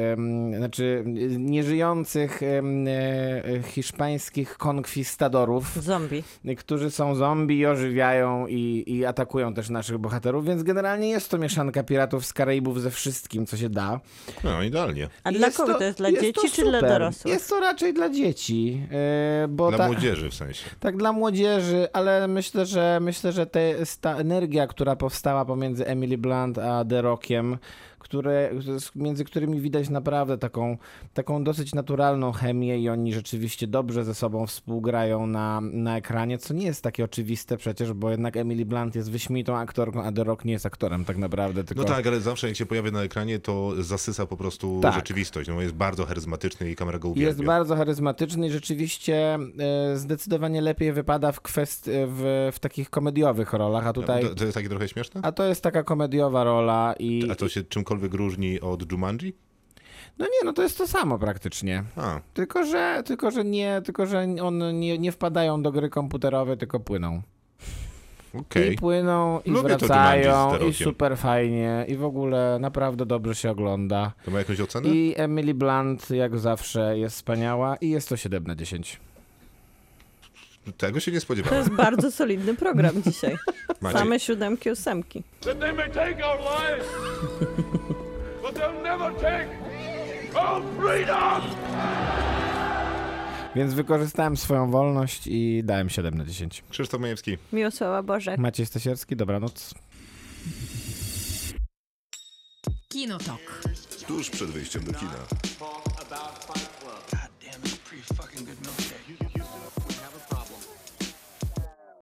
S3: znaczy nieżyjących e, hiszpańskich konkwistadorów,
S2: Zombie.
S3: którzy są zombie i ożywiają i, i atakują też naszych bohaterów, więc generalnie jest to mieszanka piratów z Karaibów ze wszystkim, co się da.
S1: No, idealnie.
S2: A dla
S3: jest
S2: kogo to, jest? Dla
S3: jest
S2: dzieci czy dla dorosłych?
S3: Jest to raczej dla dzieci, e, bo
S1: Dla
S3: ta,
S1: młodzieży w sensie.
S3: tak dla młodzieży, ale myślę, że myślę, że te, ta energia, która powstała pomiędzy Emily Blunt a The Rockiem, które, między którymi widać naprawdę taką, taką dosyć naturalną chemię i oni rzeczywiście dobrze ze sobą współgrają na, na ekranie, co nie jest takie oczywiste przecież, bo jednak Emily Blunt jest wyśmienitą aktorką, a The Rock nie jest aktorem tak naprawdę, tylko...
S1: No tak, ale zawsze jak się pojawia na ekranie, to zasysa po prostu
S3: Tak.
S1: rzeczywistość. No, jest bardzo charyzmatyczny i kamera go uwielbia.
S3: Jest bardzo charyzmatyczny i rzeczywiście e, zdecydowanie lepiej wypada w, kwest- w, w takich komediowych rolach, a tutaj...
S1: To, to jest takie trochę śmieszne?
S3: A to jest taka komediowa rola i...
S1: A to się czymkolwiek różni od Jumanji?
S3: No nie, no to jest to samo praktycznie.
S1: A,
S3: Tylko, że, tylko, że nie, tylko, że one nie, nie wpadają do gry komputerowe, tylko płyną.
S1: okej.
S3: I płyną, i
S1: Lubię
S3: wracają, i super fajnie, i w ogóle naprawdę dobrze się ogląda.
S1: To ma jakąś ocenę?
S3: I Emily Blunt, jak zawsze, jest wspaniała i jest to 7 na 10.
S1: Tego się nie
S2: To
S1: spodziewałem.
S2: jest bardzo solidny program dzisiaj.
S1: Maciej.
S2: Same siódemki, ósemki.
S3: Więc wykorzystałem swoją wolność i dałem 7 na 10.
S1: Krzysztof Majewski.
S2: Miłosława Boże.
S3: Maciej Stasierski, dobranoc.
S5: Kinotok.
S1: Tuż przed wyjściem do kina.